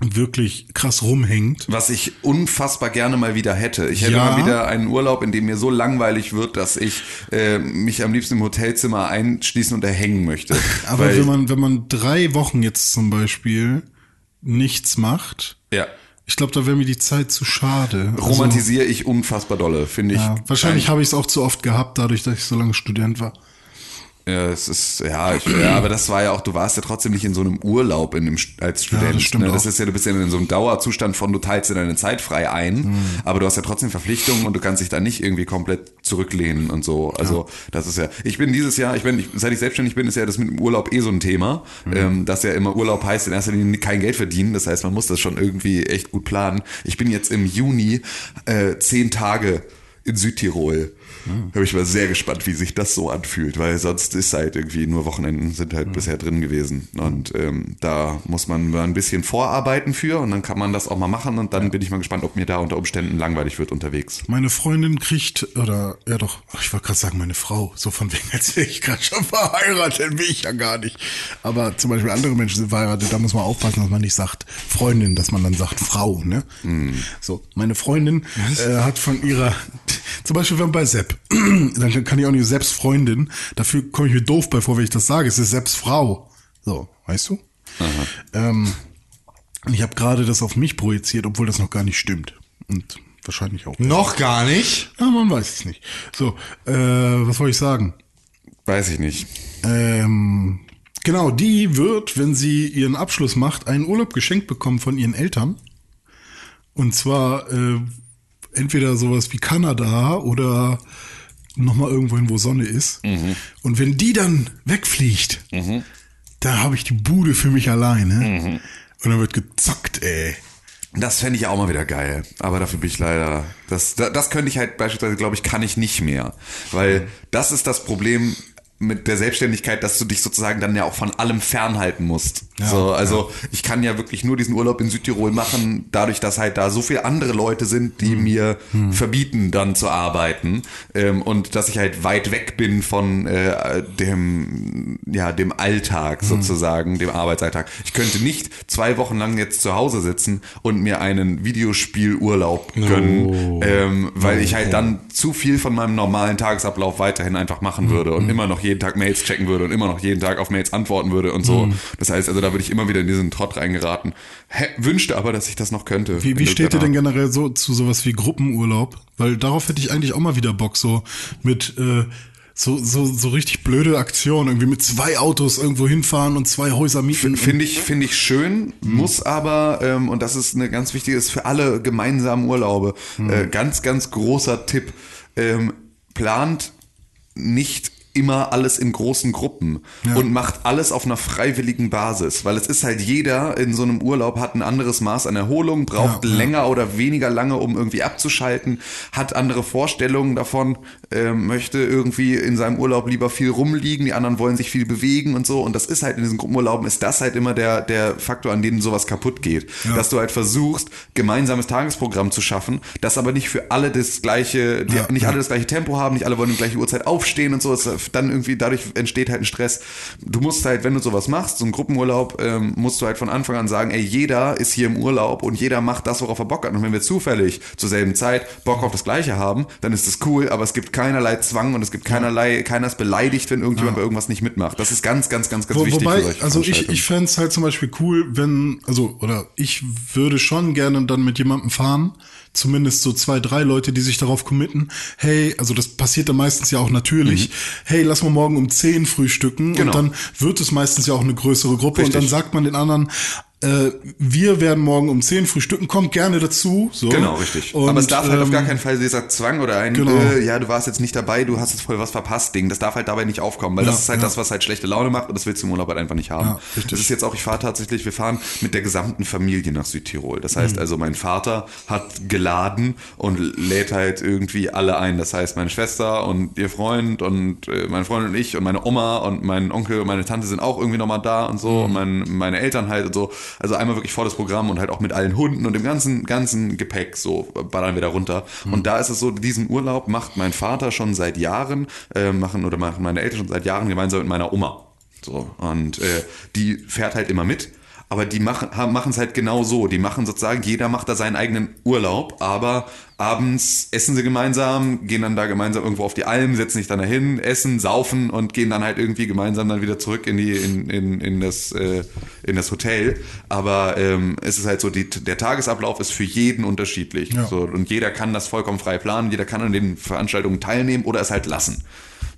wirklich krass rumhängt. Was ich unfassbar gerne mal wieder hätte. Ich hätte Ja. mal wieder einen Urlaub, in dem mir so langweilig wird, dass ich äh, mich am liebsten im Hotelzimmer einschließen und erhängen möchte. (laughs) Aber Weil- wenn man, wenn man drei Wochen jetzt zum Beispiel nichts macht, ja, ich glaube, da wäre mir die Zeit zu schade. Also, romantisiere ich unfassbar dolle, finde ich. ja, wahrscheinlich habe ich es auch zu oft gehabt, dadurch, dass ich so lange Student war. Ja, es ist, ja, ich, ja, aber das war ja auch, du warst ja trotzdem nicht in so einem Urlaub in dem, als Student. das stimmt ne? Das ist ja, du bist ja in so einem Dauerzustand von, du teilst dir deine Zeit frei ein, Mhm. aber du hast ja trotzdem Verpflichtungen und du kannst dich da nicht irgendwie komplett zurücklehnen und so. Also, das ist ja, ich bin dieses Jahr, ich bin, ich, seit ich selbstständig bin, ist ja das mit dem Urlaub eh so ein Thema, Mhm. ähm, dass ja immer Urlaub heißt in erster Linie kein Geld verdienen. Das heißt, man muss das schon irgendwie echt gut planen. Ich bin jetzt im Juni, äh, zehn Tage in Südtirol. Da bin ich mal sehr gespannt, wie sich das so anfühlt, weil sonst ist halt irgendwie nur Wochenenden sind halt bisher drin gewesen. Und ähm, da muss man mal ein bisschen vorarbeiten für und dann kann man das auch mal machen und dann bin ich mal gespannt, ob mir da unter Umständen langweilig wird unterwegs. Meine Freundin kriegt, oder, ja doch, ich wollte gerade sagen, meine Frau, so von wegen, (laughs) als wäre ich gerade schon verheiratet, bin ich ja gar nicht. Aber zum Beispiel andere Menschen sind verheiratet, da muss man aufpassen, dass man nicht sagt Freundin, dass man dann sagt Frau, ne? So, meine Freundin äh, hat von ihrer, zum Beispiel wenn bei Sepp, (clears throat) dann kann ich auch nicht selbst Freundin, dafür komme ich mir doof bei vor, wenn ich das sage, es ist selbst Frau. So, weißt du? Ähm, und ich habe gerade das auf mich projiziert, obwohl das noch gar nicht stimmt. Und wahrscheinlich auch. Noch gar nicht. Ja, man weiß es nicht. So, äh, was wollte ich sagen? Weiß ich nicht. Ähm, genau, die wird, wenn sie ihren Abschluss macht, einen Urlaub geschenkt bekommen von ihren Eltern. Und zwar äh, entweder sowas wie Kanada oder nochmal irgendwo hin, wo Sonne ist. Und wenn die dann wegfliegt, da habe ich die Bude für mich alleine. Und dann wird gezockt, ey. Das fände ich auch mal wieder geil. Aber dafür bin ich leider. Das, das, das könnte ich halt beispielsweise, glaube ich, kann ich nicht mehr. Weil das ist das Problem mit der Selbstständigkeit, dass du dich sozusagen dann ja auch von allem fernhalten musst. so, also ich kann ja wirklich nur diesen Urlaub in Südtirol machen, dadurch, dass halt da so viele andere Leute sind, die mir verbieten, dann zu arbeiten. Ähm, und dass ich halt weit weg bin von äh, dem, ja, dem Alltag sozusagen, dem Arbeitsalltag. Ich könnte nicht zwei Wochen lang jetzt zu Hause sitzen und mir einen Videospielurlaub gönnen, ähm, weil ich halt dann zu viel von meinem normalen Tagesablauf weiterhin einfach machen würde und immer noch jeden Tag Mails checken würde und immer noch jeden Tag auf Mails antworten würde und so. Das heißt, also da würde ich immer wieder in diesen Trott reingeraten. Hä, wünschte aber, dass ich das noch könnte. Wie, wie steht ihr denn generell so zu sowas wie Gruppenurlaub? Weil darauf hätte ich eigentlich auch mal wieder Bock, so mit äh, so, so, so richtig blöde Aktionen, irgendwie mit zwei Autos irgendwo hinfahren und zwei Häuser mieten. Finde ich, finde ich schön, muss aber, ähm, und das ist eine ganz wichtige, ist für alle gemeinsamen Urlaube, äh, ganz, ganz großer Tipp, ähm, plant nicht immer alles in großen Gruppen und macht alles auf einer freiwilligen Basis, weil es ist halt jeder in so einem Urlaub hat ein anderes Maß an Erholung, braucht Ja, ja. länger oder weniger lange, um irgendwie abzuschalten, hat andere Vorstellungen davon, ähm, möchte irgendwie in seinem Urlaub lieber viel rumliegen, die anderen wollen sich viel bewegen und so. Und das ist halt in diesen Gruppenurlauben ist das halt immer der der Faktor, an dem sowas kaputt geht, dass du halt versuchst gemeinsames Tagesprogramm zu schaffen, das aber nicht für alle das gleiche, die, Ja, nicht ja. alle das gleiche Tempo haben, nicht alle wollen um die gleiche Uhrzeit aufstehen und so, es, dann irgendwie dadurch entsteht halt ein Stress. Du musst halt, wenn du sowas machst, so einen Gruppenurlaub, ähm, musst du halt von Anfang an sagen, ey, jeder ist hier im Urlaub und jeder macht das, worauf er Bock hat. Und wenn wir zufällig zur selben Zeit Bock auf das Gleiche haben, dann ist das cool, aber es gibt keinerlei Zwang und es gibt keinerlei, keiner ist beleidigt, wenn irgendjemand bei irgendwas nicht mitmacht. Das ist ganz, ganz, ganz, ganz Wo, wichtig. für wobei, also ich, ich fände es halt zum Beispiel cool, wenn, also, oder ich würde schon gerne dann mit jemandem fahren, zumindest so zwei, drei Leute, die sich darauf committen, hey, also das passiert dann meistens ja auch natürlich, hey, lass mal morgen um 10 frühstücken Mhm. Genau. und dann wird es meistens ja auch eine größere Gruppe Richtig. und dann sagt man den anderen, äh, wir werden morgen um 10 frühstücken, kommt gerne dazu. So. Genau, richtig. Und, Aber es darf halt auf ähm, gar keinen Fall dieser Zwang oder ein, Genau. äh, ja, du warst jetzt nicht dabei, du hast jetzt voll was verpasst, Ding. Das darf halt dabei nicht aufkommen, weil Ja, das ist halt ja. das, was halt schlechte Laune macht und das willst du im Urlaub halt einfach nicht haben. Ja, richtig. das ist jetzt auch, ich fahre tatsächlich, wir fahren mit der gesamten Familie nach Südtirol. Das heißt Mhm. also, mein Vater hat geladen und lädt halt irgendwie alle ein. Das heißt, meine Schwester und ihr Freund und äh, mein Freund und ich und meine Oma und mein Onkel und meine Tante sind auch irgendwie nochmal da und so und mein, meine Eltern halt und so. Also einmal wirklich volles Programm und halt auch mit allen Hunden und dem ganzen, ganzen Gepäck so ballern wir da runter. Und da ist es so, diesen Urlaub macht mein Vater schon seit Jahren, äh, machen oder machen meine Eltern schon seit Jahren gemeinsam mit meiner Oma. So, und äh, die fährt halt immer mit. Aber die machen es halt genau so. Die machen sozusagen, jeder macht da seinen eigenen Urlaub, aber abends essen sie gemeinsam, gehen dann da gemeinsam irgendwo auf die Alm, setzen sich dann dahin, essen, saufen und gehen dann halt irgendwie gemeinsam dann wieder zurück in die in, in, in das äh, in das Hotel. Aber ähm, es ist halt so, die, der Tagesablauf ist für jeden unterschiedlich. Ja. So, und jeder kann das vollkommen frei planen, jeder kann an den Veranstaltungen teilnehmen oder es halt lassen.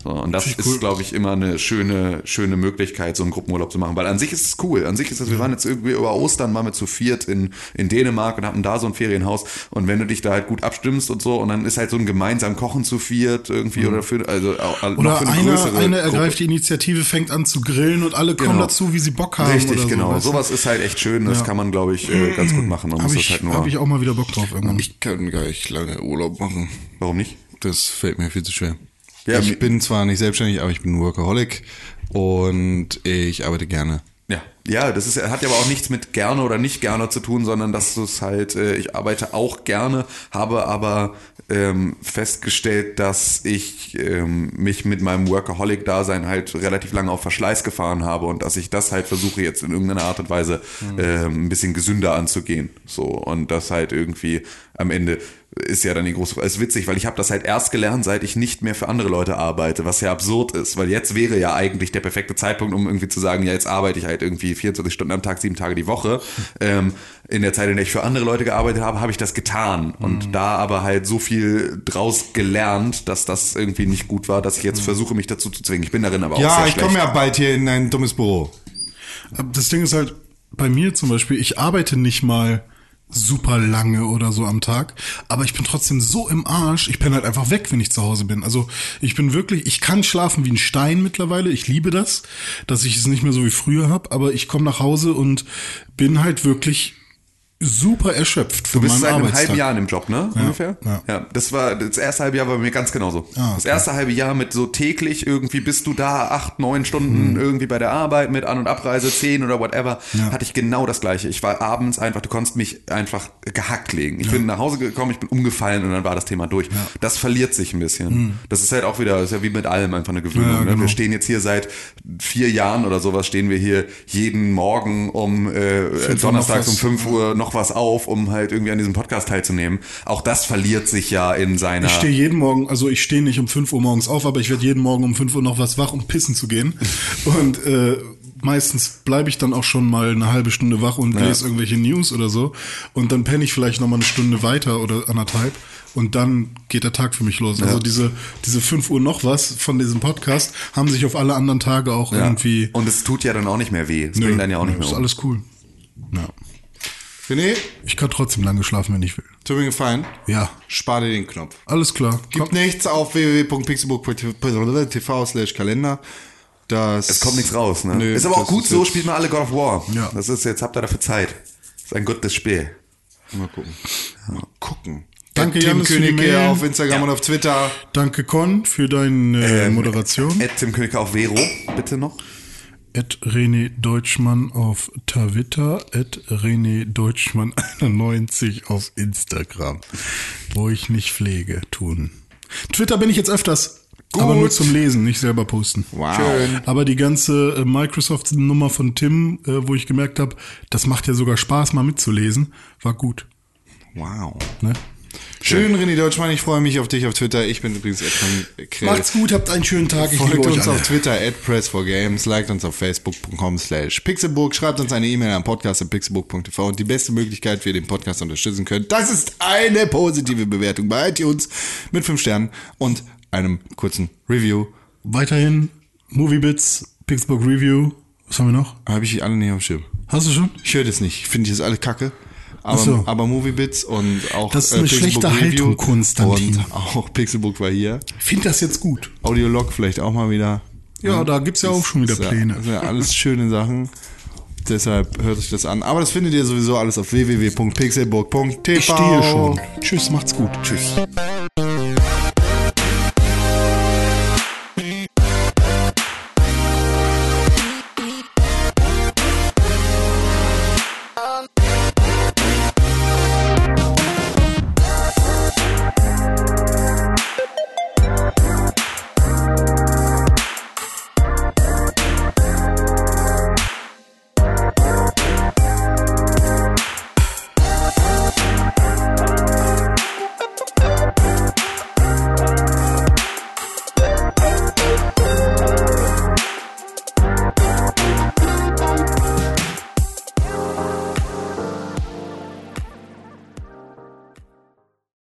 So, und das ich ist, cool. glaube ich, immer eine schöne, schöne Möglichkeit, so einen Gruppenurlaub zu machen. Weil an sich ist es cool. An sich ist es, wir waren jetzt irgendwie über Ostern waren wir zu viert in, in Dänemark und hatten da so ein Ferienhaus. Und wenn du dich da halt gut abstimmst und so, und dann ist halt so ein gemeinsam Kochen zu viert irgendwie oder für, also Mhm. Oder für eine einer, größere einer Gruppe. ergreift die Initiative, fängt an zu grillen und alle kommen Genau. dazu, wie sie Bock haben. Richtig, oder genau. So? Sowas ist halt echt schön. Das Ja. kann man, glaube ich, äh, ganz gut machen. Man muss Habe das ich, halt nur. hab ich auch mal wieder Bock drauf irgendwann. Ich kann gar nicht lange Urlaub machen. warum nicht? Das fällt mir viel zu schwer. Ja, ich bin zwar nicht selbstständig, aber ich bin Workaholic und ich arbeite gerne. Ja, ja, das ist, hat ja aber auch nichts mit gerne oder nicht gerne zu tun, sondern dass du es halt, äh, ich arbeite auch gerne, habe aber ähm, festgestellt, dass ich ähm, mich mit meinem Workaholic-Dasein halt relativ lange auf Verschleiß gefahren habe und dass ich das halt versuche jetzt in irgendeiner Art und Weise ähm, ein bisschen gesünder anzugehen. So und das halt irgendwie am Ende ist ja dann die große Frage. Ist witzig, weil ich habe das halt erst gelernt, seit ich nicht mehr für andere Leute arbeite, was ja absurd ist, weil jetzt wäre ja eigentlich der perfekte Zeitpunkt, um irgendwie zu sagen, ja, jetzt arbeite ich halt irgendwie 24 Stunden am Tag, sieben Tage die Woche. Ähm, in der Zeit, in der ich für andere Leute gearbeitet habe, habe ich das getan und da aber halt so viel draus gelernt, dass das irgendwie nicht gut war, dass ich jetzt versuche, mich dazu zu zwingen. Ich bin darin aber auch Ja, sehr ich schlecht. komme ja bald hier in ein dummes Büro. Aber Das Ding ist halt, bei mir zum Beispiel, ich arbeite nicht mal super lange oder so am Tag, aber ich bin trotzdem so im Arsch, ich bin halt einfach weg, wenn ich zu Hause bin. Also ich bin wirklich, ich kann schlafen wie ein Stein mittlerweile, ich liebe das, dass ich es nicht mehr so wie früher habe, aber ich komme nach Hause und bin halt wirklich super erschöpft Du von bist meinem seit einem halben Jahr in dem Job, ne? Ungefähr? ja. Das war das erste halbe Jahr war bei mir ganz genauso. Ah, Das okay. erste halbe Jahr mit so täglich irgendwie bist du da acht, neun Stunden Hm. irgendwie bei der Arbeit mit An- und Abreise, zehn oder whatever, hatte ich genau das gleiche. Ich war abends einfach, du konntest mich einfach gehackt legen. Ich bin nach Hause gekommen, ich bin umgefallen und dann war das Thema durch. Das verliert sich ein bisschen. Das ist halt auch wieder, ist ja wie mit allem einfach eine Gewöhnung. Ja, ne? genau. Wir stehen jetzt hier seit vier Jahren oder sowas, stehen wir hier jeden Morgen um äh, Donnerstags um. 5 Uhr noch was auf, um halt irgendwie an diesem Podcast teilzunehmen. Auch das verliert sich ja in seiner. Ich stehe jeden Morgen, also ich stehe nicht um 5 Uhr morgens auf, aber ich werde jeden Morgen um 5 Uhr noch was wach, um pissen zu gehen. (laughs) Und äh, meistens bleibe ich dann auch schon mal eine halbe Stunde wach und lese irgendwelche News oder so. Und dann penne ich vielleicht noch mal eine Stunde weiter oder anderthalb. Und dann geht der Tag für mich los. Also diese, diese 5 Uhr noch was von diesem Podcast haben sich auf alle anderen Tage auch ja. irgendwie. Und es tut ja dann auch nicht mehr weh. Es bringt dann ja auch nicht mehr Ist um. alles cool. Ja. René, Ich kann trotzdem lange schlafen, wenn ich will. tu mir gefallen. Ja, Spar dir den Knopf. alles klar. Gibt nichts auf www.pixelbook.tv slash Kalender. Das Es kommt nichts raus, ne? Nö, ist aber auch gut so, spielt man alle God of War. Ja. Das ist, jetzt habt ihr dafür Zeit. Das ist ein gutes Spiel. Mal gucken. Mal gucken. Danke, Tim Janis, für die Königke auf Instagram und auf Twitter. Danke, Con, für deine Ähm, Moderation. Tim König auf Vero, bitte noch. Ed René Deutschmann auf Twitter, Ed René Deutschmann 91 auf Instagram, wo ich nicht pflege tun. Twitter bin ich jetzt öfters, aber nur zum Lesen, nicht selber posten. Wow. Schön. Aber die ganze äh, Microsoft-Nummer von Tim, äh, wo ich gemerkt habe, das macht ja sogar Spaß, mal mitzulesen, war gut. Wow. Ne? Schön, René Deutschmann. Ich freue mich auf dich auf Twitter. Ich bin übrigens Ed von Krell. Macht's gut, habt einen schönen Tag. Ich Folgt uns alle. auf Twitter at press4games, liked uns auf facebook.com slash pixelburg, schreibt uns eine E-Mail an podcast.pixelburg.tv und die beste Möglichkeit, wie ihr den Podcast unterstützen könnt, das ist eine positive Bewertung bei iTunes mit 5 Sternen und einem kurzen Review. Weiterhin Moviebits, Pixburg Review. Was haben wir noch? Habe ich alle nicht auf dem Schirm. Hast du schon? Ich höre das nicht. Ich finde das alle kacke. Aber, so. aber Moviebits und auch Das ist eine Pixelbook schlechte Haltung, Konstantin. Und auch Pixelbook war hier. Find das jetzt gut. Audiolog vielleicht auch mal wieder. Ja, da gibt's ja auch schon wieder ja- Pläne. Sind ja alles schöne Sachen. Deshalb hört euch das an. Aber das findet ihr sowieso alles auf www.pixelburg.tv. Ich stehe schon. Tschüss, macht's gut. Tschüss.